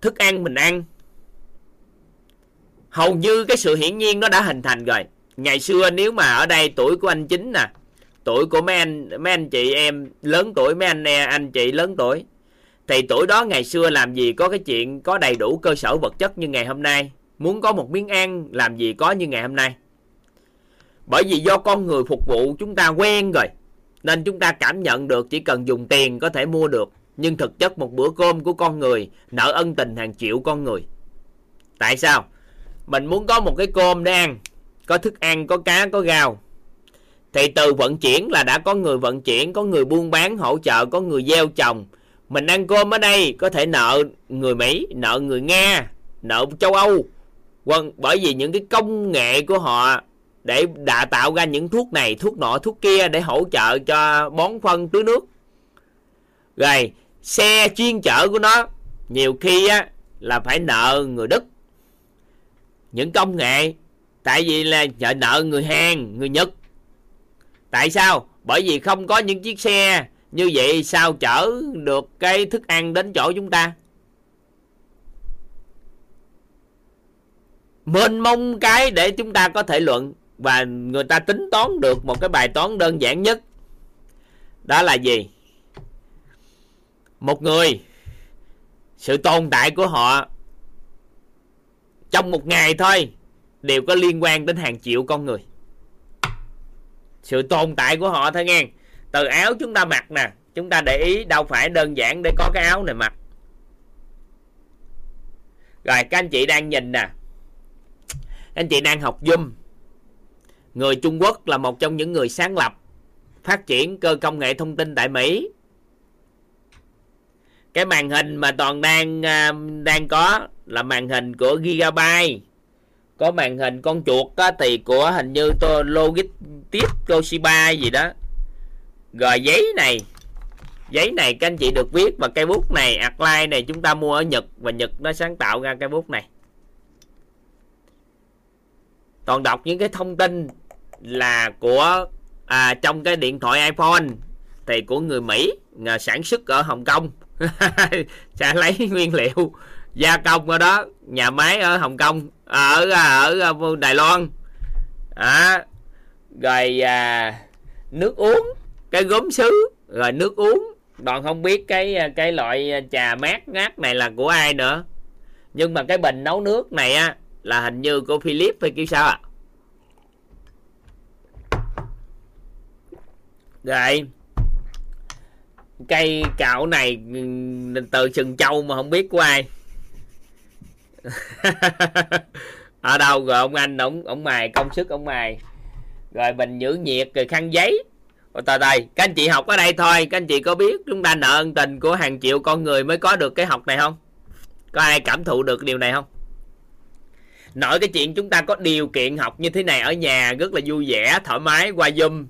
Thức ăn mình ăn. Hầu như cái sự hiển nhiên nó đã hình thành rồi. Ngày xưa nếu mà ở đây tuổi của anh chính nè, tuổi của mấy anh mấy anh chị em lớn tuổi, mấy anh anh chị lớn tuổi, thì tuổi đó ngày xưa làm gì có cái chuyện có đầy đủ cơ sở vật chất như ngày hôm nay. Muốn có một miếng ăn làm gì có như ngày hôm nay bởi vì do con người phục vụ chúng ta quen rồi, nên chúng ta cảm nhận được chỉ cần dùng tiền có thể mua được. Nhưng thực chất một bữa cơm của con người nợ ân tình hàng triệu con người. Tại sao? Mình muốn có một cái cơm để ăn, có thức ăn, có cá, có rau thì từ vận chuyển là đã có người vận chuyển, có người buôn bán, hỗ trợ, có người gieo trồng. Mình ăn cơm ở đây có thể nợ người mỹ, nợ người nga, nợ châu âu. Vâng, bởi vì những cái công nghệ của họ để đã tạo ra những thuốc này, thuốc nọ, thuốc kia để hỗ trợ cho bón phân tưới nước. Rồi, xe chuyên chở của nó nhiều khi á là phải nợ người đức những công nghệ. Tại vì là nợ nợ người hàn, người nhật. Tại sao? Bởi vì không có những chiếc xe như vậy sao chở được cái thức ăn đến chỗ chúng ta? Mênh mông cái để chúng ta có thể luận và người ta tính toán được một cái bài toán đơn giản nhất. Đó là gì? Một người, sự tồn tại của họ trong một ngày thôi đều có liên quan đến hàng triệu con người. Sự tồn tại của họ thôi nghe. Từ áo chúng ta mặc nè, chúng ta để ý đâu phải đơn giản để có cái áo này mặc. Rồi các anh chị đang nhìn nè. Anh chị đang học Zoom người Trung Quốc là một trong những người sáng lập phát triển cơ công nghệ thông tin tại Mỹ. Cái màn hình mà toàn đang à, đang có là màn hình của Gigabyte. Có màn hình con chuột á, thì của hình như tôi Logitech Toshiba gì đó. Rồi giấy này giấy này các anh chị được viết và cây bút này Arcline này chúng ta mua ở Nhật và Nhật nó sáng tạo ra cây bút này. Toàn đọc những cái thông tin là của à, trong cái điện thoại iPhone thì của người Mỹ à, sản xuất ở Hồng Kông. Sẽ lấy nguyên liệu. Gia công ở đó nhà máy ở Hồng Kông à, ở à, ở, ở Đài Loan. À, rồi à, nước uống cái gốm sứ rồi nước uống đoàn không biết cái cái loại trà mát ngát này là của ai nữa. Nhưng mà cái bình nấu nước này á là hình như của Philip hay kiểu sao ạ? à? Rồi. Cây cạo này ừ, từ sừng châu mà không biết của ai. Ở đâu rồi ông anh, ông ông mài, công sức ông mài. Rồi bình giữ nhiệt, rồi khăn giấy. Ôi tờ đây các anh chị học ở đây thôi, các anh chị có biết chúng ta nợ ân tình của hàng triệu con người mới có được cái học này không? Có ai cảm thụ được điều này không? Nội cái chuyện chúng ta có điều kiện học như thế này ở nhà rất là vui vẻ, thoải mái, qua zoom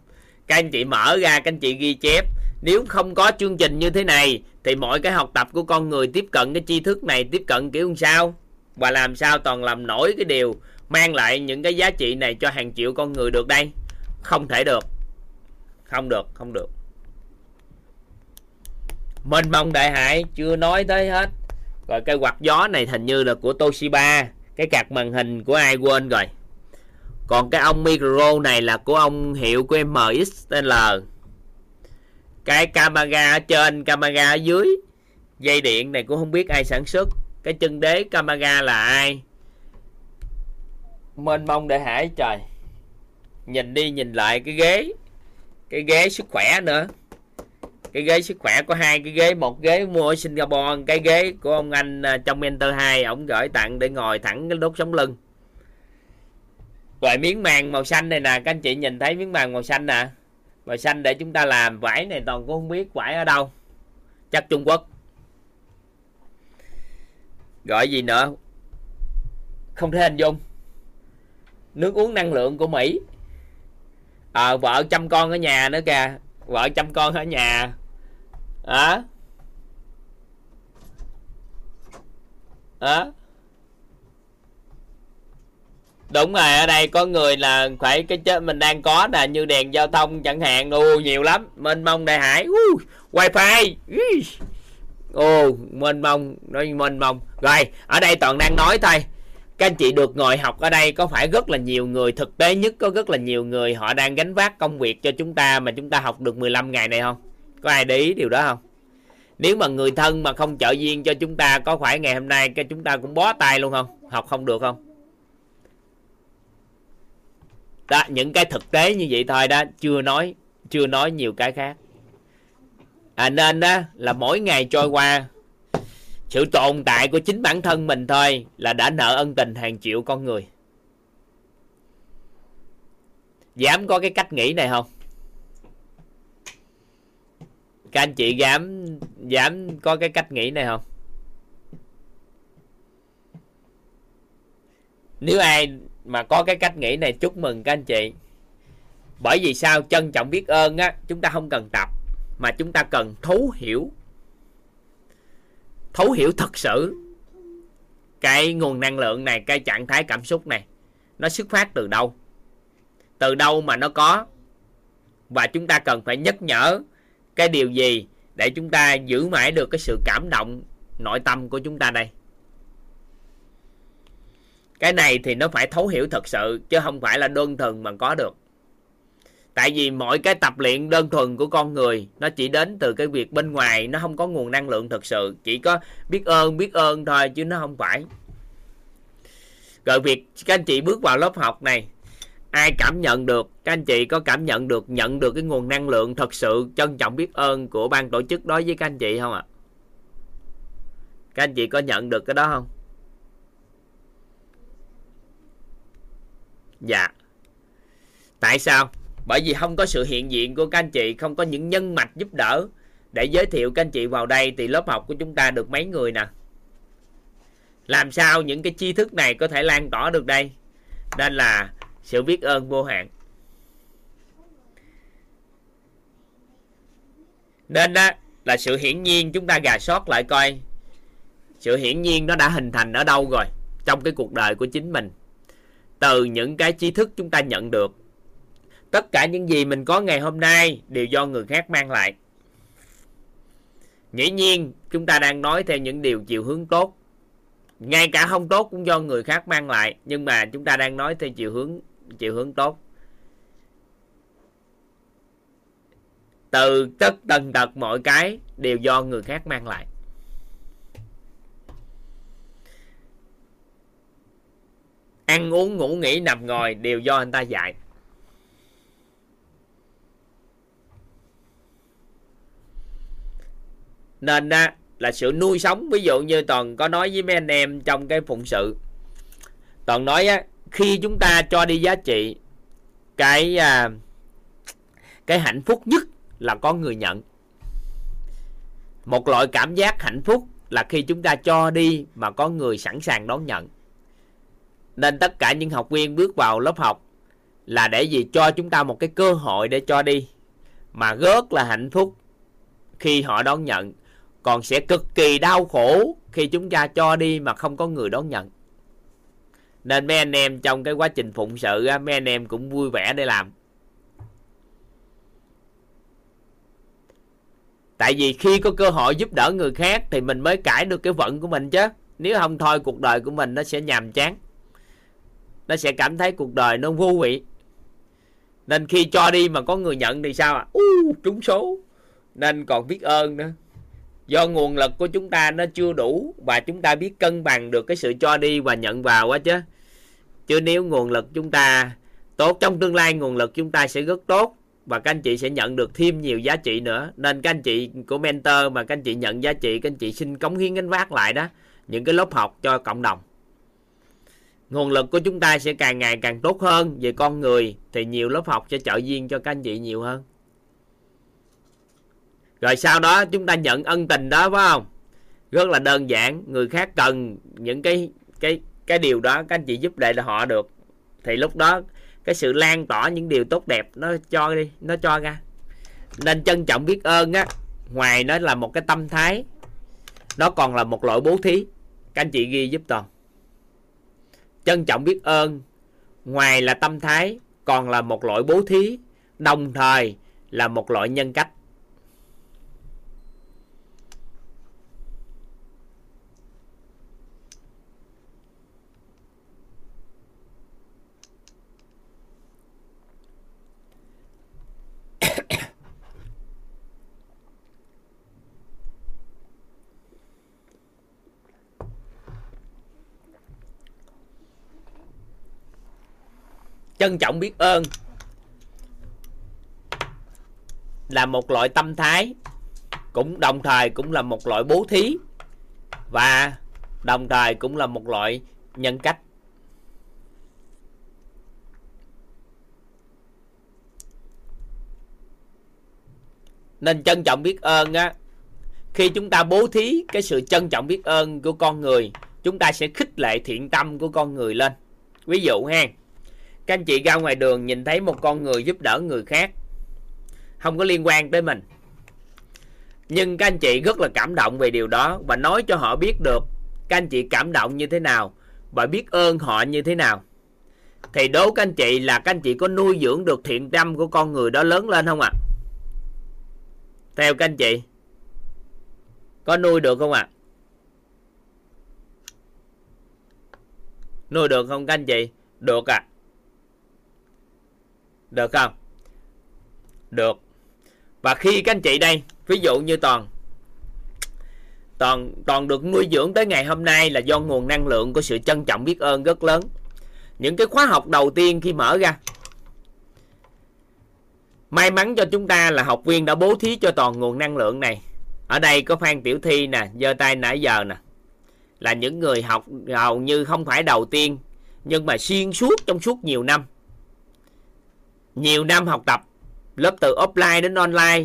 các anh chị mở ra, các anh chị ghi chép. Nếu không có chương trình như thế này, thì mọi cái học tập của con người tiếp cận cái tri thức này tiếp cận kiểu sao? Và làm sao toàn làm nổi cái điều mang lại những cái giá trị này cho hàng triệu con người được đây? Không thể được. Không được không được. Mênh mông đại hải, chưa nói tới hết. Rồi cái quạt gió này hình như là của Toshiba. Cái cạc màn hình của ai quên rồi? Còn cái ông micro này là của ông hiệu của MXL cái camera ở trên camera ở dưới. Dây điện này cũng không biết ai sản xuất. Cái chân đế camera là ai? Mênh mông đại hải trời. Nhìn đi nhìn lại cái ghế. Cái ghế sức khỏe nữa. Cái ghế sức khỏe có hai cái ghế, một ghế mua ở Singapore cái ghế của ông anh à, trong Enter 2 ổng gửi tặng để ngồi thẳng cái đốt sống lưng rồi miếng màng màu xanh này nè các anh chị nhìn thấy miếng màng màu xanh nè. Màu xanh để chúng ta làm vải này toàn cũng không biết vải ở đâu. Chắc Trung Quốc. Gọi gì nữa? Không thể hình dung. Nước uống năng lượng của Mỹ. À, vợ chăm con ở nhà nữa kìa. Vợ chăm con ở nhà. À. à? Đúng rồi ở đây có người là phải cái chết mình đang có là như đèn giao thông chẳng hạn. Ô nhiều lắm. Mênh mông đại hải. Uh, wifi. Oh mênh mông nói mênh mông. Rồi ở đây toàn đang nói thôi. Các anh chị được ngồi học ở đây có phải rất là nhiều người thực tế nhất có rất là nhiều người họ đang gánh vác công việc cho chúng ta mà chúng ta học được 15 ngày này không? Có ai để ý điều đó không? Nếu mà người thân mà không trợ duyên cho chúng ta có phải ngày hôm nay cái chúng ta cũng bó tay luôn không? Học không được không? Đó, những cái thực tế như vậy thôi đó, chưa nói chưa nói nhiều cái khác. À nên đó là mỗi ngày trôi qua, sự tồn tại của chính bản thân mình thôi là đã nợ ân tình hàng triệu con người. Dám có cái cách nghĩ này không? Các anh chị dám dám có cái cách nghĩ này không? Nếu ai mà có cái cách nghĩ này, chúc mừng các anh chị. Bởi vì sao? Trân trọng biết ơn á, chúng ta không cần tập, mà chúng ta cần thấu hiểu. Thấu hiểu thật sự cái nguồn năng lượng này, cái trạng thái cảm xúc này, nó xuất phát từ đâu? Từ đâu mà nó có? Và chúng ta cần phải nhắc nhở cái điều gì để chúng ta giữ mãi được cái sự cảm động nội tâm của chúng ta đây? Cái này thì nó phải thấu hiểu thật sự, chứ không phải là đơn thuần mà có được. Tại vì mọi cái tập luyện đơn thuần của con người, nó chỉ đến từ cái việc bên ngoài, nó không có nguồn năng lượng thật sự. Chỉ có biết ơn biết ơn thôi, chứ nó không phải. Rồi việc các anh chị bước vào lớp học này, ai cảm nhận được, các anh chị có cảm nhận được nhận được cái nguồn năng lượng thật sự, trân trọng biết ơn của ban tổ chức đối với các anh chị không ạ? À? các anh chị có nhận được cái đó không? Dạ. Tại sao? Bởi vì không có sự hiện diện của các anh chị, không có những nhân mạch giúp đỡ. Để giới thiệu các anh chị vào đây thì lớp học của chúng ta được mấy người nè? Làm sao những cái tri thức này có thể lan tỏa được đây? Nên là sự biết ơn vô hạn. Nên đó là sự hiển nhiên chúng ta gà sót lại coi. Sự hiển nhiên nó đã hình thành ở đâu rồi, trong cái cuộc đời của chính mình? Từ những cái tri thức chúng ta nhận được. Tất cả những gì mình có ngày hôm nay đều do người khác mang lại. Dĩ nhiên, chúng ta đang nói theo những điều chiều hướng tốt. Ngay cả không tốt cũng do người khác mang lại, nhưng mà chúng ta đang nói theo chiều hướng chiều hướng tốt. Từ tất tần tật mọi cái đều do người khác mang lại. Ăn uống ngủ nghỉ nằm ngồi đều do anh ta dạy. Nên á, là sự nuôi sống ví dụ như toàn có nói với mấy anh em trong cái phụng sự. Toàn nói á, khi chúng ta cho đi giá trị cái à, cái hạnh phúc nhất là có người nhận. Một loại cảm giác hạnh phúc là khi chúng ta cho đi mà có người sẵn sàng đón nhận nên tất cả những học viên bước vào lớp học là để gì? Cho chúng ta một cái cơ hội để cho đi. Mà rất là hạnh phúc khi họ đón nhận. Còn sẽ cực kỳ đau khổ khi chúng ta cho đi mà không có người đón nhận. Nên mấy anh em trong cái quá trình phụng sự mấy anh em cũng vui vẻ để làm. Tại vì khi có cơ hội giúp đỡ người khác thì mình mới cải được cái vận của mình chứ. Nếu không thôi, cuộc đời của mình nó sẽ nhàm chán nó sẽ cảm thấy cuộc đời nó vô vị. Nên khi cho đi mà có người nhận thì sao à uh, trúng số. Nên còn biết ơn nữa. Do nguồn lực của chúng ta nó chưa đủ và chúng ta biết cân bằng được cái sự cho đi và nhận vào quá chứ. Chứ nếu nguồn lực chúng ta tốt trong tương lai nguồn lực chúng ta sẽ rất tốt và các anh chị sẽ nhận được thêm nhiều giá trị nữa. Nên các anh chị của mentor mà các anh chị nhận giá trị các anh chị xin cống hiến gánh vác lại đó. Những cái lớp học cho cộng đồng nguồn lực của chúng ta sẽ càng ngày càng tốt hơn về con người, thì nhiều lớp học sẽ trợ duyên cho các anh chị nhiều hơn. Rồi sau đó chúng ta nhận ân tình đó, phải không? Rất là đơn giản, người khác cần những cái cái cái điều đó, các anh chị giúp đỡ họ được. Thì lúc đó, cái sự lan tỏa những điều tốt đẹp nó cho đi, nó cho ra. Nên trân trọng biết ơn á, ngoài nó là một cái tâm thái, nó còn là một loại bố thí. Các anh chị ghi giúp toàn trân trọng biết ơn. Ngoài là tâm thái, còn là một loại bố thí. Đồng thời là một loại nhân cách. Trân trọng biết ơn. Là một loại tâm thái, cũng đồng thời cũng là một loại bố thí, và đồng thời cũng là một loại nhân cách. Nên trân trọng biết ơn á. Khi chúng ta bố thí cái sự trân trọng biết ơn của con người, chúng ta sẽ khích lệ thiện tâm của con người lên. Ví dụ ha các anh chị ra ngoài đường nhìn thấy một con người giúp đỡ người khác không có liên quan tới mình nhưng các anh chị rất là cảm động về điều đó và nói cho họ biết được các anh chị cảm động như thế nào và biết ơn họ như thế nào thì đố các anh chị là các anh chị có nuôi dưỡng được thiện tâm của con người đó lớn lên không ạ à? theo các anh chị, có nuôi được không ạ à? nuôi được không các anh chị được ạ à. Được không? Được. Và khi các anh chị đây, ví dụ như Toàn Toàn Toàn được nuôi dưỡng tới ngày hôm nay là do nguồn năng lượng của sự trân trọng biết ơn rất lớn. Những cái khóa học đầu tiên khi mở ra May mắn cho chúng ta là học viên đã bố thí cho toàn nguồn năng lượng này. Ở đây có Phan Tiểu Thi nè, giơ tay nãy giờ nè. Là những người học hầu như không phải đầu tiên nhưng mà xuyên suốt trong suốt nhiều năm nhiều năm học tập lớp từ offline đến online.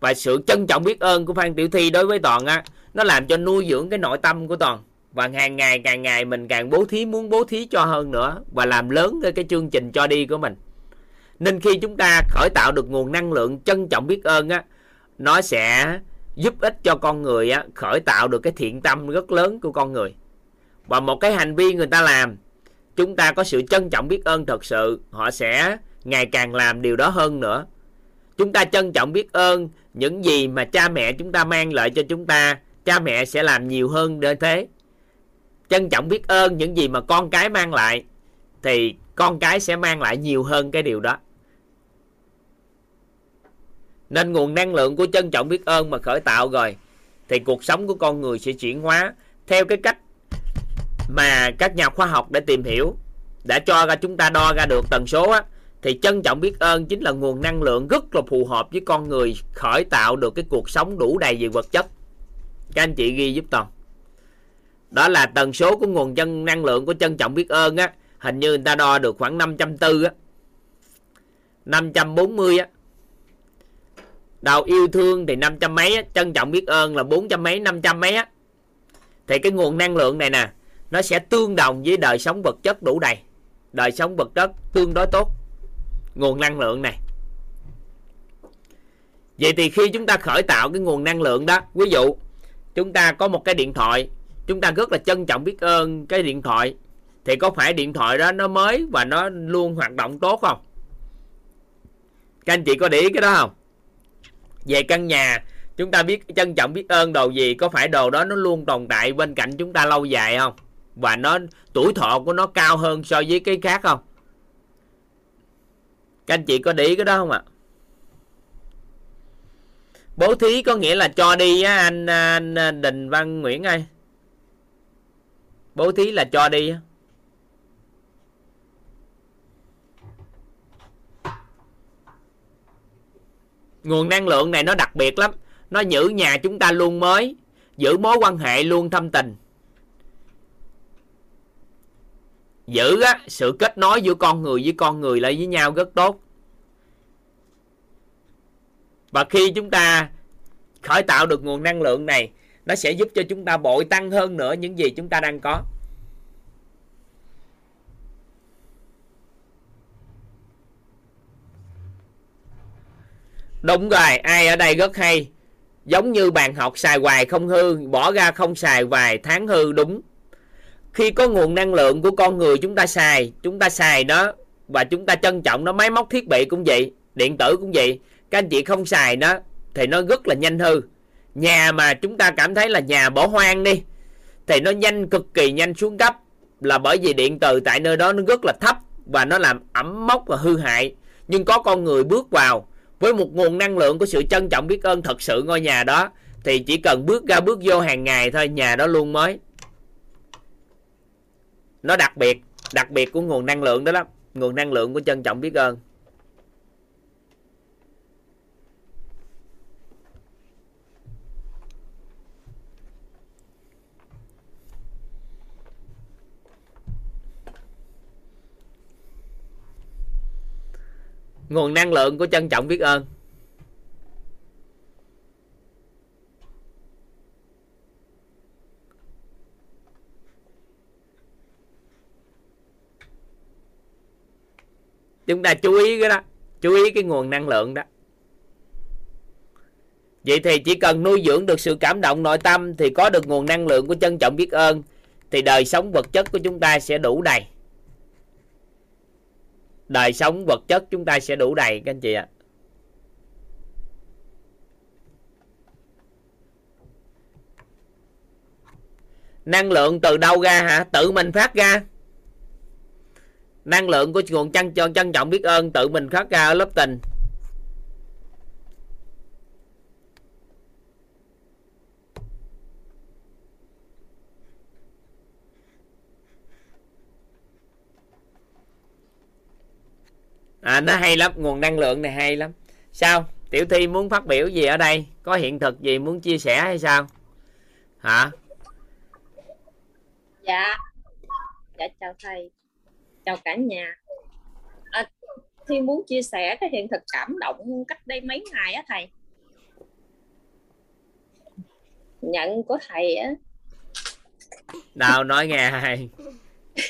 Và sự trân trọng biết ơn của Phan Tiểu Thi đối với Toàn á nó làm cho nuôi dưỡng cái nội tâm của Toàn. Và hàng ngày càng ngày mình càng bố thí muốn bố thí cho hơn nữa và làm lớn cái, cái chương trình cho đi của mình. Nên khi chúng ta khởi tạo được nguồn năng lượng trân trọng biết ơn á nó sẽ giúp ích cho con người á khởi tạo được cái thiện tâm rất lớn của con người. Và một cái hành vi người ta làm chúng ta có sự trân trọng biết ơn thật sự họ sẽ ngày càng làm điều đó hơn nữa. Chúng ta trân trọng biết ơn những gì mà cha mẹ chúng ta mang lại cho chúng ta. Cha mẹ sẽ làm nhiều hơn để thế. Trân trọng biết ơn những gì mà con cái mang lại, thì con cái sẽ mang lại nhiều hơn cái điều đó. Nên nguồn năng lượng của trân trọng biết ơn mà khởi tạo rồi, thì cuộc sống của con người sẽ chuyển hóa theo cái cách mà các nhà khoa học đã tìm hiểu, đã cho ra chúng ta đo ra được tần số á thì trân trọng biết ơn chính là nguồn năng lượng rất là phù hợp với con người khởi tạo được cái cuộc sống đủ đầy về vật chất. Các anh chị ghi giúp toàn. Đó là tần số của nguồn chân năng lượng của trân trọng biết ơn á. Hình như người ta đo được khoảng 540 á. 540 á. Đầu yêu thương thì 500 mấy á, trân trọng biết ơn là 400 mấy 500 mấy á. Thì cái nguồn năng lượng này nè nó sẽ tương đồng với đời sống vật chất đủ đầy. Đời sống vật chất tương đối tốt nguồn năng lượng này. Vậy thì khi chúng ta khởi tạo cái nguồn năng lượng đó, ví dụ chúng ta có một cái điện thoại, chúng ta rất là trân trọng biết ơn cái điện thoại, thì có phải điện thoại đó nó mới và nó luôn hoạt động tốt không? Các anh chị có để ý cái đó không? Về căn nhà, chúng ta biết, trân trọng biết ơn đồ gì, có phải đồ đó nó luôn tồn tại bên cạnh chúng ta lâu dài không? Và nó, tuổi thọ của nó cao hơn so với cái khác không? Các anh chị có để ý cái đó không ạ? Bố thí có nghĩa là cho đi á anh, anh đình văn nguyễn ơi. Bố thí là cho đi á. Nguồn năng lượng này nó đặc biệt lắm. Nó giữ nhà chúng ta luôn mới giữ mối quan hệ luôn thâm tình. Giữ á, sự kết nối giữa con người với con người lại với nhau rất tốt. Và khi chúng ta khởi tạo được nguồn năng lượng này nó sẽ giúp cho chúng ta bội tăng hơn nữa những gì chúng ta đang có. Đúng rồi ai ở đây rất hay. Giống như bàn học xài hoài không hư bỏ ra không xài vài tháng hư đúng khi có nguồn năng lượng của con người chúng ta xài, chúng ta xài nó và chúng ta trân trọng nó, máy móc thiết bị cũng vậy, điện tử cũng vậy, các anh chị không xài nó thì nó rất là nhanh hư. Nhà mà chúng ta cảm thấy là nhà bỏ hoang đi, thì nó nhanh cực kỳ nhanh xuống cấp, là bởi vì điện từ tại nơi đó nó rất là thấp và nó làm ẩm mốc và hư hại. Nhưng có con người bước vào với một nguồn năng lượng của sự trân trọng biết ơn thật sự ngôi nhà đó, thì chỉ cần bước ra bước vô hàng ngày thôi, nhà đó luôn mới nó đặc biệt đặc biệt của nguồn năng lượng đó lắm. Nguồn năng lượng của trân trọng biết ơn. Nguồn năng lượng của trân trọng biết ơn. Chúng ta chú ý cái đó, chú ý cái nguồn năng lượng đó. Vậy thì chỉ cần nuôi dưỡng được sự cảm động nội tâm thì có được nguồn năng lượng của trân trọng biết ơn, thì đời sống vật chất của chúng ta sẽ đủ đầy. Đời sống vật chất chúng ta sẽ đủ đầy, các anh chị ạ. Năng lượng từ đâu ra hả? Tự mình phát ra năng lượng của nguồn trân cho trân trọng biết ơn, tự mình phát ra ở lớp tình. À nó hay lắm, nguồn năng lượng này hay lắm. Sao? Tiểu thi muốn phát biểu gì ở đây? Có hiện thực gì muốn chia sẻ hay sao? Hả? Dạ. Dạ chào thầy chào cả nhà. À, thi muốn chia sẻ cái hiện thực cảm động cách đây mấy ngày á thầy? Nhận của thầy á. Nào nói nghe hay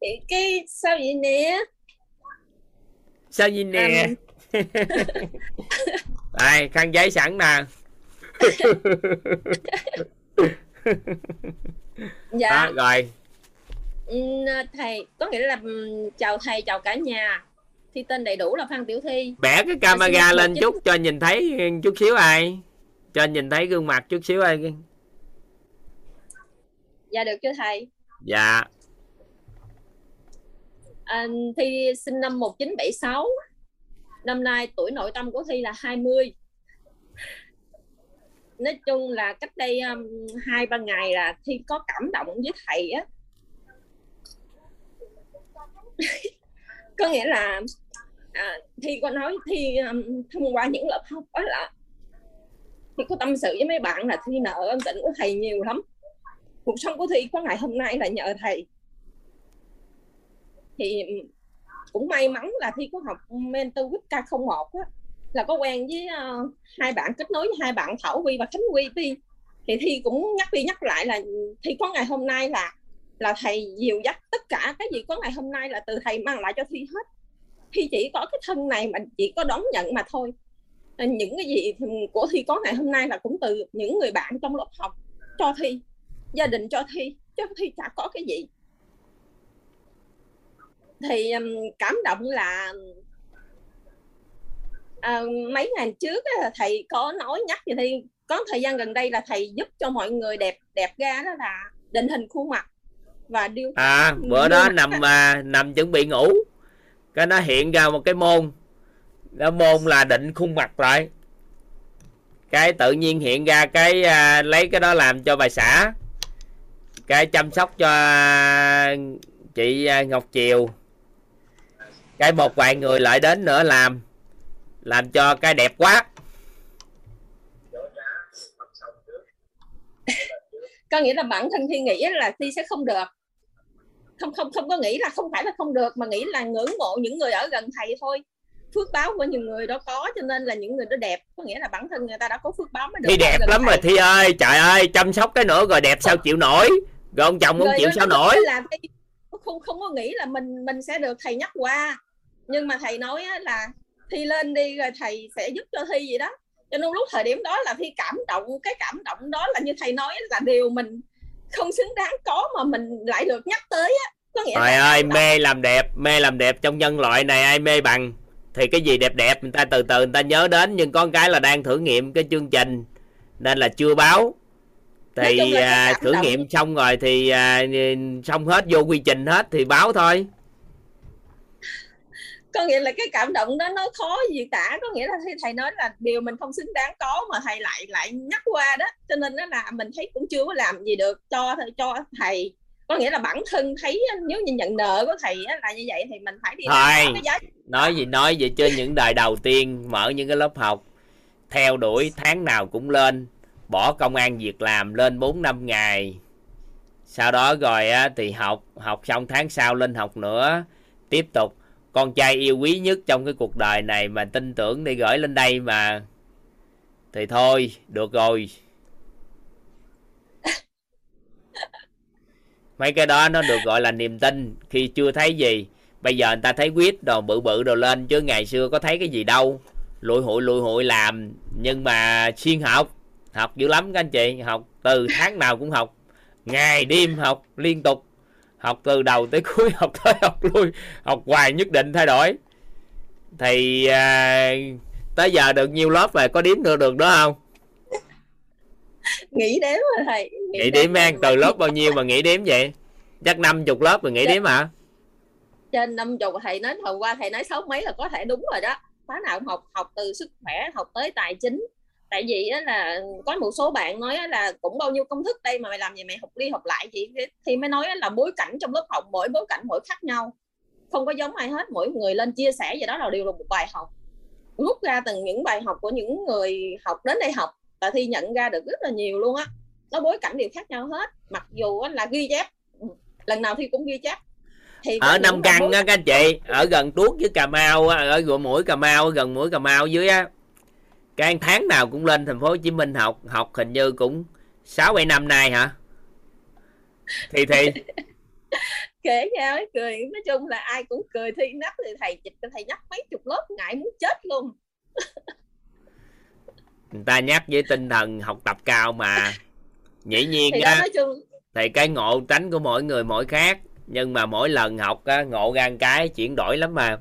thì cái sao vậy nè? Sao gì nè? Um... đây khăn giấy sẵn nè. Dạ. à, rồi thầy có nghĩa là chào thầy chào cả nhà. Thi tên đầy đủ là phan tiểu thi. Bẻ cái camera lên chút cho nhìn thấy chút xíu ai. Cho nhìn thấy gương mặt chút xíu ai. Dạ được chưa thầy? Dạ. À, thi sinh năm 1976 năm nay tuổi nội tâm của thi là 20 nói chung là cách đây um, hai ba ngày là thi có cảm động với thầy á có nghĩa là à, thi có nói thi um, thông qua những lớp học đó là thì có tâm sự với mấy bạn là thi nợ ân tình của thầy nhiều lắm. Cuộc sống của thi có ngày hôm nay là nhờ thầy. Thì cũng may mắn là thi có học mentor with K01 á, là có quen với uh, hai bạn kết nối với hai bạn Thảo Vi và Khánh Quy thi thì thi cũng nhắc đi nhắc lại là thi có ngày hôm nay là là thầy dìu dắt tất cả cái gì có ngày hôm nay là từ thầy mang lại cho thi hết. Thi chỉ có cái thân này mà chỉ có đón nhận mà thôi. Những cái gì của thi có ngày hôm nay là cũng từ những người bạn trong lớp học cho thi gia đình cho thi cho thi chả có cái gì. Thì um, cảm động là à, mấy ngày trước thầy có nói nhắc gì thì có thời gian gần đây là thầy giúp cho mọi người đẹp đẹp ra đó là định hình khuôn mặt và điêu à bữa đó nằm mà nằm chuẩn bị ngủ. Cái nó hiện ra một cái môn. Cái môn là định khuôn mặt lại. Cái tự nhiên hiện ra cái à, lấy cái đó làm cho bà xã cái chăm sóc cho chị à, Ngọc Triều. Cái một vài người lại đến nữa làm làm cho cái đẹp quá. Có nghĩa là bản thân thi nghĩ là thi sẽ không được không không không có nghĩ là không phải là không được mà nghĩ là ngưỡng mộ những người ở gần thầy thôi. Phước báo của những người đó có cho nên là những người đó đẹp. Có nghĩa là bản thân người ta đã có phước báo mới được thi đẹp lắm thầy. rồi thi ơi. Trời ơi chăm sóc cái nữa rồi đẹp sao chịu nổi. Rồi ông chồng không chịu sao nổi? là không không có nghĩ là mình mình sẽ được thầy nhắc qua. Nhưng mà thầy nói là thi lên đi rồi thầy sẽ giúp cho thi gì đó. Cho nên lúc thời điểm đó là thi cảm động cái cảm động đó là như thầy nói là điều mình không xứng đáng có mà mình lại được nhắc tới á. Có nghĩa trời ơi mê làm đẹp mê làm đẹp trong nhân loại này ai mê bằng? Thì cái gì đẹp đẹp người ta từ từ người ta nhớ đến nhưng có cái là đang thử nghiệm cái chương trình nên là chưa báo. Thì à, thử nghiệm xong rồi thì à, xong hết vô quy trình hết thì báo thôi có nghĩa là cái cảm động đó nó khó gì cả có nghĩa là thầy nói là điều mình không xứng đáng có mà thầy lại lại nhắc qua đó. Cho nên đó là mình thấy cũng chưa có làm gì được cho cho thầy. Có nghĩa là bản thân thấy nếu như nhận nợ của thầy là như vậy thì mình phải đi thôi giá... nói gì nói vậy chứ những đời đầu tiên mở những cái lớp học theo đuổi tháng nào cũng lên bỏ công an việc làm lên 4 năm ngày. Sau đó rồi á, thì học học xong tháng sau lên học nữa tiếp tục con trai yêu quý nhất trong cái cuộc đời này mà tin tưởng đi gửi lên đây mà. Thì thôi được rồi. Mấy cái đó nó được gọi là niềm tin. Khi chưa thấy gì bây giờ người ta thấy quyết đồ bự bự đồ lên chứ ngày xưa có thấy cái gì đâu. Lụi hụi lụi hụi làm. Nhưng mà xuyên học học dữ lắm các anh chị. Học từ tháng nào cũng học. Ngày đêm học liên tục học từ đầu tới cuối học tới học lui học hoài nhất định thay đổi. Thì à, tới giờ được nhiêu lớp rồi có đếm được được đó không? Nghĩ đếm rồi thầy nghĩ, nghĩ đếm mang từ lớp bao nhiêu mà nghĩ đếm vậy? Chắc năm chục lớp rồi nghĩ đếm hả? Trên năm chục thầy nói hôm qua thầy nói sáu mấy là có thể đúng rồi đó. Khóa nào cũng học học từ sức khỏe học tới tài chính tại vì á, là có một số bạn nói á, là cũng bao nhiêu công thức đây mà mày làm gì mày học đi học lại chị. Thì mới nói á, là bối cảnh trong lớp học mỗi bối cảnh mỗi khác nhau. Không có giống ai hết mỗi người lên chia sẻ gì đó là đều là một bài học. Rút ra từng những bài học của những người học đến đây học và thi nhận ra được rất là nhiều luôn á. Nó bối cảnh đều khác nhau hết mặc dù á, là ghi chép. Lần nào thi cũng ghi chép. Thì ở năm căn á các anh chị ở gần tuốt với cà mau ở mũi cà mau gần mũi cà mau dưới á cái tháng nào cũng lên thành phố Hồ Chí Minh học học hình như cũng sáu bảy năm nay hả? Thì thì kể nhau ấy cười. Nói chung là ai cũng cười thi nắp thì thầy dịch thầy nhắc mấy chục lớp ngại muốn chết luôn. Người ta nhắc với tinh thần học tập cao mà. Dĩ nhiên thì, á, chung... thì cái ngộ tránh của mỗi người mỗi khác nhưng mà mỗi lần học á, ngộ ra cái chuyển đổi lắm mà.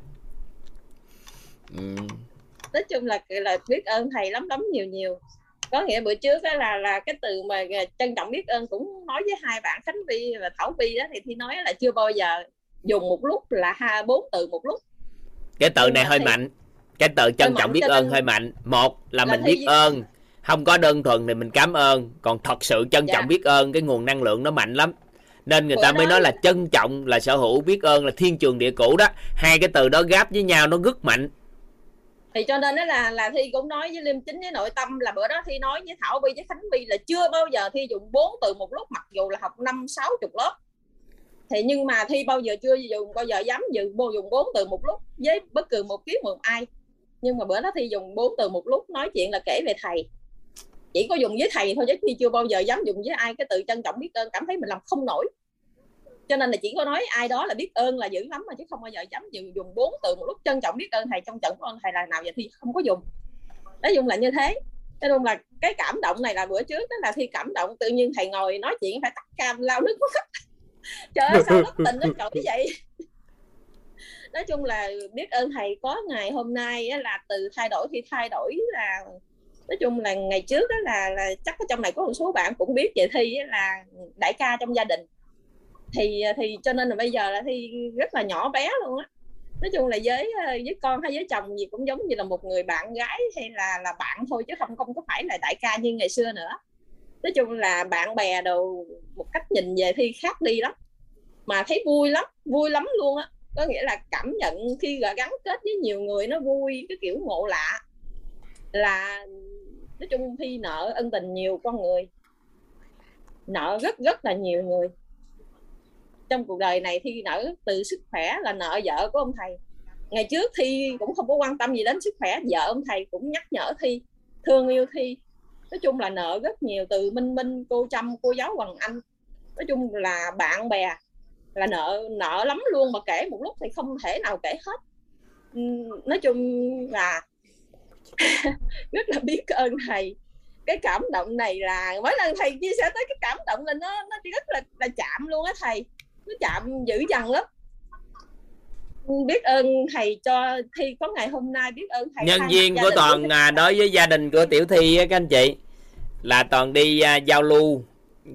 Ừ nói chung là là biết ơn thầy lắm lắm nhiều nhiều. Có nghĩa bữa trước đó là là cái từ mà trân trọng biết ơn cũng nói với hai bạn khánh vi và thảo vi đó thì thi nói là chưa bao giờ dùng một lúc là hai bốn từ một lúc. Cái từ này hơi thì... mạnh. Cái từ trân trọng biết ơn hơi mạnh. Một là, là mình biết ơn. Không có đơn thuần thì mình cảm ơn. Còn thật sự trân dạ. trọng biết ơn cái nguồn năng lượng nó mạnh lắm. Nên người Bữa ta mới nói là trân trọng là sở hữu biết ơn là thiên trường địa cũ đó. Hai cái từ đó gáp với nhau nó rất mạnh thì cho nên đó là là thi cũng nói với liêm chính với nội tâm là bữa đó thi nói với thảo vi với khánh vi là chưa bao giờ thi dùng bốn từ một lúc, mặc dù là học năm, sáu, chục lớp. Thì nhưng mà thi bao giờ chưa dùng, bao giờ dám dùng bao dùng bốn từ một lúc với bất cứ một kiếp một ai. Nhưng mà bữa đó thi dùng bốn từ một lúc nói chuyện là kể về thầy. Chỉ có dùng với thầy thôi chứ thi chưa bao giờ dám dùng với ai, cái từ trân trọng biết ơn, cảm thấy mình làm không nổi cho nên là chỉ có nói ai đó là biết ơn là dữ lắm mà chứ không bao giờ dám dùng dùng bốn từ một lúc trân trọng biết ơn thầy trong trận của ơn thầy là nào vậy thì không có dùng. Nói chung là như thế. Cho luôn là cái cảm động này là bữa trước đó là khi cảm động tự nhiên thầy ngồi nói chuyện phải tắt cam lao nước mắt. Trời ơi sao bất tình nó trội vậy? Nói chung là biết ơn thầy có ngày hôm nay là từ thay đổi thì thay đổi là nói chung là ngày trước đó là, là chắc ở trong này có một số bạn cũng biết vậy thi là đại ca trong gia đình thì thì cho nên là bây giờ là thi rất là nhỏ bé luôn á. Nói chung là với ờ, với con hay với chồng gì cũng giống như là một người bạn gái hay là là bạn thôi chứ không không có phải là đại ca như ngày xưa nữa. Nói chung là bạn bè đồ một cách nhìn về thi khác đi lắm. Mà thấy vui lắm vui lắm luôn á. Có nghĩa là cảm nhận khi gắn kết với nhiều người nó vui, cái kiểu ngộ lạ. Là, nói chung thi nợ ân tình nhiều con người. Nợ rất rất là nhiều người trong cuộc đời này thi nợ từ sức khỏe là nợ vợ của ông thầy. Ngày trước thi cũng không có quan tâm gì đến sức khỏe, vợ ông thầy cũng nhắc nhở thi, thương yêu thi. Nói chung là nợ rất nhiều từ minh minh, cô trâm, cô giáo hoàng anh. Nói chung là bạn bè là nợ nợ lắm luôn mà kể một lúc thì không thể nào kể hết. Ừ, nói chung là rất là biết ơn thầy. Cái cảm động này là, mỗi lần thầy chia sẻ tới cái cảm động là nó nó rất là là chạm luôn á thầy nó chạm dữ dằn lắm. Biết ơn thầy cho thi có ngày hôm nay biết ơn thầy nhân viên của toàn à, đối với gia đình của tiểu thi các anh chị là toàn đi à, giao lưu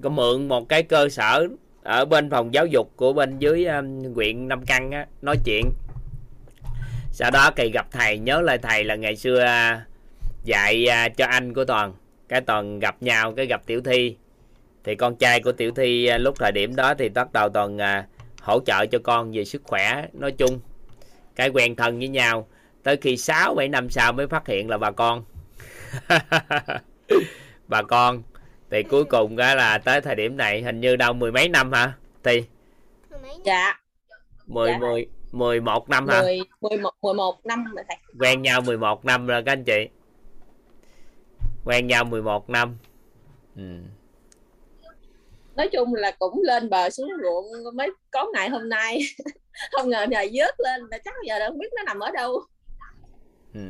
có mượn một cái cơ sở ở bên phòng giáo dục của bên dưới um, huyện Nam Căn á, nói chuyện. Sau đó kỳ gặp thầy nhớ lại thầy là ngày xưa uh, dạy uh, cho anh của toàn. Cái toàn gặp nhau cái gặp tiểu thi thì con trai của tiểu thi uh, lúc thời điểm đó thì bắt đầu toàn uh, hỗ trợ cho con về sức khỏe nói chung. Cái quen thân với nhau tới khi 6 7 năm sau mới phát hiện là bà con. Bà con thì cuối cùng đó là tới thời điểm này hình như đâu mười mấy năm hả thì dạ. Mười dạ. mười mười một năm hả? Mười mười một mười một năm rồi thầy. Quen nhau 11 năm rồi các anh chị. Quen nhau 11 năm. Ừ. nói chung là cũng lên bờ xuống ruộng mới có ngày hôm nay. Không ngờ nhờ vớt lên là chắc giờ đâu biết nó nằm ở đâu. Ừ.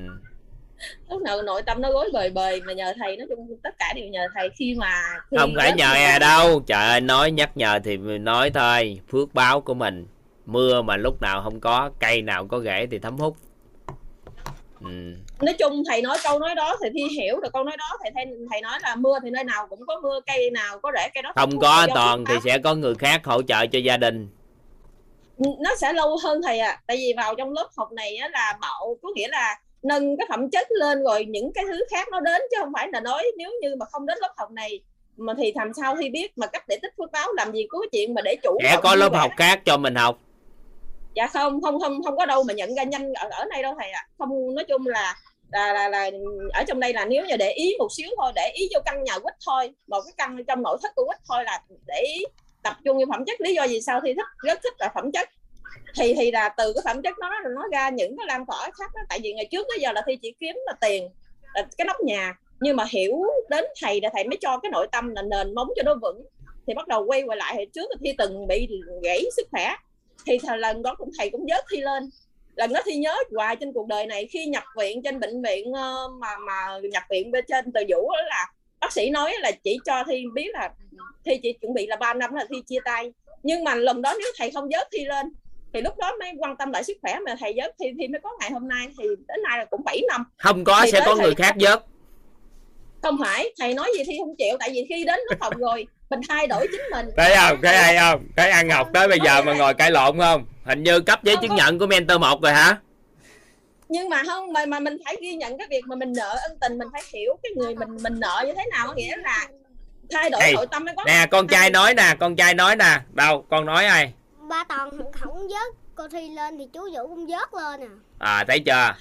Lúc nào nội tâm nó gối bời bời mà nhờ thầy nói chung tất cả đều nhờ thầy. Khi mà khi không phải nhờ à đâu. Trời ơi nói nhắc nhở thì nói thôi. Phước báo của mình. Mưa mà lúc nào không có cây nào có rễ thì thấm hút. Ừ. nói chung thầy nói câu nói đó thì thi hiểu được câu nói đó. Thầy thầy, thầy nói là mưa thì nơi nào cũng có mưa cây nào có rễ cây đó không có toàn thì sẽ có người khác hỗ trợ cho gia đình. Nó sẽ lâu hơn thầy ạ. À. tại vì vào trong lớp học này á, là bảo có nghĩa là nâng cái phẩm chất lên rồi những cái thứ khác nó đến chứ không phải là nói nếu như mà không đến lớp học này mà thì làm sao thi biết mà cách để tích phước báo làm gì có cái chuyện mà để chủ sẽ có lớp học khác cho mình học dạ không không không không có đâu mà nhận ra nhanh ở ở đây đâu thầy ạ. À. không nói chung là là, là là ở trong đây là nếu như để ý một xíu thôi để ý vô căn nhà quýt thôi một cái căn trong nội thất của quýt thôi là để ý tập trung vào phẩm chất. Lý do gì sao thì thích rất thích là phẩm chất. Thì thì là từ cái phẩm chất nó nó ra những cái lan tỏa khác đó. tại vì ngày trước tới giờ là thi chỉ kiếm là tiền là cái nóc nhà. Nhưng mà hiểu đến thầy là thầy mới cho cái nội tâm là nền móng cho nó vững. Thì bắt đầu quay quay lại hồi trước thi từng bị gãy sức khỏe thì lần đó cũng thầy cũng vớt thi lên. Lần đó thi nhớ hoài trên cuộc đời này khi nhập viện trên bệnh viện ờ, mà mà nhập viện bên trên từ vũ là bác sĩ nói là chỉ cho thi biết là thi chỉ chuẩn bị là 3 năm là thi chia tay. Nhưng mà lần đó nếu thầy không vớt thi lên thì lúc đó mới quan tâm lại sức khỏe mà thầy dớt thì thì mới có ngày hôm nay thì đến nay là cũng 7 năm. Không có thì sẽ có người khác dớt. Không phải thầy nói gì thì không chịu tại vì khi đến lớp học rồi mình thay đổi chính mình. Thấy không cái hay không? Cái ăn học tới bây giờ mà ngồi cãi lộn không? Hình như cấp giấy chứng nhận của mentor một rồi hả? Nhưng mà không mà mà mình phải ghi nhận cái việc mà mình nợ ân tình mình phải hiểu cái người mình mình nợ như thế nào nghĩa là thay đổi nội tâm có nè con trai nói nè con trai nói nè. Đâu con nói ai? Ba toàn không vớt cô thi lên thì chú vũ cũng vớt lên à. À thấy chưa?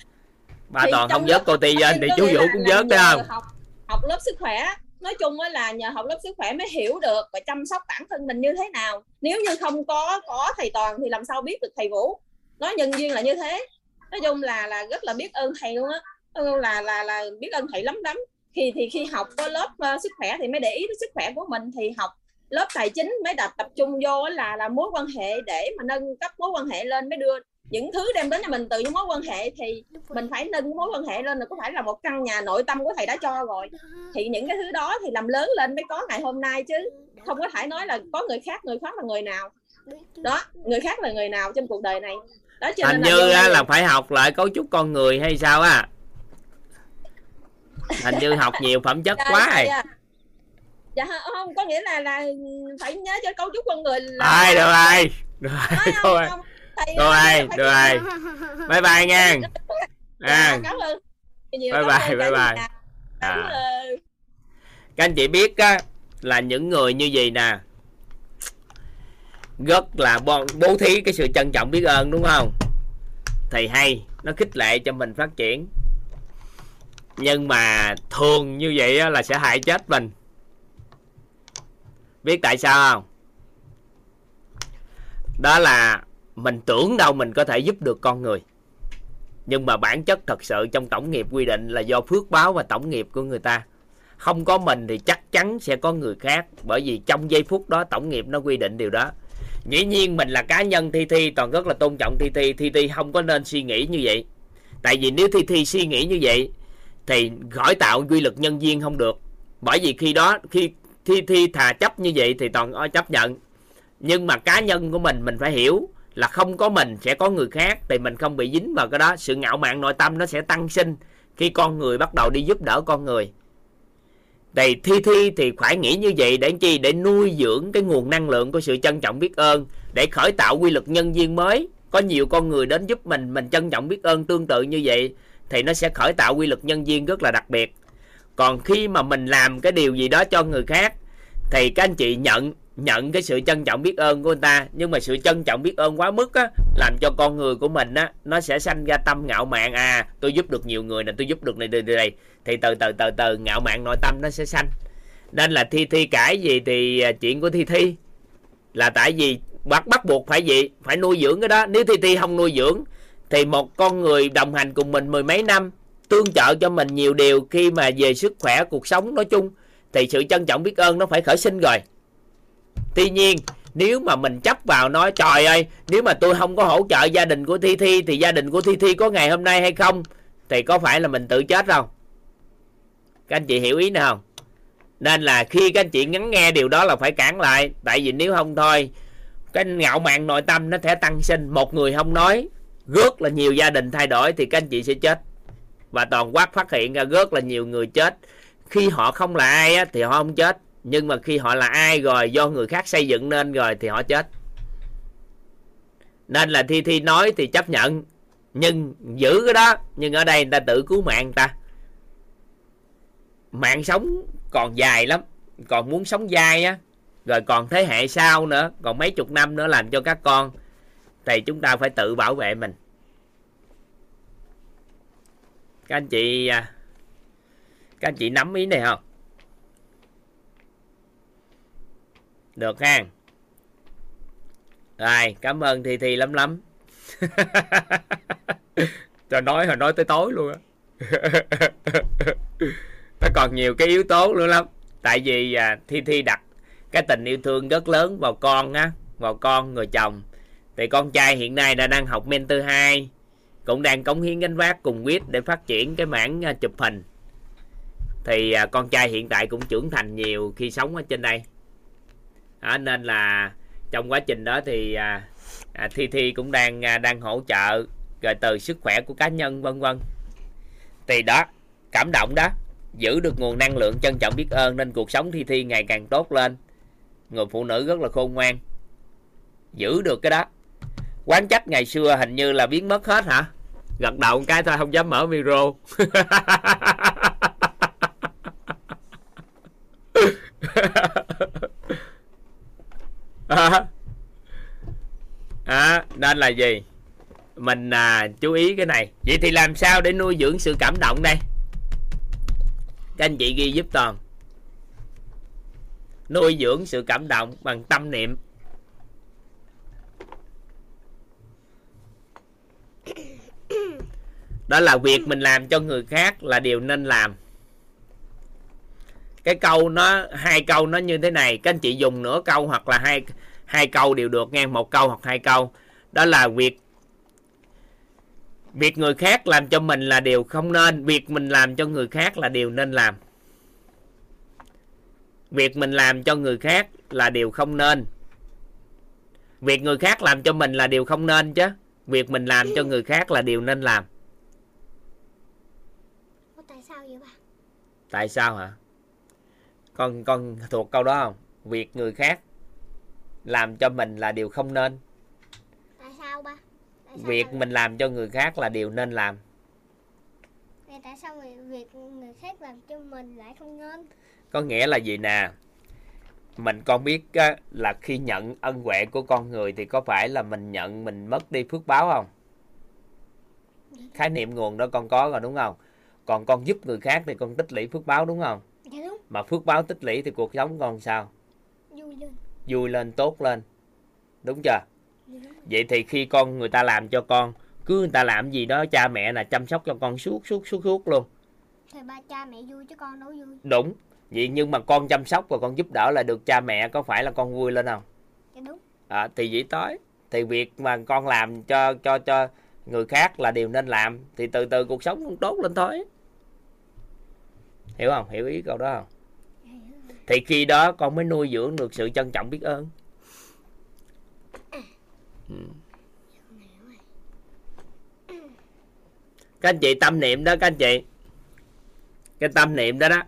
Ba thì toàn không vớt cô thi lên thì chú vũ cũng vớt đấy không? học học lớp sức khỏe nói chung là nhờ học lớp sức khỏe mới hiểu được và chăm sóc bản thân mình như thế nào. Nếu như không có có thầy toàn thì làm sao biết được thầy vũ? Nói nhân duyên là như thế. Nói chung là là rất là biết ơn thầy luôn á. Là là là biết ơn thầy lắm lắm. Thì thì khi học có lớp uh, sức khỏe thì mới để ý đến sức khỏe của mình. Thì học lớp tài chính mới đặt tập trung vô là là mối quan hệ để mà nâng cấp mối quan hệ lên mới đưa những thứ đem đến cho mình từ những mối quan hệ thì mình phải nâng mối quan hệ lên là có phải là một căn nhà nội tâm của thầy đã cho rồi. Thì những cái thứ đó thì làm lớn lên mới có ngày hôm nay chứ. Không có thể nói là có người khác người khác là người nào. Đó người khác là người nào trên cuộc đời này. Đó cho hình như là, là phải học lại cấu trúc con người hay sao á? Hình như học nhiều phẩm chất quá rồi. dạ. Không có nghĩa là là phải nhớ cho cấu trúc con người là ai được rồi rồi rồi rồi rồi. Bye bye nha. À. Bye bye bye bye. À. các anh chị biết á là những người như vậy nè? Rất là bố thí cái sự trân trọng biết ơn đúng không? Thì hay nó khích lệ cho mình phát triển. Nhưng mà thường như vậy á, là sẽ hại chết mình. Biết tại sao không? Đó là mình tưởng đâu mình có thể giúp được con người. Nhưng mà bản chất thật sự trong tổng nghiệp quy định là do phước báo và tổng nghiệp của người ta. Không có mình thì chắc chắn sẽ có người khác, bởi vì trong giây phút đó tổng nghiệp nó quy định điều đó. Dĩ nhiên mình là cá nhân thi thi toàn rất là tôn trọng thi thi. Thi thi không có nên suy nghĩ như vậy. Tại vì nếu thi thi suy nghĩ như vậy, thì khỏi tạo quy luật nhân viên không được. Bởi vì khi đó, khi thi thi thà chấp như vậy thì toàn chấp nhận. Nhưng mà cá nhân của mình mình phải hiểu là không có mình sẽ có người khác, thì mình không bị dính vào cái đó. Sự ngạo mạn nội tâm nó sẽ tăng sinh khi con người bắt đầu đi giúp đỡ con người. Thì thi thi thì phải nghĩ như vậy để chi? Để nuôi dưỡng cái nguồn năng lượng của sự trân trọng biết ơn, để khởi tạo quy luật nhân viên mới. Có nhiều con người đến giúp mình mình trân trọng biết ơn tương tự như vậy, thì nó sẽ khởi tạo quy luật nhân viên rất là đặc biệt. Còn khi mà mình làm cái điều gì đó cho người khác, thì các anh chị nhận nhận cái sự trân trọng biết ơn của người ta. Nhưng mà sự trân trọng biết ơn quá mức á, làm cho con người của mình á, nó sẽ sanh ra tâm ngạo mạn. À tôi giúp được nhiều người nè, tôi giúp được này, đây đây thì từ từ từ từ, ngạo mạn nội tâm nó sẽ sanh. Nên là thi thi cãi gì thì à, chuyện của thi thi. Là tại vì bắt bắt buộc phải gì phải nuôi dưỡng cái đó. Nếu thi thi không nuôi dưỡng, thì một con người đồng hành cùng mình mười mấy năm, tương trợ cho mình nhiều điều khi mà về sức khỏe, cuộc sống nói chung, thì sự trân trọng biết ơn nó phải khởi sinh rồi tuy nhiên nếu mà mình chấp vào nói trời ơi nếu mà tôi không có hỗ trợ gia đình của thi thi thì gia đình của thi thi có ngày hôm nay hay không? Thì có phải là mình tự chết không? Các anh chị hiểu ý nào? Không nên là khi các anh chị ngắn nghe điều đó là phải cản lại. Tại vì nếu không thôi cái ngạo mạn nội tâm nó sẽ tăng sinh. Một người không nói rất là nhiều gia đình thay đổi thì các anh chị sẽ chết. Và toàn quát phát hiện ra rất là nhiều người chết. Khi họ không là ai á, thì họ không chết nhưng mà khi họ là ai rồi, do người khác xây dựng nên rồi thì họ chết. Nên là thi thi nói thì chấp nhận. Nhưng giữ cái đó, nhưng ở đây người ta tự cứu mạng người ta. Mạng sống còn dài lắm, còn muốn sống dai á. Rồi còn thế hệ sau nữa, còn mấy chục năm nữa làm cho các con. Thì chúng ta phải tự bảo vệ mình. Các anh chị à, các anh chị nắm ý này không? Được ha. Rồi cảm ơn thi thi lắm lắm. Cho nói hồi nói tới tối luôn á. Nó còn nhiều cái yếu tố nữa lắm. Tại vì à, thi thi đặt cái tình yêu thương rất lớn vào con á vào con người chồng. Thì con trai hiện nay đã đang học mentor 2 cũng đang cống hiến gánh vác cùng quyết để phát triển cái mảng à, chụp hình. Thì à, con trai hiện tại cũng trưởng thành nhiều khi sống ở trên đây à, nên là trong quá trình đó thì à, à, thi thi cũng đang à, đang hỗ trợ rồi từ sức khỏe của cá nhân vân vân. Thì đó cảm động đó giữ được nguồn năng lượng trân trọng biết ơn nên cuộc sống thi thi ngày càng tốt lên. Người phụ nữ rất là khôn ngoan giữ được cái đó. Quán trách ngày xưa hình như là biến mất hết hả? Gật đầu một cái thôi không dám mở micro. à, à, nên là gì? Mình à, chú ý cái này. Vậy thì làm sao để nuôi dưỡng sự cảm động đây? Các anh chị ghi giúp toàn. Nuôi dưỡng sự cảm động bằng tâm niệm. Đó là việc mình làm cho người khác là điều nên làm cái câu nó hai câu nó như thế này. Các anh chị dùng nửa câu hoặc là hai hai câu đều được nghe. Một câu hoặc hai câu. Đó là việc việc người khác làm cho mình là điều không nên. Việc mình làm cho người khác là điều nên làm. Việc mình làm cho người khác là điều không nên. Việc người khác làm cho mình là điều không nên chứ. Việc mình làm cho người khác là điều nên làm. Tại sao vậy bà? Tại sao hả con con thuộc câu đó không? Việc người khác làm cho mình là điều không nên. Tại sao ba? Tại sao việc mình làm cho người khác là điều nên làm. Vậy tại sao việc người khác làm cho mình lại không nên? Có nghĩa là gì nè? Mình con biết á, là khi nhận ân huệ của con người thì có phải là mình nhận mình mất đi phước báo không? Khái niệm nguồn đó con có rồi đúng không? Còn con giúp người khác thì con tích lũy phước báo đúng không dạ đúng. Mà phước báo tích lũy thì cuộc sống con sao? Vui lên. Vui lên tốt lên. Đúng chưa? Dạ đúng vậy thì khi con người ta làm cho con cứ người ta làm gì đó cha mẹ là chăm sóc cho con suốt suốt suốt suốt luôn. Thì ba cha mẹ vui chứ con đâu vui. Đúng. Vậy nhưng mà con chăm sóc và con giúp đỡ là được cha mẹ có phải là con vui lên không? Dạ đúng. À, thì vậy tới. Thì việc mà con làm cho cho cho người khác là điều nên làm thì từ từ cuộc sống cũng tốt lên thôi hiểu không? Hiểu ý câu đó không? Thì khi đó con mới nuôi dưỡng được sự trân trọng biết ơn. Ừ. các anh chị tâm niệm đó các anh chị. Cái tâm niệm đó đó.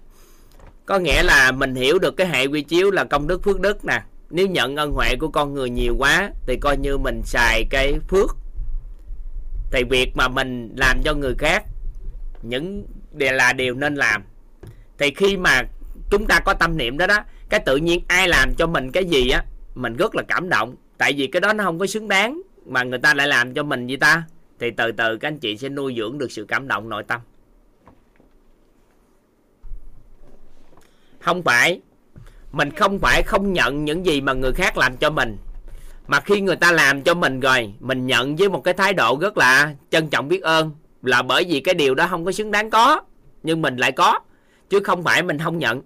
Có nghĩa là mình hiểu được cái hệ quy chiếu là công đức phước đức nè. Nếu nhận ân huệ của con người nhiều quá thì coi như mình xài cái phước. Thì việc mà mình làm cho người khác những là điều nên làm thì khi mà chúng ta có tâm niệm đó đó, cái tự nhiên ai làm cho mình cái gì á, mình rất là cảm động. Tại vì cái đó nó không có xứng đáng mà người ta lại làm cho mình gì ta. Thì từ từ các anh chị sẽ nuôi dưỡng được sự cảm động nội tâm. Không phải, mình không phải không nhận những gì mà người khác làm cho mình. Mà khi người ta làm cho mình rồi, mình nhận với một cái thái độ rất là trân trọng biết ơn là bởi vì cái điều đó không có xứng đáng có, nhưng mình lại có chứ không phải mình không nhận.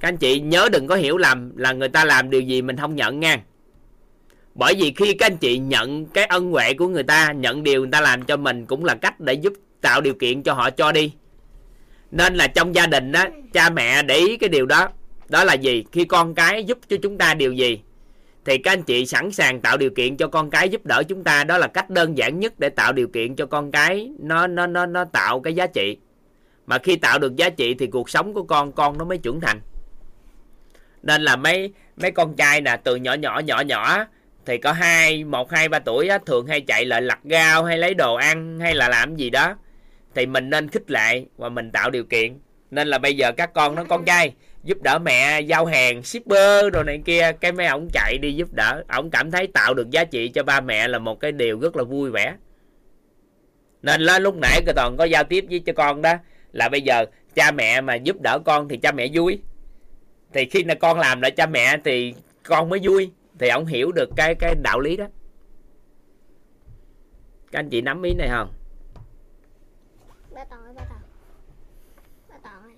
Các anh chị nhớ đừng có hiểu lầm là người ta làm điều gì mình không nhận nha. Bởi vì khi các anh chị nhận cái ân huệ của người ta, nhận điều người ta làm cho mình cũng là cách để giúp tạo điều kiện cho họ cho đi. Nên là trong gia đình đó cha mẹ để ý cái điều đó. Đó là gì? Khi con cái giúp cho chúng ta điều gì, thì các anh chị sẵn sàng tạo điều kiện cho con cái giúp đỡ chúng ta. Đó là cách đơn giản nhất để tạo điều kiện cho con cái nó nó nó nó tạo cái giá trị mà khi tạo được giá trị thì cuộc sống của con con nó mới trưởng thành. Nên là mấy mấy con trai nè từ nhỏ nhỏ nhỏ nhỏ thì có hai một hai ba tuổi á, thường hay chạy lại lặt gao hay lấy đồ ăn hay là làm gì đó. Thì mình nên khích lệ và mình tạo điều kiện. Nên là bây giờ các con nó con trai giúp đỡ mẹ giao hàng shipper đồ này kia cái mấy ổng chạy đi giúp đỡ. Ổng cảm thấy tạo được giá trị cho ba mẹ là một cái điều rất là vui vẻ. Nên là lúc nãy cái toàn có giao tiếp với cho con đó là bây giờ cha mẹ mà giúp đỡ con thì cha mẹ vui. Thì khi là con làm lại cha mẹ thì con mới vui. Thì ông hiểu được cái cái đạo lý đó. Các anh chị nắm ý này không? Ba toàn ơi ba toàn ba toàn ơi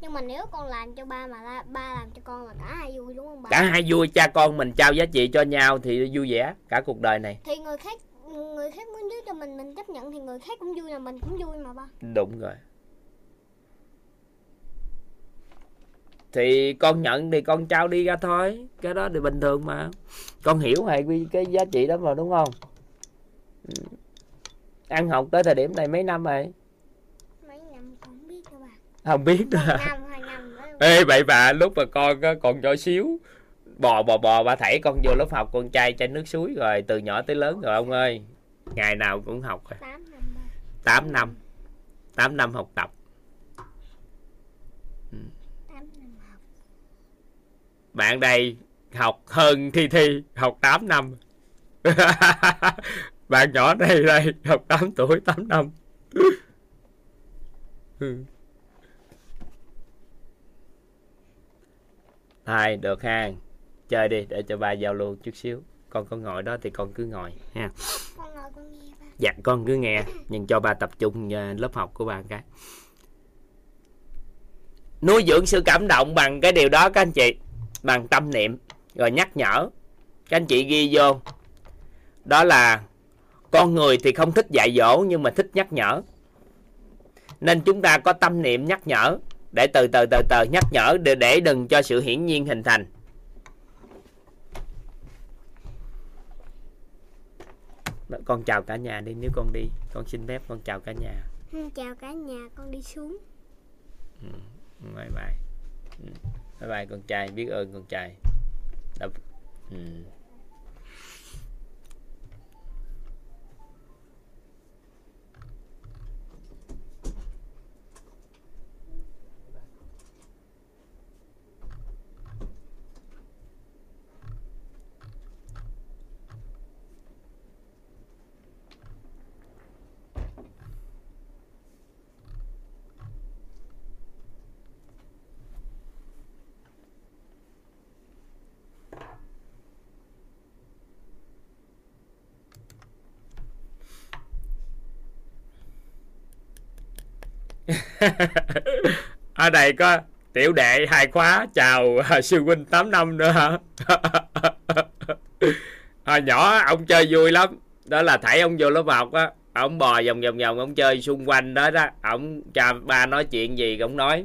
nhưng mà nếu con làm cho ba mà la, ba làm cho con là cả hai vui đúng không ba? Cả hai vui cha con mình trao giá trị cho nhau thì vui vẻ cả cuộc đời này. Thì người khác người khác muốn giúp cho mình mình chấp nhận thì người khác cũng vui là mình cũng vui mà ba. Đúng rồi. Thì con nhận thì con trao đi ra thôi cái đó thì bình thường mà. Con hiểu hệ cái giá trị đó mà đúng không? Ừ. ăn học tới thời điểm này mấy năm rồi? Mấy năm con không biết đâu bà không biết năm ê vậy bà lúc mà con còn nhỏ xíu bò bò bò bà thảy con vô lớp học con trai chai nước suối rồi từ nhỏ tới lớn rồi ông ơi. Ngày nào cũng học rồi. 8 năm ba. 8 năm. 8 năm học tập. 8 năm học. Bạn đây học hơn thi thi học 8 năm. Bạn nhỏ đây đây học 8 tuổi 8 năm. Ừ. Thôi được ha Chơi đi để cho ba giao lưu chút xíu. Con có ngồi đó thì con cứ ngồi ha. Con ngồi con nghe ba. Dạ con cứ nghe Nhưng cho ba tập trung ờ, lớp học của ba cái. Nuôi dưỡng sự cảm động bằng cái điều đó các anh chị. Bằng tâm niệm Rồi nhắc nhở. Các anh chị ghi vô. Đó là Con người thì không thích dạy dỗ Nhưng mà thích nhắc nhở. Nên chúng ta có tâm niệm nhắc nhở Để từ từ từ từ nhắc nhở Để, để đừng cho sự hiển nhiên hình thành Con chào cả nhà đi Nếu con đi Con xin phép con chào cả nhà Ừ, chào cả nhà con đi xuống bye bye Ừ. bye bye con trai biết ơn con trai Đã... ừ. ở đây có tiểu đệ hai khóa, chào à, sư huynh 8 năm nữa hả? Hồi nhỏ ông chơi vui lắm. Đó là thảy ông vô lớp học á, ông bò vòng vòng vòng, ông chơi xung quanh đó đó. Ông cha ba nói chuyện gì ông nói.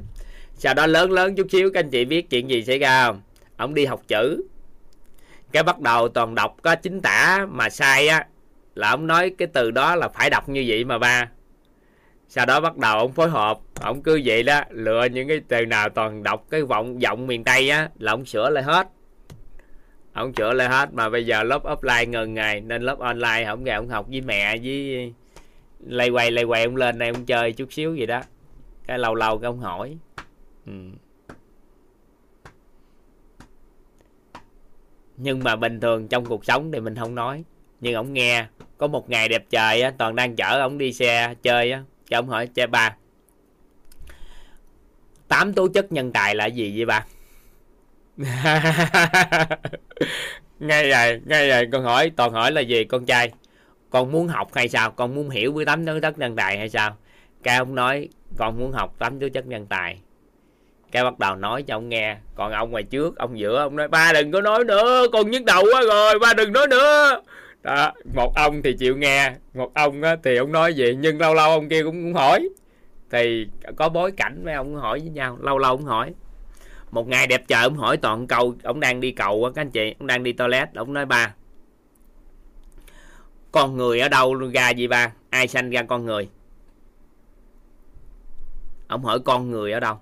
Sau đó lớn lớn chút xíu, các anh chị biết chuyện gì xảy ra không? Ông đi học chữ. Cái bắt đầu toàn đọc có chính tả mà sai á, là ông nói cái từ đó là phải đọc như vậy mà ba sau đó bắt đầu ông phối hợp. Ông cứ vậy đó, lựa những cái từ nào toàn đọc cái vọng, giọng miền tây á, là ông sửa lại hết. Ông sửa lại hết, mà bây giờ lớp offline ngừng ngày, nên lớp online không ngày ông học với mẹ với lay quay lay quay ông lên đây ông chơi chút xíu gì đó. Cái lâu lâu cái ông hỏi. Ừ. nhưng mà bình thường trong cuộc sống thì mình không nói. Nhưng ông nghe, có một ngày đẹp trời á, toàn đang chở ông đi xe chơi á cho ông hỏi cha ba, tám tố chất nhân tài là gì vậy ba? Ngay rồi ngay rồi, con hỏi, toàn hỏi là gì con trai. Con muốn học hay sao? Con muốn hiểu với tám tố chất nhân tài hay sao? Cái ông nói, con muốn học tám tố chất nhân tài. Cái bắt đầu nói cho ông nghe. Còn ông ngoài trước, ông giữa, ông nói, ba đừng có nói nữa, con nhức đầu quá rồi, ba đừng nói nữa đó một ông thì chịu nghe một ông á, thì ông nói vậy nhưng lâu lâu ông kia cũng, cũng hỏi. Thì có bối cảnh với ông hỏi với nhau lâu lâu ông hỏi. Một ngày đẹp trời ông hỏi toàn câu ông đang đi cầu á các anh chị ông đang đi toilet ông nói ba con người ở đâu ra gì ba? Ai sanh ra con người? Ông hỏi con người ở đâu?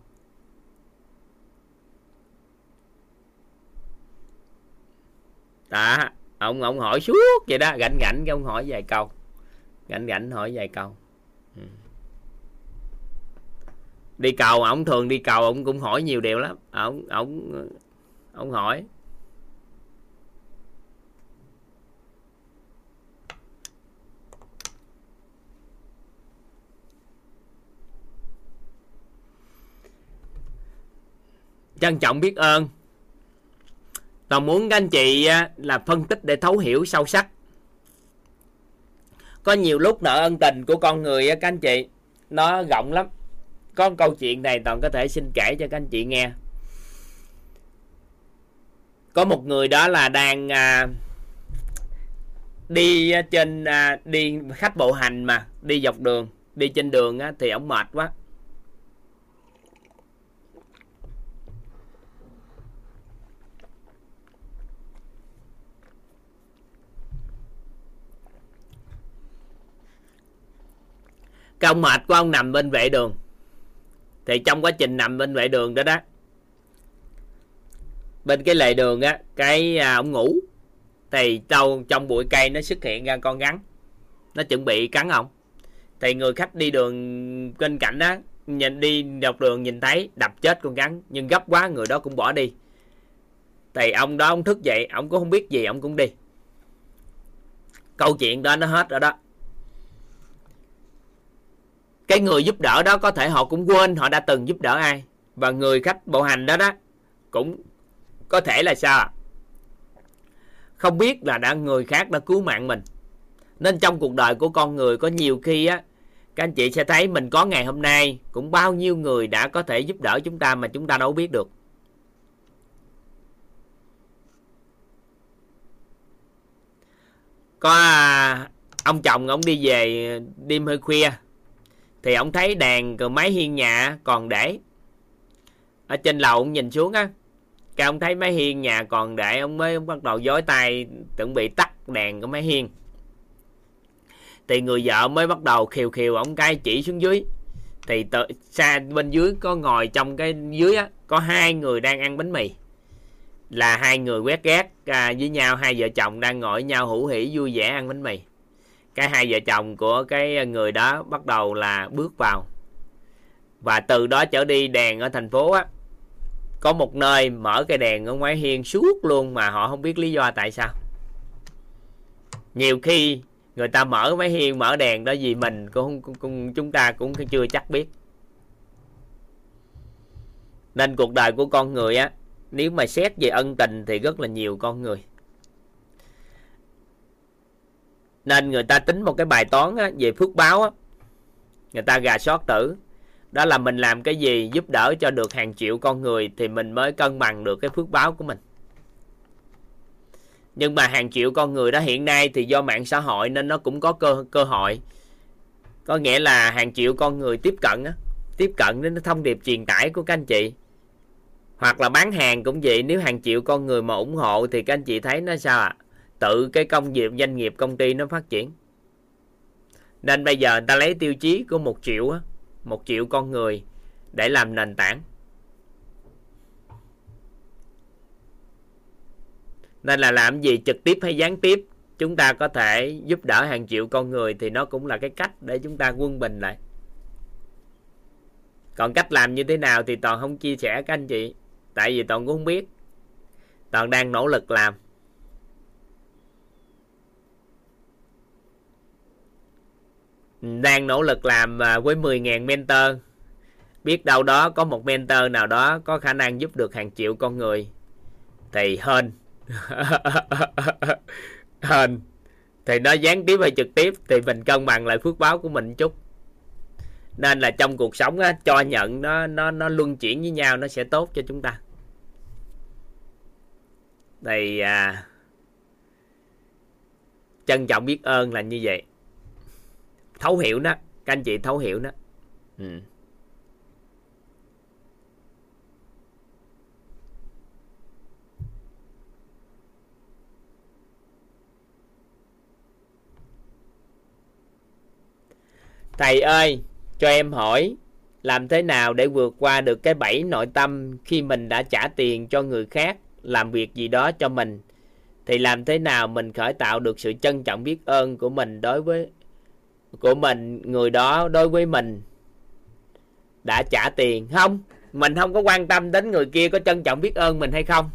Đó ông ông hỏi suốt vậy đó. Gạnh gạnh cái ông hỏi vài câu. Gạnh gạnh hỏi vài câu. Ừ. đi cầu, ông thường đi cầu, ông cũng hỏi nhiều điều lắm. À, ông ông ông hỏi. Trân trọng biết ơn toàn muốn các anh chị là phân tích để thấu hiểu sâu sắc. Có nhiều lúc nợ ân tình của con người các anh chị nó rộng lắm. Có một câu chuyện này toàn có thể xin kể cho các anh chị nghe. Có một người đó là đang à, đi trên à, đi khách bộ hành mà đi dọc đường đi trên đường á, thì ông mệt quá. Cái ông mệt của ông nằm bên vệ đường. Thì trong quá trình nằm bên vệ đường đó đó bên cái lề đường á cái à, ông ngủ thì trong trong bụi cây nó xuất hiện ra con rắn nó chuẩn bị cắn ông. Thì người khách đi đường bên cạnh đó nhìn đi dọc đường nhìn thấy đập chết con rắn nhưng gấp quá người đó cũng bỏ đi. Thì ông đó ông thức dậy ông cũng không biết gì ông cũng đi. Câu chuyện đó nó hết rồi đó cái người giúp đỡ đó có thể họ cũng quên họ đã từng giúp đỡ ai. Và người khách bộ hành đó đó cũng có thể là sao không biết là đã người khác đã cứu mạng mình. Nên trong cuộc đời của con người có nhiều khi á, các anh chị sẽ thấy mình có ngày hôm nay cũng bao nhiêu người đã có thể giúp đỡ chúng ta mà chúng ta đâu biết được. Có à, ông chồng ông đi về đêm hơi khuya thì ông thấy đèn cái máy hiên nhà còn để. Ở trên lầu ông nhìn xuống á cái ông thấy máy hiên nhà còn để ông mới bắt đầu dối tay chuẩn bị tắt đèn của máy hiên. Thì người vợ mới bắt đầu khiều khiều ông cái chỉ xuống dưới. Thì tự, xa bên dưới có ngồi trong cái dưới á có hai người đang ăn bánh mì. Là hai người quét ghét à, với nhau hai vợ chồng đang ngồi nhau hữu hỉ vui vẻ ăn bánh mì cái hai vợ chồng của cái người đó bắt đầu là bước vào. Và từ đó trở đi đèn ở thành phố á có một nơi mở cái đèn ở ngoài hiên suốt luôn mà họ không biết lý do tại sao. Nhiều khi người ta mở máy hiên mở đèn đó vì mình cũng, cũng, chúng ta cũng chưa chắc biết. Nên cuộc đời của con người á nếu mà xét về ân tình thì rất là nhiều con người. Nên người ta tính một cái bài toán á, về phước báo á, người ta gà sót tử. Đó là mình làm cái gì giúp đỡ cho được hàng triệu con người thì mình mới cân bằng được cái phước báo của mình. Nhưng mà hàng triệu con người đó hiện nay thì do mạng xã hội nên nó cũng có cơ cơ hội. Có nghĩa là hàng triệu con người tiếp cận á tiếp cận đến thông điệp truyền tải của các anh chị. Hoặc là bán hàng cũng vậy nếu hàng triệu con người mà ủng hộ thì các anh chị thấy nó sao ạ? à? Tự cái công nghiệp doanh nghiệp công ty nó phát triển. Nên bây giờ người ta lấy tiêu chí của một triệu á, một triệu con người để làm nền tảng. Nên là làm gì trực tiếp hay gián tiếp, chúng ta có thể giúp đỡ hàng triệu con người thì nó cũng là cái cách để chúng ta quân bình lại. Còn cách làm như thế nào thì toàn không chia sẻ các anh chị, tại vì toàn cũng không biết. Toàn đang nỗ lực làm. Đang nỗ lực làm à, với 10.000 mentor. Biết đâu đó có một mentor nào đó có khả năng giúp được hàng triệu con người. Thì hơn hơn thì nó gián tiếp hay trực tiếp thì mình cân bằng lại phước báo của mình chút. Nên là trong cuộc sống á, cho nhận nó nó nó luân chuyển với nhau nó sẽ tốt cho chúng ta. Thì à, trân trọng biết ơn là như vậy thấu hiểu đó các anh chị thấu hiểu đó ừ. thầy ơi cho em hỏi làm thế nào để vượt qua được cái bẫy nội tâm khi mình đã trả tiền cho người khác làm việc gì đó cho mình? Thì làm thế nào mình khởi tạo được sự trân trọng biết ơn của mình đối với của mình, người đó đối với mình đã trả tiền. Không, mình không có quan tâm đến người kia có trân trọng biết ơn mình hay không.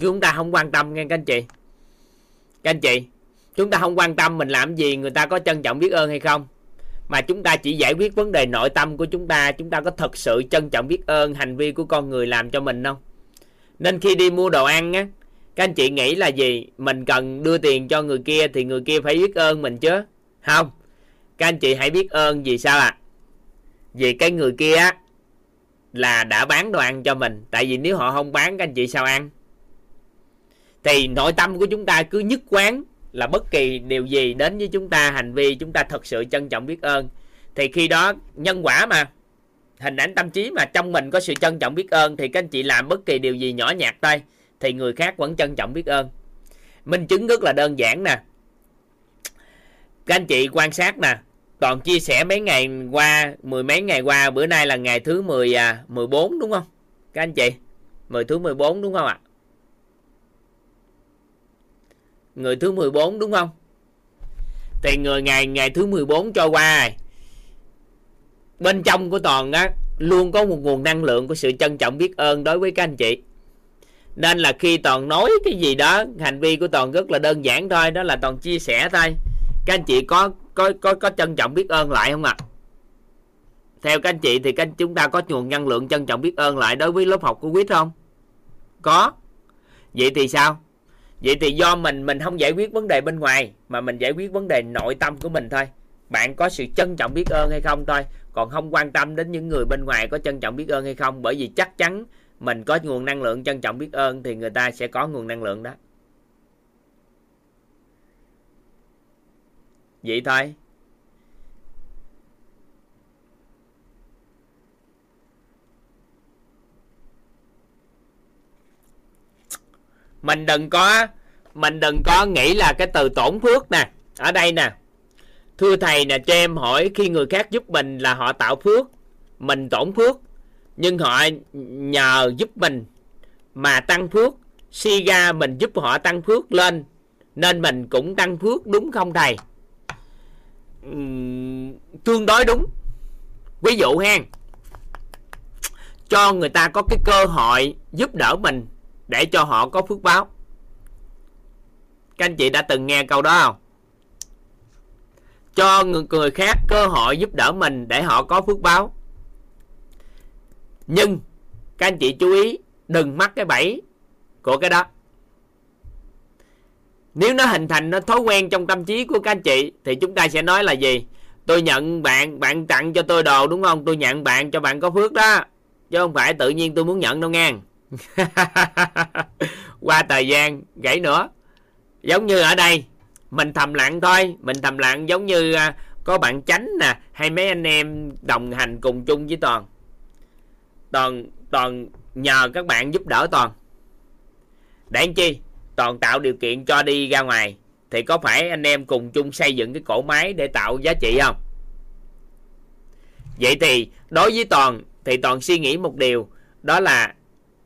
Chúng ta không quan tâm, nghe các anh chị. Các anh chị, chúng ta không quan tâm mình làm gì, người ta có trân trọng biết ơn hay không. Mà chúng ta chỉ giải quyết vấn đề nội tâm của chúng ta chúng ta có thật sự trân trọng biết ơn hành vi của con người làm cho mình không? Nên khi đi mua đồ ăn á, các anh chị nghĩ là gì? Mình cần đưa tiền cho người kia thì người kia phải biết ơn mình chứ không, các anh chị hãy biết ơn vì sao ạ? À? vì cái người kia á, là đã bán đồ ăn cho mình. Tại vì nếu họ không bán, các anh chị sao ăn? Thì nội tâm của chúng ta cứ nhất quán là bất kỳ điều gì đến với chúng ta, hành vi chúng ta thật sự trân trọng biết ơn. Thì khi đó, nhân quả mà, hình ảnh tâm trí mà trong mình có sự trân trọng biết ơn, thì các anh chị làm bất kỳ điều gì nhỏ nhặt thôi, thì người khác vẫn trân trọng biết ơn. Minh chứng rất là đơn giản nè các anh chị quan sát nè, toàn chia sẻ mấy ngày qua, mười mấy ngày qua, bữa nay là ngày thứ 10 à 14 đúng không? Các anh chị, mười thứ 14 đúng không ạ? Người thứ 14 đúng không? Thì người ngày ngày thứ 14 cho qua bên trong của toàn á, luôn có một nguồn năng lượng của sự trân trọng biết ơn đối với các anh chị. Nên là khi toàn nói cái gì đó, hành vi của toàn rất là đơn giản thôi, đó là toàn chia sẻ thôi các anh chị có có có có trân trọng biết ơn lại không ạ? À? theo các anh chị thì các chúng ta có nguồn năng lượng trân trọng biết ơn lại đối với lớp học của quýt không? Có. Vậy thì sao? Vậy thì do mình mình không giải quyết vấn đề bên ngoài, mà mình giải quyết vấn đề nội tâm của mình thôi. Bạn có sự trân trọng biết ơn hay không thôi. Còn không quan tâm đến những người bên ngoài có trân trọng biết ơn hay không, bởi vì chắc chắn mình có nguồn năng lượng trân trọng biết ơn thì người ta sẽ có nguồn năng lượng đó. Vậy thôi. Mình đừng có, mình đừng có nghĩ là cái từ tổn phước nè. Ở đây nè. Thưa thầy nè, cho em hỏi khi người khác giúp mình là họ tạo phước, mình tổn phước. Nhưng họ nhờ giúp mình mà tăng phước. Si ra mình giúp họ tăng phước lên, nên mình cũng tăng phước, đúng không thầy? Tương đối đúng. Ví dụ hen cho người ta có cái cơ hội giúp đỡ mình để cho họ có phước báo. Các anh chị đã từng nghe câu đó không? Cho người, người khác cơ hội giúp đỡ mình để họ có phước báo. Nhưng các anh chị chú ý đừng mắc cái bẫy của cái đó nếu nó hình thành nó thói quen trong tâm trí của các anh chị, thì chúng ta sẽ nói là gì? Tôi nhận bạn bạn tặng cho tôi đồ, đúng không? Tôi nhận bạn cho bạn có phước đó. Chứ không phải tự nhiên tôi muốn nhận đâu nghe. Qua thời gian, gãy nữa. Giống như ở đây, mình thầm lặng thôi. Mình thầm lặng giống như à, có bạn chánh nè, hay mấy anh em đồng hành cùng chung với toàn. Toàn toàn nhờ các bạn giúp đỡ toàn. Để làm chi? Toàn tạo điều kiện cho đi ra ngoài, thì có phải anh em cùng chung xây dựng cái cổ máy để tạo giá trị không? Vậy thì, đối với toàn, thì toàn suy nghĩ một điều, đó là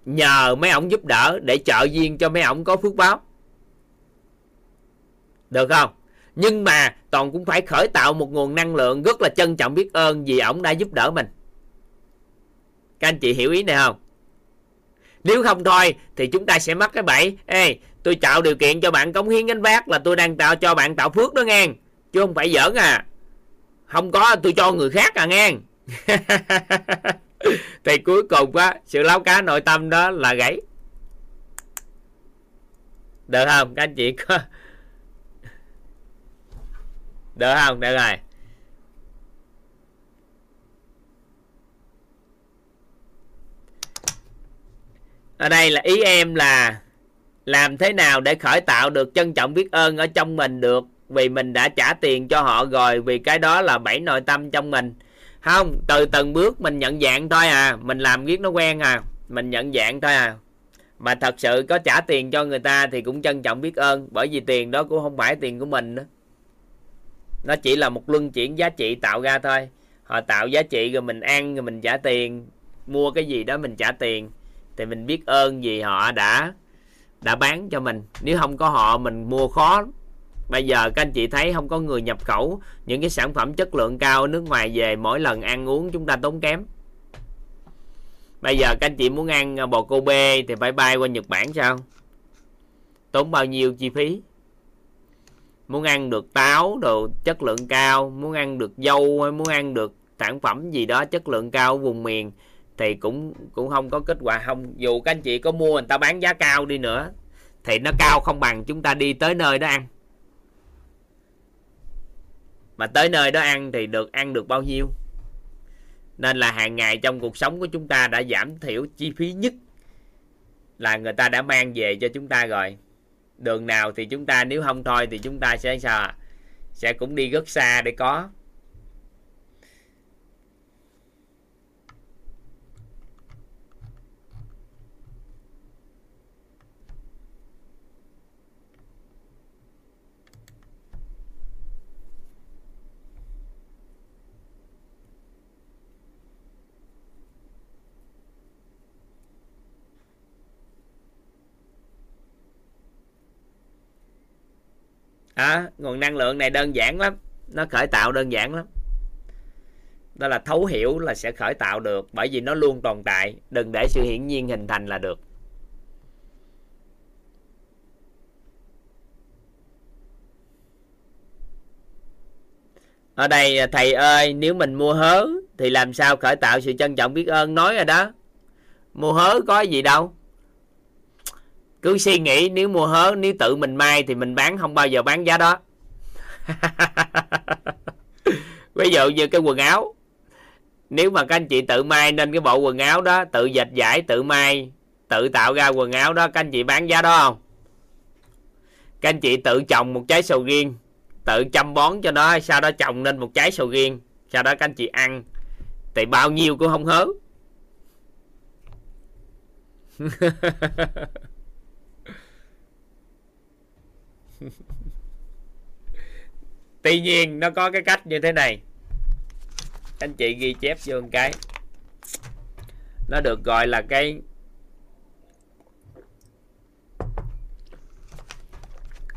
nhờ mấy ông giúp đỡ để trợ duyên cho mấy ông có phước báo. Được không? Nhưng mà toàn cũng phải khởi tạo một nguồn năng lượng rất là trân trọng biết ơn vì ổng đã giúp đỡ mình. Các anh chị hiểu ý này không? Nếu không thôi, thì chúng ta sẽ mắc cái bẫy, ê tôi tạo điều kiện cho bạn cống hiến gánh vác là tôi đang tạo cho bạn tạo phước đó nghe. Chứ không phải giỡn à. Không có, tôi cho người khác à nghe. Thì cuối cùng á, sự láo cá nội tâm đó là gãy. Được không? Các anh chị có được không? Được rồi. Ở đây là ý em là làm thế nào để khởi tạo được trân trọng biết ơn ở trong mình được? Vì mình đã trả tiền cho họ rồi, vì cái đó là bảy nội tâm trong mình. Không, từ từng bước mình nhận dạng thôi à. Mình làm biết nó quen à. Mình nhận dạng thôi à. Mà thật sự có trả tiền cho người ta thì cũng trân trọng biết ơn, bởi vì tiền đó cũng không phải tiền của mình nữa. Nó chỉ là một luân chuyển giá trị tạo ra thôi. Họ tạo giá trị rồi mình ăn rồi mình trả tiền. Mua cái gì đó mình trả tiền. Thì mình biết ơn vì họ đã đã bán cho mình. Nếu không có họ, mình mua khó bây giờ các anh chị thấy không có người nhập khẩu, những cái sản phẩm chất lượng cao nước ngoài về, mỗi lần ăn uống chúng ta tốn kém. Bây giờ các anh chị muốn ăn bò cô bê thì phải bay qua nhật bản sao? Tốn bao nhiêu chi phí? Muốn ăn được táo, đồ chất lượng cao, muốn ăn được dâu hay muốn ăn được sản phẩm gì đó chất lượng cao, vùng miền thì cũng cũng không có kết quả. Không, dù các anh chị có mua, người ta bán giá cao đi nữa, thì nó cao không bằng chúng ta đi tới nơi đó ăn. Mà tới nơi đó ăn thì được, ăn được bao nhiêu? Nên là hàng ngày trong cuộc sống của chúng ta đã giảm thiểu chi phí nhất là người ta đã mang về cho chúng ta rồi. Đường nào thì chúng ta, nếu không thôi thì chúng ta sẽ sao sẽ cũng đi rất xa để có. À, nguồn năng lượng này đơn giản lắm. Nó khởi tạo đơn giản lắm. Đó là thấu hiểu là sẽ khởi tạo được bởi vì nó luôn tồn tại. Đừng để sự hiển nhiên hình thành là được. Ở đây à, thầy ơi nếu mình mua hớ thì làm sao khởi tạo sự trân trọng biết ơn? Nói rồi đó. Mua hớ có gì đâu cứ suy nghĩ nếu mua hớ, nếu tự mình may thì mình bán, không bao giờ bán giá đó. Ví dụ như cái quần áo, nếu mà các anh chị tự may nên cái bộ quần áo đó, tự dệt giải tự may, tự tạo ra quần áo đó, các anh chị bán giá đó không? Các anh chị tự trồng một trái sầu riêng, tự chăm bón cho nó, sau đó trồng lên một trái sầu riêng, sau đó các anh chị ăn, thì bao nhiêu cũng không hớ. tuy nhiên, nó có cái cách như thế này. Anh chị ghi chép vô một cái. Nó được gọi là cái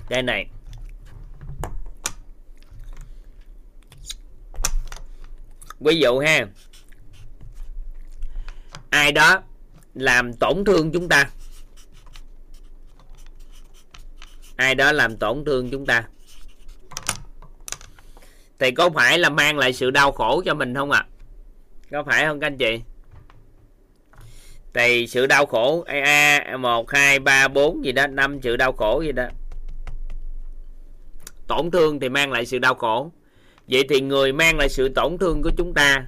cái này. Ví dụ ha. Ai đó làm tổn thương chúng ta. Ai đó làm tổn thương chúng ta thì có phải là mang lại sự đau khổ cho mình không ạ? À? có phải không các anh chị? Thì sự đau khổ, a a, một, hai, ba, bốn gì đó, năm sự đau khổ gì đó. Tổn thương thì mang lại sự đau khổ. Vậy thì người mang lại sự tổn thương của chúng ta,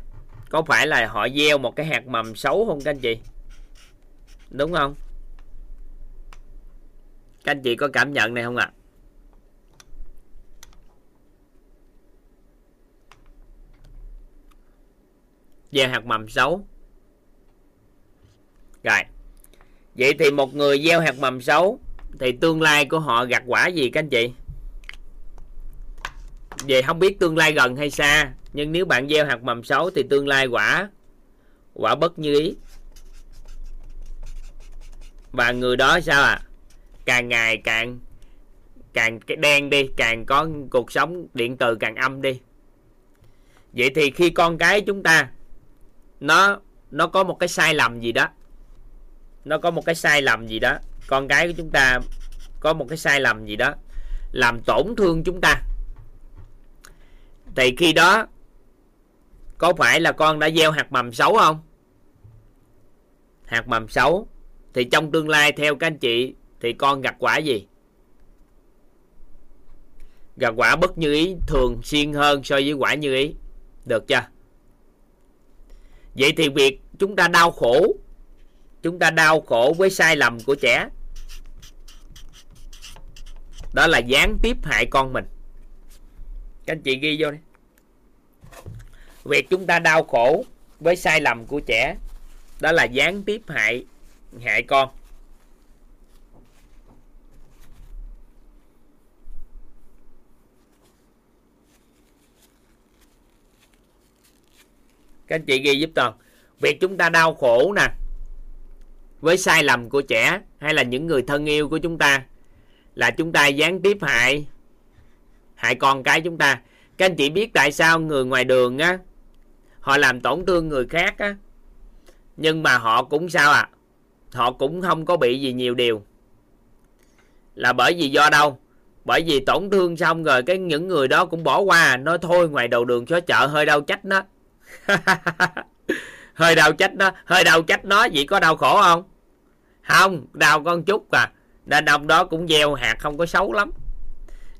có phải là họ gieo một cái hạt mầm xấu không các anh chị? Đúng không? Các anh chị có cảm nhận này không ạ? à? Gieo hạt mầm xấu. Rồi. Vậy thì một người gieo hạt mầm xấu thì tương lai của họ gặt quả gì các anh chị? Về không biết tương lai gần hay xa, nhưng nếu bạn gieo hạt mầm xấu thì tương lai quả quả bất như ý. Và người đó sao à càng ngày càng càng cái đen đi, càng có cuộc sống điện từ càng âm đi. Vậy thì khi con cái chúng ta nó nó có một cái sai lầm gì đó. Nó có một cái sai lầm gì đó. Con cái của chúng ta có một cái sai lầm gì đó làm tổn thương chúng ta. Thì khi đó, có phải là con đã gieo hạt mầm xấu không? Hạt mầm xấu, thì trong tương lai theo các anh chị, thì con gặt quả gì? Gặt quả bất như ý, thường xuyên hơn so với quả như ý. Được chưa? Vậy thì việc chúng ta đau khổ, chúng ta đau khổ với sai lầm của trẻ, đó là gián tiếp hại con mình. Các anh chị ghi vô đi. Việc chúng ta đau khổ với sai lầm của trẻ, đó là gián tiếp hại hại con. Các anh chị ghi giúp toàn. Việc chúng ta đau khổ nè, với sai lầm của trẻ hay là những người thân yêu của chúng ta, là chúng ta gián tiếp hại hại con cái chúng ta. Các anh chị biết tại sao người ngoài đường á, họ làm tổn thương người khác á, nhưng mà họ cũng sao à họ cũng không có bị gì nhiều điều. Là bởi vì do đâu? Bởi vì tổn thương xong rồi, cái những người đó cũng bỏ qua, nói thôi, ngoài đầu đường xó chợ, hơi đau trách nó hơi đau trách nó hơi đau trách nó, vậy có đau khổ không? Không, đau con chút à. Nên ông đó cũng gieo hạt không có xấu lắm.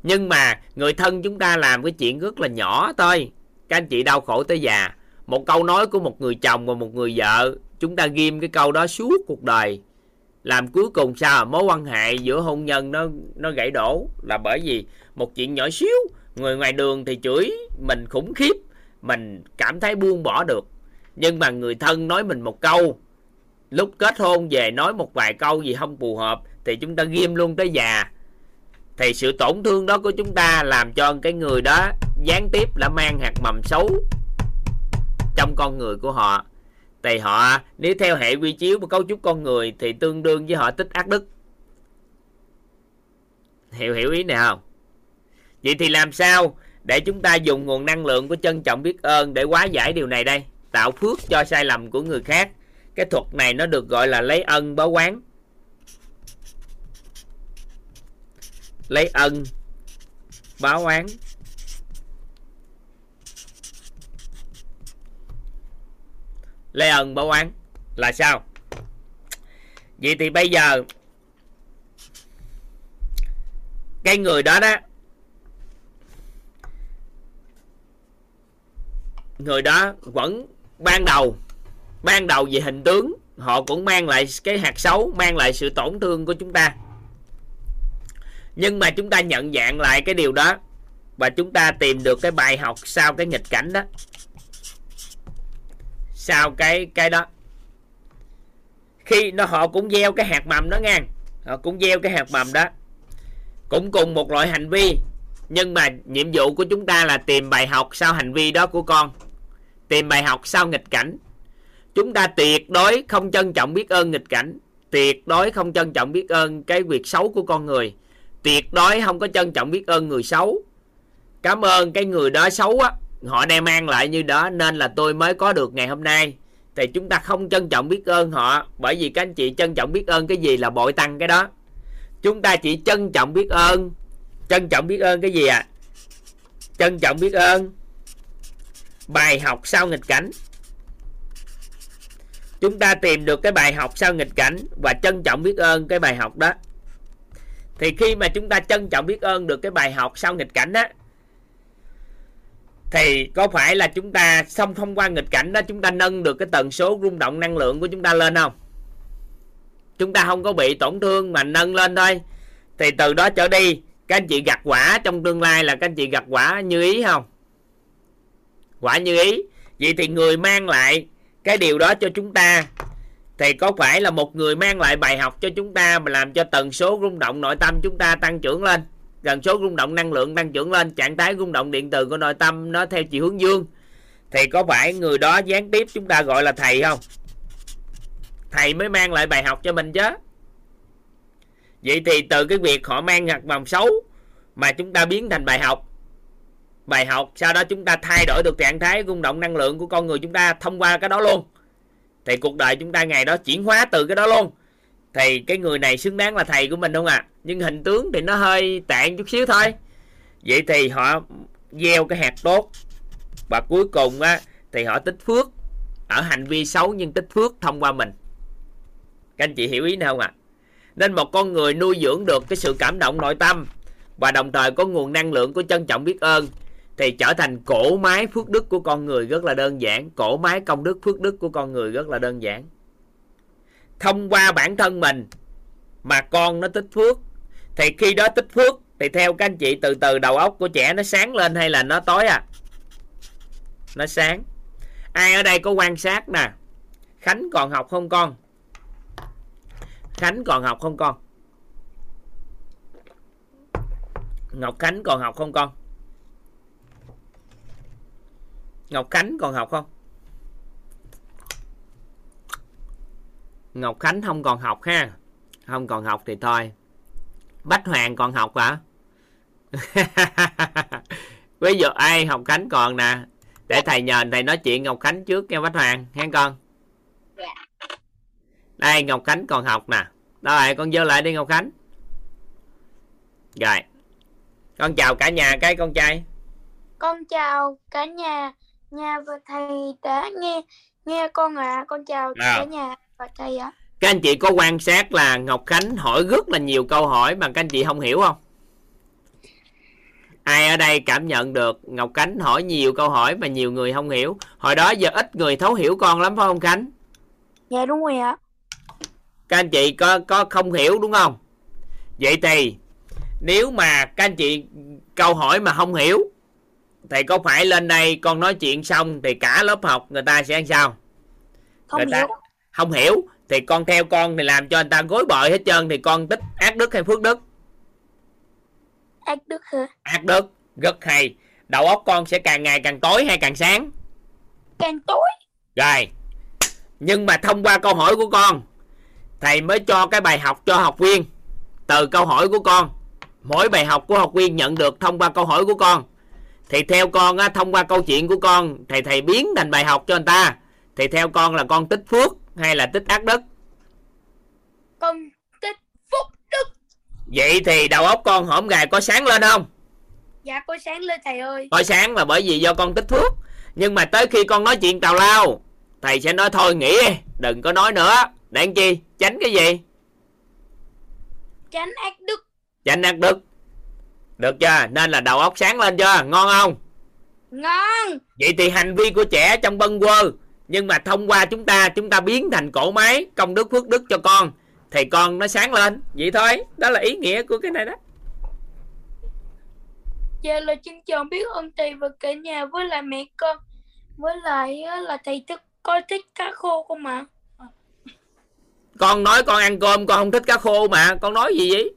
Nhưng mà người thân chúng ta làm cái chuyện rất là nhỏ thôi. Các anh chị đau khổ tới già. Một câu nói của một người chồng và một người vợ, chúng ta ghim cái câu đó suốt cuộc đời. Làm cuối cùng sao mối quan hệ giữa hôn nhân nó nó gãy đổ? Là bởi vì một chuyện nhỏ xíu, người ngoài đường thì chửi mình khủng khiếp mình cảm thấy buông bỏ được. Nhưng mà người thân nói mình một câu. Lúc kết hôn về nói một vài câu gì không phù hợp thì chúng ta ghim luôn tới già. Thì sự tổn thương đó của chúng ta làm cho cái người đó gián tiếp đã mang hạt mầm xấu trong con người của họ. Thì họ, nếu theo hệ quy chiếu của cấu trúc con người thì tương đương với họ tích ác đức. Hiểu hiểu ý này không? Vậy thì làm sao để chúng ta dùng nguồn năng lượng của trân trọng biết ơn để hóa giải điều này đây. Tạo phước cho sai lầm của người khác. Cái thuật này nó được gọi là lấy ân báo quán. Lấy ân báo oán lấy ân báo oán là sao? Vậy thì bây giờ, cái người đó đó người đó vẫn ban đầu ban đầu về hình tướng, họ cũng mang lại cái hạt xấu, mang lại sự tổn thương của chúng ta. Nhưng mà chúng ta nhận dạng lại cái điều đó và chúng ta tìm được cái bài học sau cái nghịch cảnh đó. Sau cái cái đó. Khi nó, họ cũng gieo cái hạt mầm đó ngang. Họ cũng gieo cái hạt mầm đó. Cũng cùng một loại hành vi, nhưng mà nhiệm vụ của chúng ta là tìm bài học sau hành vi đó của con tìm bài học sau nghịch cảnh. Chúng ta tuyệt đối không trân trọng biết ơn nghịch cảnh. Tuyệt đối không trân trọng biết ơn cái việc xấu của con người. Tuyệt đối không có trân trọng biết ơn người xấu. Cảm ơn cái người đó xấu á, họ đem mang lại như đó, nên là tôi mới có được ngày hôm nay. Thì chúng ta không trân trọng biết ơn họ, bởi vì các anh chị trân trọng biết ơn cái gì là bội tăng cái đó. Chúng ta chỉ trân trọng biết ơn. Trân trọng biết ơn cái gì à trân trọng biết ơn bài học sau nghịch cảnh. Chúng ta tìm được cái bài học sau nghịch cảnh và trân trọng biết ơn cái bài học đó. Thì khi mà chúng ta trân trọng biết ơn được cái bài học sau nghịch cảnh á, thì có phải là chúng ta xong thông qua nghịch cảnh đó, chúng ta nâng được cái tần số rung động năng lượng của chúng ta lên không? Chúng ta không có bị tổn thương mà nâng lên thôi. Thì từ đó trở đi, các anh chị gặt quả trong tương lai là các anh chị gặt quả như ý không? Quả như ý. Vậy thì người mang lại cái điều đó cho chúng ta. Thì có phải là một người mang lại bài học cho chúng ta mà làm cho tần số rung động nội tâm chúng ta tăng trưởng lên? Tần số rung động năng lượng tăng trưởng lên, trạng thái rung động điện từ của nội tâm nó theo chiều hướng dương. Thì có phải người đó gián tiếp chúng ta gọi là thầy không? Thầy mới mang lại bài học cho mình chứ. Vậy thì từ cái việc họ mang hạt mầm xấu mà chúng ta biến thành bài học bài học. Sau đó chúng ta thay đổi được trạng thái rung động năng lượng của con người chúng ta thông qua cái đó luôn. Thì cuộc đời chúng ta ngày đó chuyển hóa từ cái đó luôn. Thì cái người này xứng đáng là thầy của mình không ạ? À? nhưng hình tướng thì nó hơi tệ chút xíu thôi. Vậy thì họ gieo cái hạt tốt. Và cuối cùng á, thì họ tích phước. Ở hành vi xấu nhưng tích phước thông qua mình. Các anh chị hiểu ý nào không ạ? À? nên một con người nuôi dưỡng được cái sự cảm động nội tâm. Và đồng thời có nguồn năng lượng của trân trọng biết ơn thì trở thành cổ máy phước đức của con người rất là đơn giản. Cổ máy công đức phước đức của con người rất là đơn giản. Thông qua bản thân mình mà con nó tích phước. Thì khi đó tích phước, thì theo các anh chị, từ từ đầu óc của trẻ nó sáng lên hay là nó tối à? Nó sáng. Ai ở đây có quan sát nè? Khánh còn học không con? Khánh còn học không con? Ngọc khánh còn học không con? Ngọc khánh còn học không? Ngọc khánh không còn học ha. Không còn học thì thôi. Bách hoàng còn học hả? Ví dụ ai học khánh còn nè. Để thầy nhờ thầy nói chuyện ngọc khánh trước nha bách hoàng. Nghe con. Dạ. đây ngọc khánh còn học nè. Lại con dơ lại đi ngọc khánh. Rồi. Con chào cả nhà cái con trai. Con chào cả nhà, nhà và thầy đã nghe nghe con ạ. Con chào cả nhà và thầy ạ. các anh chị có quan sát là ngọc khánh hỏi rất là nhiều câu hỏi mà các anh chị không hiểu không ai ở đây cảm nhận được ngọc khánh hỏi nhiều câu hỏi mà nhiều người không hiểu hồi đó giờ ít người thấu hiểu con lắm phải không khánh Dạ đúng rồi ạ. các anh chị có có không hiểu đúng không vậy thì nếu mà các anh chị câu hỏi mà không hiểu thì có phải lên đây con nói chuyện xong thì cả lớp học người ta sẽ ăn sao? Không người ta hiểu. không hiểu. Thì con theo con thì làm cho người ta gối bời hết trơn thì con tích ác đức hay phước đức? Ác đức hả? ác đức rất hay. Đầu óc con sẽ càng ngày càng tối hay càng sáng? Càng tối. rồi. Nhưng mà thông qua câu hỏi của con thầy mới cho cái bài học cho học viên. Từ câu hỏi của con mỗi bài học của học viên nhận được thông qua câu hỏi của con thì theo con á, thông qua câu chuyện của con thầy thầy biến thành bài học cho người ta. Thì theo con là con tích phước hay là tích ác đức? Con tích phúc đức. vậy thì đầu óc con hổm gài có sáng lên không? Dạ con sáng lên thầy ơi. có sáng là bởi vì do con tích phước. Nhưng mà tới khi con nói chuyện tào lao thầy sẽ nói thôi nghỉ đi đừng có nói nữa. Để làm chi? Tránh cái gì? Tránh ác đức. tránh ác đức được chưa nên là đầu óc sáng lên chưa ngon không Ngon. vậy thì hành vi của trẻ trong bâng quơ nhưng mà thông qua chúng ta chúng ta biến thành cổ máy công đức phước đức cho con thì con nó sáng lên vậy thôi đó là ý nghĩa của cái này đó Dạ là xin chào biết ơn thầy và cả nhà với lại mẹ con. Với lại là thầy thích con thích cá khô không ạ? con nói con ăn cơm con không thích cá khô mà con nói gì vậy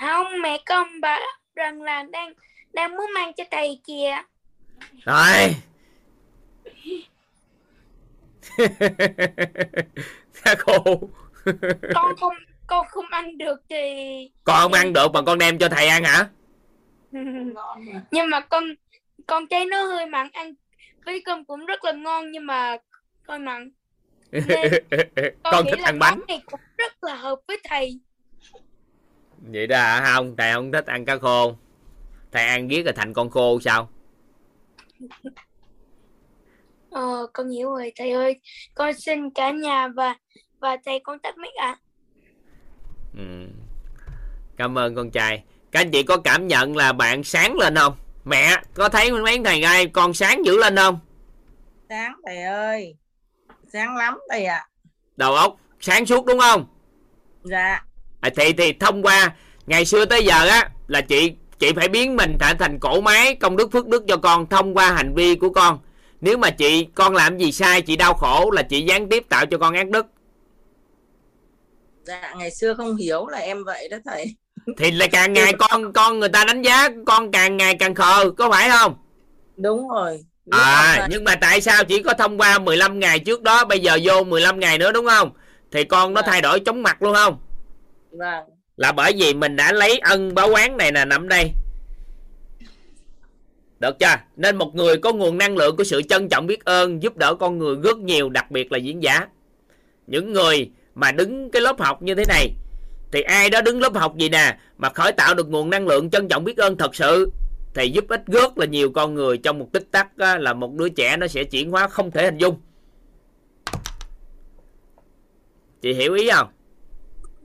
Không, mẹ con bảo rằng là đang đang muốn mang cho thầy kìa. rồi. Cá khô Con không con không ăn được thì con không ăn được mà con đem cho thầy ăn hả? Nhưng mà con con thấy nó hơi mặn ăn với cơm cũng rất là ngon nhưng mà hơi mặn. Con nghĩ thích ăn bánh. này cũng rất là hợp với thầy vậy đó hả? Không thầy không thích ăn cá khô. Thầy ăn giết rồi thành con khô sao? Ờ con hiểu rồi thầy ơi con xin cả nhà và và thầy con tắt mic ạ. Ừ. cảm ơn con trai. Các anh chị có cảm nhận là bạn sáng lên không? Mẹ có thấy mấy thầy gai con sáng dữ lên không? Sáng thầy ơi. Sáng lắm thầy ạ. Đầu óc sáng suốt đúng không? Dạ à, thì thì thông qua ngày xưa tới giờ á là chị chị phải biến mình trở thành cổ máy công đức phước đức cho con thông qua hành vi của con. Nếu mà chị con làm gì sai chị đau khổ là chị gián tiếp tạo cho con ác đức. Dạ ngày xưa không hiểu là em vậy đó thầy. Thì là càng ngày con con người ta đánh giá con càng ngày càng khờ có phải không? Đúng rồi. À nhưng mà tại sao chỉ có thông qua 15 ngày trước đó bây giờ vô 15 ngày nữa đúng không? Thì con nó vâng. thay đổi chóng mặt luôn không vâng. Là bởi vì mình đã lấy ân báo quán này nè nằm đây. Được chưa? Nên một người có nguồn năng lượng của sự trân trọng biết ơn giúp đỡ con người rất nhiều đặc biệt là diễn giả. Những người mà đứng cái lớp học như thế này thì ai đó đứng lớp học gì nè mà khởi tạo được nguồn năng lượng trân trọng biết ơn thật sự thì giúp ích rất là nhiều con người trong một tích tắc á, là một đứa trẻ nó sẽ chuyển hóa không thể hình dung. Chị hiểu ý không?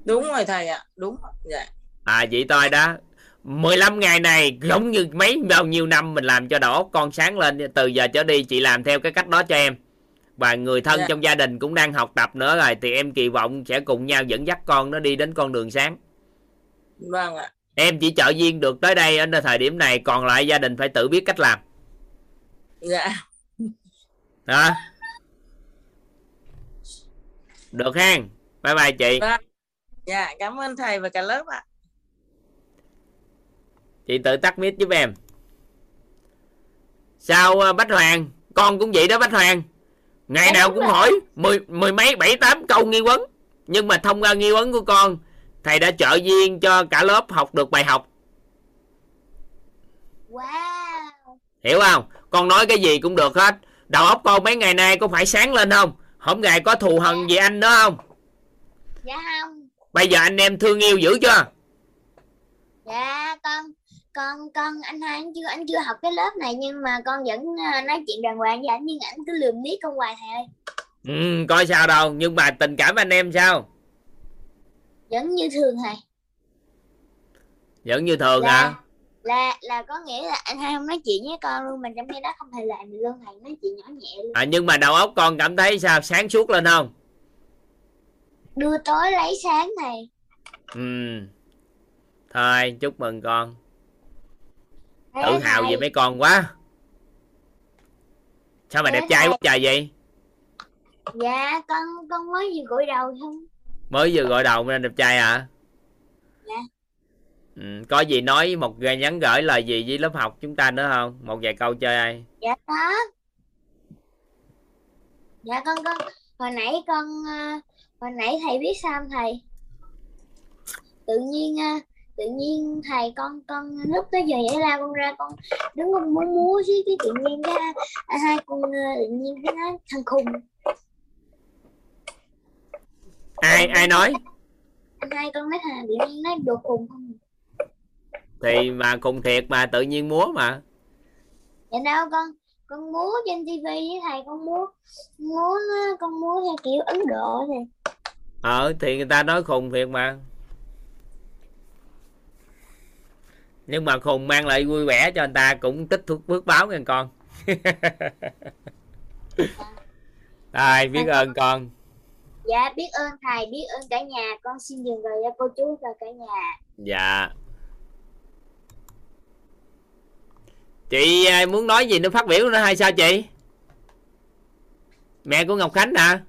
Đúng rồi thầy ạ đúng dạ. À vậy thôi đó. 15 ngày này giống như mấy bao nhiêu năm mình làm cho đỏ con sáng lên từ giờ trở đi chị làm theo cái cách đó cho em. Và người thân yeah. Dạ. trong gia đình cũng đang học tập nữa rồi thì em kỳ vọng sẽ cùng nhau dẫn dắt con nó đi đến con đường sáng. Vâng ạ. Em chỉ trợ duyên được tới đây ở thời điểm này còn lại gia đình phải tự biết cách làm. Dạ. Đó được ha bye bye chị. Vâng. Dạ cảm ơn thầy và cả lớp ạ. Chị tự tắt mic giúp em. Sao ờ, bách hoàng? Con cũng vậy đó bách hoàng. Ngày nào cũng hỏi mười mười mấy bảy tám câu nghi vấn. Nhưng mà thông qua nghi vấn của con thầy đã trợ duyên cho cả lớp học được bài học. Wow. Hiểu không? Con nói cái gì cũng được hết. Đầu óc con mấy ngày nay có phải sáng lên không? Hôm ngày có thù hận dạ. gì anh đó không? Dạ không bây giờ anh em thương yêu dữ chưa? Dạ con con con anh hai anh chưa anh chưa học cái lớp này nhưng mà con vẫn ờ, nói chuyện đàng hoàng với anh nhưng anh cứ lườm liếc con hoài thầy ơi. Ừ coi sao đâu nhưng mà tình cảm anh em sao? Vẫn như thường thầy. Vẫn như thường là, hả? là là có nghĩa là anh hai không nói chuyện với con luôn mà trong khi đó không thầy làm gì luôn thầy nói chuyện nhỏ nhẹ luôn. À nhưng mà đầu óc con cảm thấy sao? Sáng suốt lên không đưa tối lấy sáng thầy ừ. Thôi chúc mừng con. Tự hào về mấy con quá. Sao mà đẹp trai quá trời vậy? Dạ con con mới vừa gội đầu không mới vừa gọi đầu nên đẹp trai hả? Dạ. Ừ, có gì nói một nhắn gửi lời gì với lớp học chúng ta nữa không? Một vài câu chơi ai? Dạ có. Dạ con con. Hồi nãy con ờ, hồi nãy thầy biết sao không thầy? Tự nhiên uh, tự nhiên thầy con con lúc tới giờ giải lao con ra con đứng con múa múa chứ cái tự nhiên cái hai con ờ, tự nhiên cái nó thằng khùng. Ai ai nói? Hai con nói thằng tự nhiên nói đồ khùng không. Thì mà khùng thiệt mà tự nhiên múa mà. Dạ đâu con con múa trên tivi với thầy con múa múa con múa theo kiểu ấn độ thì ờ thì người ta nói khùng thiệt mà. Nhưng mà khùng mang lại vui vẻ cho anh ta cũng tích thuốc phước báo nha con. Rồi biết ơn con. Dạ biết ơn thầy biết ơn cả nhà. Con xin dừng rồi cho cô chú và cả nhà. Dạ Chị à, muốn nói gì nữa phát biểu nữa hay sao chị? Mẹ của Ngọc Khánh hả?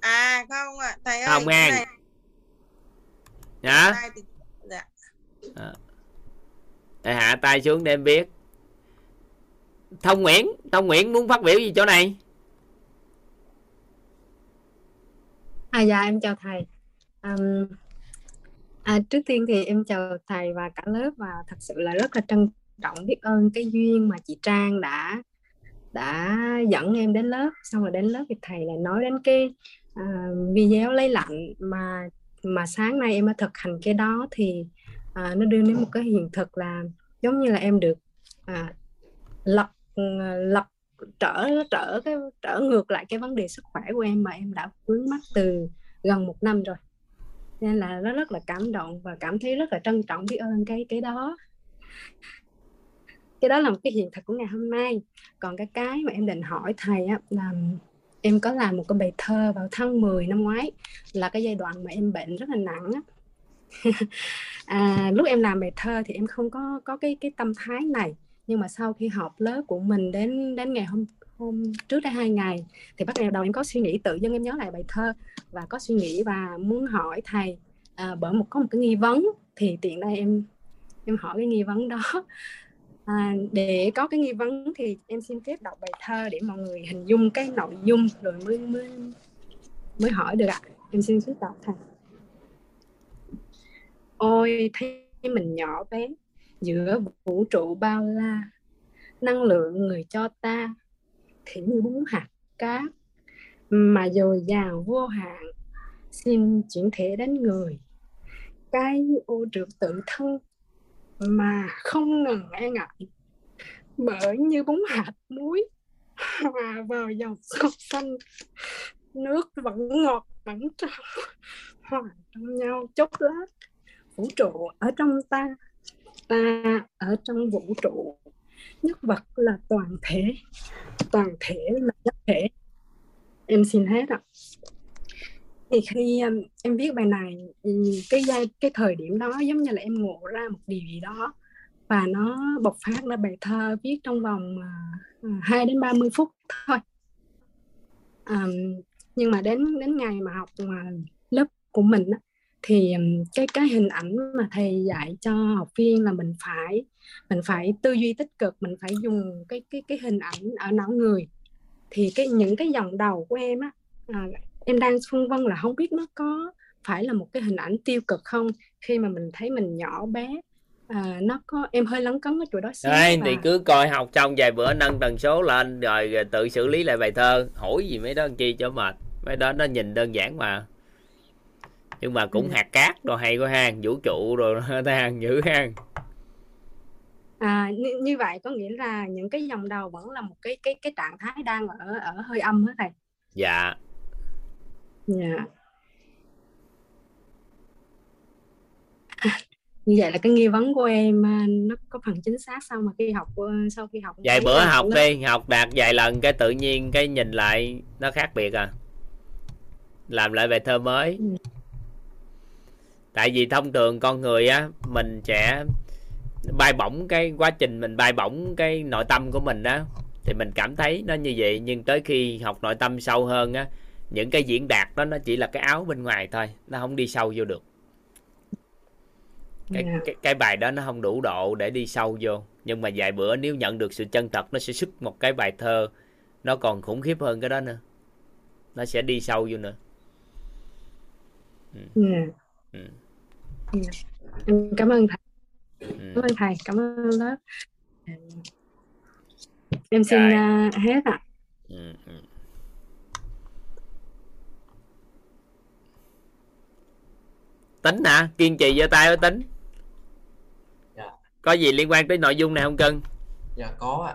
À không ạ. À, Thầy ơi Hồng An. Dạ? Dạ. À. Hạ tay xuống để em biết. Thông Nguyễn Thông Nguyễn muốn phát biểu gì chỗ này? À dạ em chào thầy. Um, à, Trước tiên thì em chào thầy và cả lớp Và thật sự là rất là trân trọng biết ơn cái duyên mà chị Trang đã đã dẫn em đến lớp. Xong rồi đến lớp thì thầy lại nói đến cái uh, video lấy lạnh mà mà sáng nay em đã thực hành cái đó thì uh, nó đưa đến một cái hiện thực là giống như là em được uh, lập ừ, lập trở trở cái trở ngược lại cái vấn đề sức khỏe của em mà em đã vướng mắc từ gần một năm rồi. Nên là nó rất là cảm động và cảm thấy rất là trân trọng biết ơn cái cái đó cái đó là một cái hiện thực của ngày hôm nay. Còn cái cái mà em định hỏi thầy á là em có làm một cái bài thơ vào tháng 10 năm ngoái là cái giai đoạn mà em bệnh rất là nặng á. À, lúc em làm bài thơ thì em không có có cái cái tâm thái này. Nhưng mà sau khi học lớp của mình đến đến ngày hôm hôm trước đây hai ngày thì bắt đầu em có suy nghĩ tự dưng em nhớ lại bài thơ và có suy nghĩ và muốn hỏi thầy à, bởi một có một cái nghi vấn. Thì tiện đây em em hỏi cái nghi vấn đó à, để có cái nghi vấn thì em xin phép đọc bài thơ để mọi người hình dung cái nội dung rồi mới mới mới hỏi được ạ. Em xin phép đọc thầy. Ôi thấy mình nhỏ bé giữa vũ trụ bao la năng lượng người cho ta thì như bún hạt cát mà dồi dào vô hạn xin chuyển thể đến người. Cái ô trượt tự thân mà không ngừng e ngại bởi như bóng hạt muối hòa vào dòng sông xanh, nước vẫn ngọt, vẫn trong hòa trong nhau chốc lát. Vũ trụ ở trong ta ta ở trong vũ trụ. Nhất vật là toàn thể toàn thể là nhất thể. Em xin hết ạ thì khi um, em viết bài này cái giai cái thời điểm đó giống như là em ngộ ra một điều gì đó và nó bộc phát ra bài thơ viết trong vòng ờ, ờ, uh, 2 đến 30 phút thôi. Um, nhưng mà đến đến ngày mà học uh, lớp của mình á, thì um, cái cái hình ảnh mà thầy dạy cho học viên là mình phải mình phải tư duy tích cực mình phải dùng cái cái cái hình ảnh ở não người. Thì cái những cái dòng đầu của em á à, em đang phân vân là không biết nó có phải là một cái hình ảnh tiêu cực không khi mà mình thấy mình nhỏ bé à, nó có em hơi lấn cấn ở chỗ đó xíu Đây, và... thì cứ coi học trong vài bữa nâng tần số lên rồi tự xử lý lại bài thơ. Hỏi gì mấy đó chi cho mệt. Mấy đó nó nhìn đơn giản mà. Nhưng mà cũng ừ. hạt cát đồ hay quá hang vũ trụ rồi hang dữ hang à, như, như vậy có nghĩa là những cái dòng đầu vẫn là một cái cái cái trạng thái đang ở ở hơi âm hết thầy? Dạ dạ như vậy là cái nghi vấn của em à, nó có phần chính xác sau mà khi học ờ, sau khi học vài bữa học đó. đi học đạt vài lần cái tự nhiên cái nhìn lại nó khác biệt à làm lại bài thơ mới ừ. tại vì thông thường con người á mình sẽ bay bổng cái quá trình mình bay bổng cái nội tâm của mình đó thì mình cảm thấy nó như vậy nhưng tới khi học nội tâm sâu hơn á những cái diễn đạt đó nó chỉ là cái áo bên ngoài thôi nó không đi sâu vô được cái, cái cái bài đó nó không đủ độ để đi sâu vô nhưng mà vài bữa nếu nhận được sự chân thật nó sẽ xuất một cái bài thơ nó còn khủng khiếp hơn cái đó nữa nó sẽ đi sâu vô nữa ừ. Yeah. Ừ. Yeah. cảm ơn thầy ừ. cảm ơn thầy cảm ơn lớp em xin uh, hết ạ ừ. Ừ. tính hả kiên trì giơ tay với tính. Dạ. có gì liên quan tới nội dung này không cưng dạ có ạ.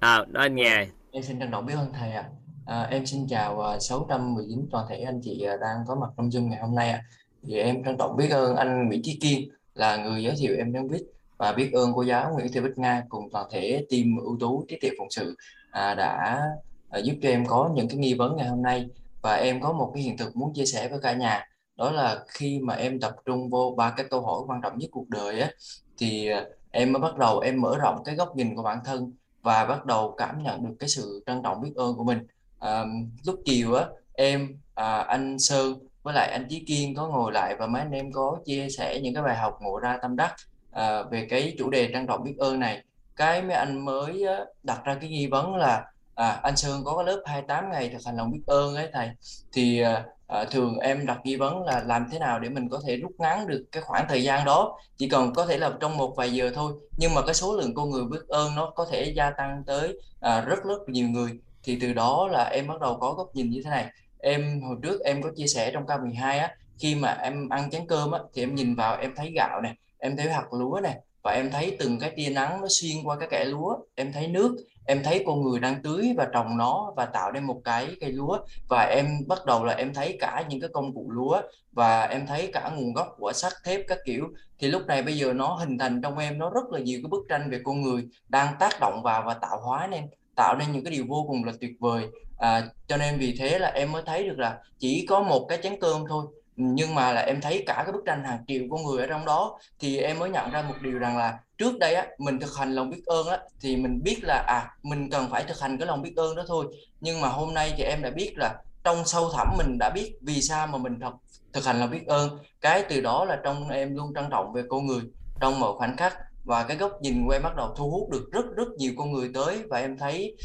À đó anh nghe. Em xin trân trọng biết ơn thầy ạ. À, em xin chào uh, à, 619 toàn thể anh chị uh, đang có mặt trong Zoom ngày hôm nay ạ. Thì em trân trọng biết ơn anh Nguyễn Chí Kiên là người giới thiệu em đến viết và biết ơn cô giáo Nguyễn Thị Bích Nga cùng toàn thể team ưu tú tiết tiệp phụng sự à, đã à, giúp cho em có những cái nghi vấn ngày hôm nay. Và em có một cái hiện thực muốn chia sẻ với cả nhà đó là khi mà em tập trung vô ba cái câu hỏi quan trọng nhất cuộc đời á thì à, em mới bắt đầu em mở rộng cái góc nhìn của bản thân và bắt đầu cảm nhận được cái sự trân trọng biết ơn của mình. À, lúc chiều á em à, anh Sơn với lại anh Chí Kiên có ngồi lại và mấy anh em có chia sẻ những cái bài học ngộ ra tâm đắc à, về cái chủ đề trân trọng biết ơn này. Cái mấy anh mới đặt ra cái nghi vấn là à, anh Sơn có cái lớp 28 ngày thực hành lòng biết ơn ấy thầy. Thì à, à, thường em đặt nghi vấn là làm thế nào để mình có thể rút ngắn được cái khoảng thời gian đó. Chỉ cần có thể là trong một vài giờ thôi nhưng mà cái số lượng con người biết ơn nó có thể gia tăng tới à, rất rất nhiều người. Thì từ đó là em bắt đầu có góc nhìn như thế này. Em hồi trước em có chia sẻ trong K12 á khi mà em ăn chén cơm á thì em nhìn vào em thấy gạo này em thấy hạt lúa này và em thấy từng cái tia nắng nó xuyên qua cái kẽ lúa. Em thấy nước em thấy con người đang tưới và trồng nó và tạo nên một cái cây lúa. Và em bắt đầu là em thấy cả những cái công cụ lúa và em thấy cả nguồn gốc của sắt thép các kiểu. Thì lúc này bây giờ nó hình thành trong em nó rất là nhiều cái bức tranh về con người đang tác động vào và tạo hóa nên tạo nên những cái điều vô cùng là tuyệt vời. À, cho nên vì thế là em mới thấy được là chỉ có một cái chén cơm thôi nhưng mà là em thấy cả cái bức tranh hàng triệu con người ở trong đó, thì em mới nhận ra một điều rằng là trước đây á, mình thực hành lòng biết ơn á, thì mình biết là à mình cần phải thực hành cái lòng biết ơn đó thôi. Nhưng mà hôm nay thì em đã biết là trong sâu thẳm mình đã biết vì sao mà mình thực thực hành lòng biết ơn. Cái từ đó là trong em luôn trân trọng về con người, trong mọi khoảnh khắc và cái góc nhìn của em bắt đầu thu hút được rất rất nhiều con người tới và em thấy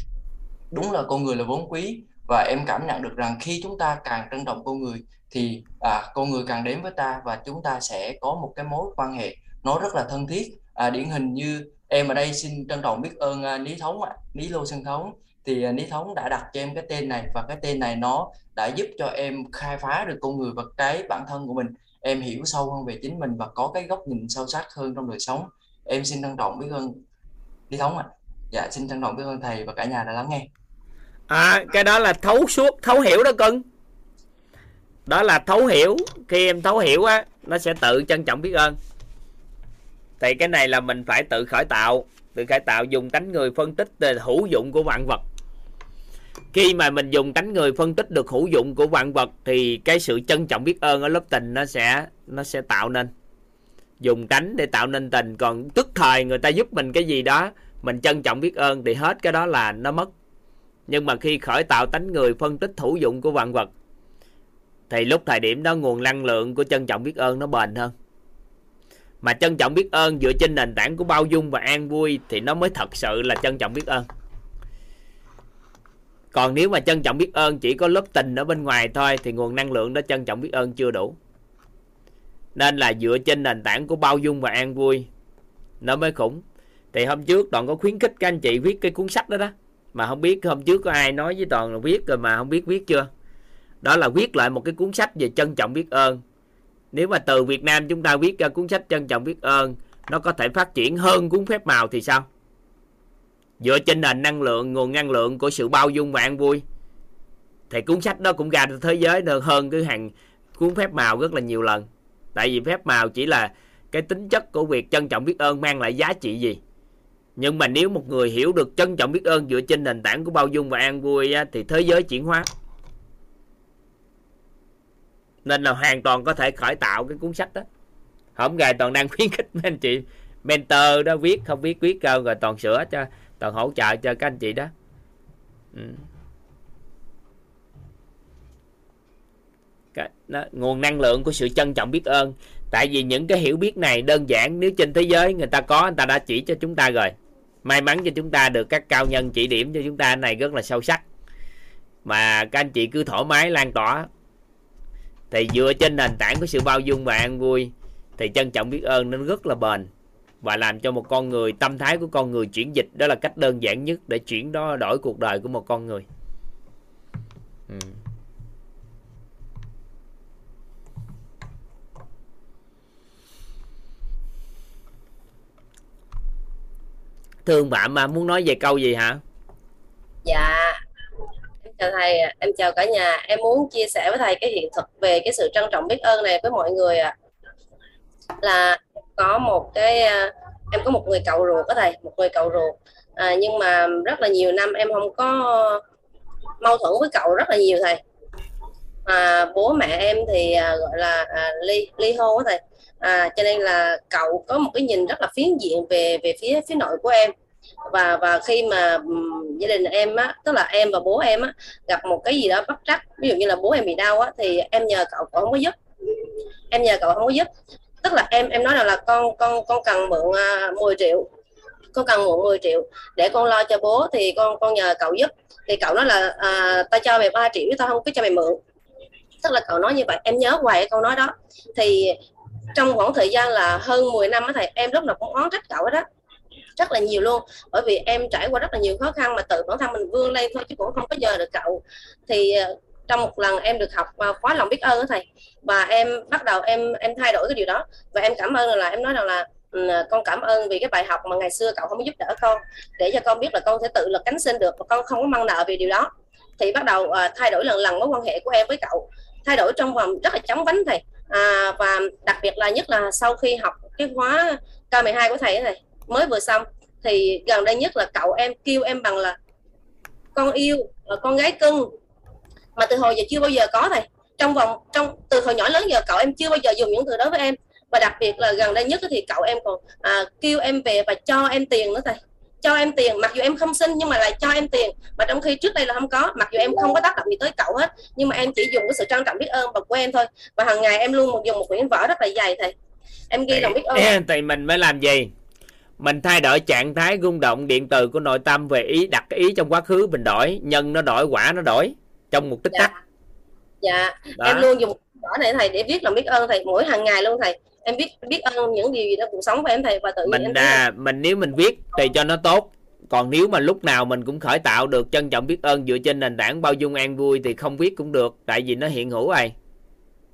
đúng là con người là vốn quý. Và em cảm nhận được rằng khi chúng ta càng trân trọng con người thì à, con người càng đến với ta và chúng ta sẽ có một cái mối quan hệ nó rất là thân thiết. À, điển hình như em ở đây xin trân trọng biết ơn uh, lý Thống ạ, lý Lô Sân Thống. Thì uh, lý Thống đã đặt cho em cái tên này và cái tên này nó đã giúp cho em khai phá được con người và cái bản thân của mình. Em hiểu sâu hơn về chính mình và có cái góc nhìn sâu sắc hơn trong đời sống. Em xin trân trọng biết ơn lý Thống ạ. Dạ xin trân trọng biết ơn thầy và cả nhà đã lắng nghe. À cái đó là thấu suốt thấu hiểu đó cưng đó là thấu hiểu. Khi em thấu hiểu á, nó sẽ tự trân trọng biết ơn. Thì cái này là mình phải tự khởi tạo. Tự khởi tạo dùng cánh người phân tích hữu dụng của vạn vật. Khi mà mình dùng cánh người phân tích được hữu dụng của vạn vật, thì cái sự trân trọng biết ơn ở lớp tình nó sẽ nó sẽ tạo nên. Dùng cánh để tạo nên tình. Còn tức thời người ta giúp mình cái gì đó, mình trân trọng biết ơn, thì hết cái đó là nó mất. Nhưng mà khi khởi tạo tánh người phân tích hữu dụng của vạn vật thì lúc thời điểm đó nguồn năng lượng của trân trọng biết ơn nó bền hơn. Mà trân trọng biết ơn dựa trên nền tảng của bao dung và an vui thì nó mới thật sự là trân trọng biết ơn. Còn nếu mà trân trọng biết ơn chỉ có lớp tình ở bên ngoài thôi thì nguồn năng lượng đó trân trọng biết ơn chưa đủ. Nên là dựa trên nền tảng của bao dung và an vui nó mới khủng. Thì hôm trước toàn có khuyến khích các anh chị viết cái cuốn sách đó đó. Mà không biết hôm trước có ai nói với toàn là viết rồi mà không biết viết chưa? Đó là viết lại một cái cuốn sách về trân trọng biết ơn. Nếu mà từ Việt Nam chúng ta viết ra cuốn sách trân trọng biết ơn nó có thể phát triển hơn cuốn phép màu thì sao? Dựa trên nền năng lượng nguồn năng lượng của sự bao dung và an vui. Thì cuốn sách đó cũng ra thế giới được hơn cái hàng cuốn phép màu rất là nhiều lần. Tại vì phép màu chỉ là cái tính chất của việc trân trọng biết ơn mang lại giá trị gì. Nhưng mà nếu một người hiểu được trân trọng biết ơn dựa trên nền tảng của bao dung và an vui á, thì thế giới chuyển hóa nên là hoàn toàn có thể khởi tạo cái cuốn sách đó. Hôm gài toàn đang khuyến khích mấy anh chị mentor đó viết không biết viết cơ rồi toàn sửa cho toàn hỗ trợ cho các anh chị đó. Ừ. cái, đó, nguồn năng lượng của sự trân trọng biết ơn. Tại vì những cái hiểu biết này đơn giản nếu trên thế giới người ta có người ta đã chỉ cho chúng ta rồi. May mắn cho chúng ta được các cao nhân chỉ điểm cho chúng ta này rất là sâu sắc. Mà các anh chị cứ thoải mái lan tỏa thì dựa trên nền tảng của sự bao dung và an vui, thì trân trọng biết ơn nên rất là bền và làm cho một con người, tâm thái của con người chuyển dịch. Đó là cách đơn giản nhất để chuyển đó, đổi cuộc đời của một con người. Ừ. thương bạn mà muốn nói về câu gì hả? Dạ chào thầy em chào cả nhà. Em muốn chia sẻ với thầy cái hiện thực về cái sự trân trọng biết ơn này với mọi người ạ. À. là có một cái à, em có một người cậu ruột đó thầy một người cậu ruột. À, nhưng mà rất là nhiều năm em không có mâu thuẫn với cậu rất là nhiều thầy. À, bố mẹ em thì à, gọi là à, ly ly hôn đó thầy. À, cho nên là cậu có một cái nhìn rất là phiến diện về về phía phía nội của em và và khi mà gia đình em á tức là em và bố em á gặp một cái gì đó bất trắc ví dụ như là bố em bị đau á thì em nhờ cậu cậu không có giúp. Em nhờ cậu không có giúp. Tức là em em nói rằng là con con con cần mượn à, 10 triệu. Con cần mượn 10 triệu. Để con lo cho bố thì con con nhờ cậu giúp. Thì cậu nói là à, tao cho mày 3 triệu tao không có cho mày mượn. Tức là cậu nói như vậy. Em nhớ hoài cái câu nói đó. Thì trong khoảng thời gian là hơn 10 năm á thầy em lúc nào cũng oán trách cậu đó rất là nhiều luôn. Bởi vì em trải qua rất là nhiều khó khăn mà tự bản thân mình vươn lên thôi chứ cũng không có giờ được cậu. Thì ờ, trong một lần em được học ờ, khóa lòng biết ơn đó thầy và em bắt đầu em em thay đổi cái điều đó. Và em cảm ơn là em nói rằng là ừ, con cảm ơn vì cái bài học mà ngày xưa cậu không giúp đỡ con để cho con biết là con sẽ tự lực cánh sinh được và con không có mang nợ vì điều đó. Thì bắt đầu uh, thay đổi lần lần mối quan hệ của em với cậu. Thay đổi trong vòng rất là chóng vánh thầy. À, và đặc biệt là nhất là sau khi học cái khóa K12 của thầy thầy mới vừa xong thì gần đây nhất là cậu em kêu em bằng là con yêu là con gái cưng. Mà từ hồi giờ chưa bao giờ có thầy trong vòng trong từ hồi nhỏ lớn giờ cậu em chưa bao giờ dùng những từ đó với em. Và đặc biệt là gần đây nhất thì cậu em còn à, kêu em về và cho em tiền nữa thầy. Cho em tiền mặc dù em không xin nhưng mà lại cho em tiền. Mà trong khi trước đây là không có mặc dù em không có tác động gì tới cậu hết nhưng mà em chỉ dùng cái sự trân trọng biết ơn và quen thôi. Và hàng ngày em luôn một dùng một quyển vở rất là dày thầy. Em ghi lòng biết ơn. thì mình mới làm gì mình thay đổi trạng thái rung động điện từ của nội tâm về ý đặt ý trong quá khứ mình đổi. Nhân nó đổi quả nó đổi. Trong một tích dạ. tắc. Dạ. Đó. em luôn dùng vở này thầy để viết lòng biết ơn thầy. Mỗi hàng ngày luôn thầy. Em biết biết ơn những điều gì đó cuộc sống của em thầy và tự mình à, mình nếu mình viết thì cho nó tốt. Còn nếu mà lúc nào mình cũng khởi tạo được trân trọng biết ơn dựa trên nền tảng bao dung an vui thì không viết cũng được tại vì nó hiện hữu rồi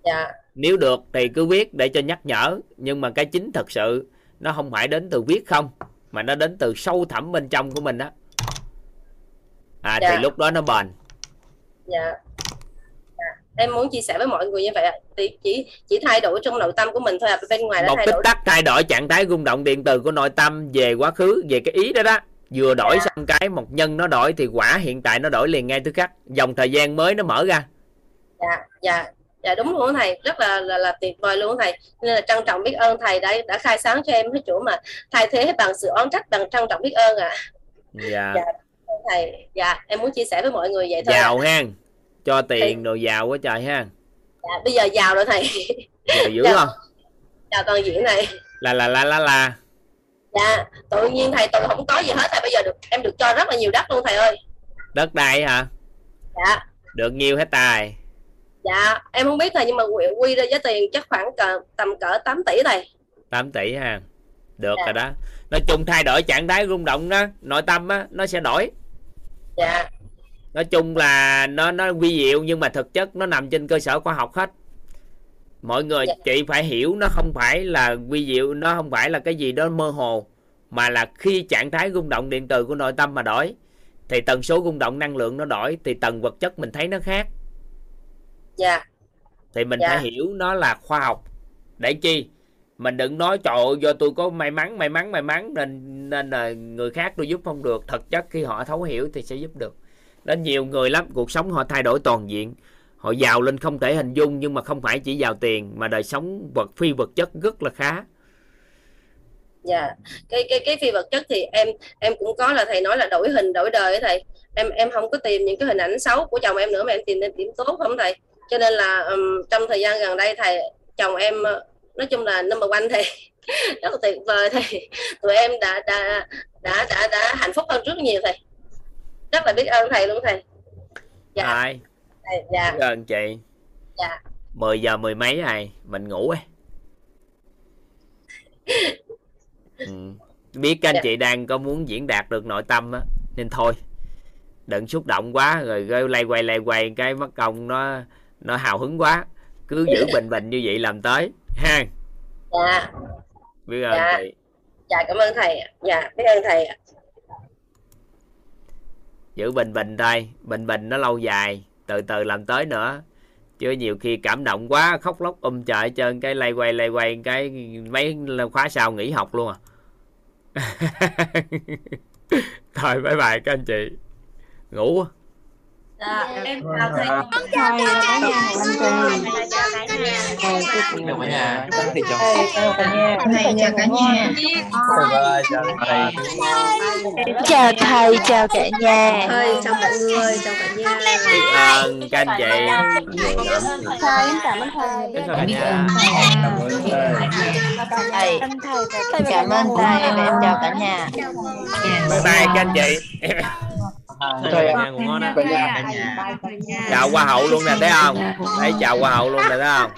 dạ. Nếu được thì cứ viết để cho nhắc nhở nhưng mà cái chính thật sự nó không phải đến từ viết không mà nó đến từ sâu thẳm bên trong của mình đó à dạ. thì lúc đó nó bền. Dạ. Em muốn chia sẻ với mọi người như vậy thì chỉ chỉ thay đổi trong nội tâm của mình thôi à bên ngoài một tích tắc thay đổi trạng thái rung động điện từ của nội tâm về quá khứ về cái ý đó đó. Vừa đổi dạ. xong cái một nhân nó đổi thì quả hiện tại nó đổi liền ngay tức khắc. Dòng thời gian mới nó mở ra. Dạ dạ dạ đúng luôn thầy. Rất là là, là tuyệt vời luôn thầy. Nên là trân trọng biết ơn thầy đã đã khai sáng cho em cái chỗ mà thay thế bằng sự oán trách bằng trân trọng biết ơn ạ. À. dạ. dạ thầy. Dạ em muốn chia sẻ với mọi người vậy thôi giàu à. ha cho tiền đồ giàu quá trời ha dạ bây giờ giàu rồi thầy. Giàu dữ dạ. không? Chào toàn diễn này. Là là la la la. Dạ tự nhiên thầy tôi không có gì hết thầy. Bây giờ được em được cho rất là nhiều đất luôn thầy ơi. Đất đai hả? Dạ. Được nhiều hết tài dạ em không biết thầy nhưng mà quy, quy ra giá tiền chắc khoảng cỡ, tầm cỡ 8 tỷ thầy 8 tỷ ha được dạ. rồi đó. Nói chung thay đổi trạng thái rung động đó nội tâm á nó sẽ đổi. Dạ. Nói chung là nó nó vi diệu nhưng mà thực chất nó nằm trên cơ sở khoa học hết. Mọi người dạ. chị phải hiểu nó không phải là vi diệu nó không phải là cái gì đó mơ hồ mà là khi trạng thái rung động điện từ của nội tâm mà đổi thì tần số rung động năng lượng nó đổi thì tầng vật chất mình thấy nó khác dạ. Thì mình dạ. phải hiểu nó là khoa học. Để chi? Mình đừng nói trời ơi do tôi có may mắn may mắn may mắn nên nên là người khác tôi giúp không được. Thực chất khi họ thấu hiểu thì sẽ giúp được. Đến nhiều người lắm cuộc sống họ thay đổi toàn diện. Họ giàu lên không thể hình dung nhưng mà không phải chỉ giàu tiền mà đời sống vật phi vật chất rất là khá. Dạ. Cái cái cái phi vật chất thì em em cũng có là thầy nói là đổi hình đổi đời thầy. Em em không có tìm những cái hình ảnh xấu của chồng em nữa mà em tìm đến điểm tốt không thầy cho nên là um, trong thời gian gần đây thầy chồng em nói chung là number one thầy rất là tuyệt vời thầy. Tụi em đã đã đã đã, đã hạnh phúc hơn rất nhiều thầy. Rất là biết ơn thầy luôn thầy. Dạ. Ai? thầy, dạ. Biết ơn chị. Dạ. 10 giờ mười mấy này mình ngủ ấy ừ. biết các anh dạ. chị đang có muốn diễn đạt được nội tâm á nên thôi. Đừng xúc động quá rồi gây lay quay lay quay cái mất công nó nó hào hứng quá. Cứ giữ bình bình như vậy làm tới. Ha. Dạ. Biết ơn dạ. chị dạ cảm ơn thầy dạ biết ơn thầy giữ bình bình thôi. Bình bình nó lâu dài. Từ từ làm tới nữa. Chứ nhiều khi cảm động quá khóc lóc um trời trơn cái lay quay lay quay cái mấy khóa sau nghỉ học luôn à. Thôi bye bye các anh chị. Ngủ Dạ, em chào thầy. Con chào cả nhà. Chào cả nhà. Thầy chào cả nhà. Thầy chào cả nhà. Chào thầy, chào cả nhà. Thầy chào mọi người, chào cả nhà. Biết ơn các anh chị. Thầy, em cảm ơn thầy. Chào cả nhà. Thầy, cảm ơn thầy em chào cả nhà. Bye bye các anh chị. Ngủ ngon á. Chào qua hậu luôn nè thấy không? Thấy chào qua hậu luôn nè thấy không?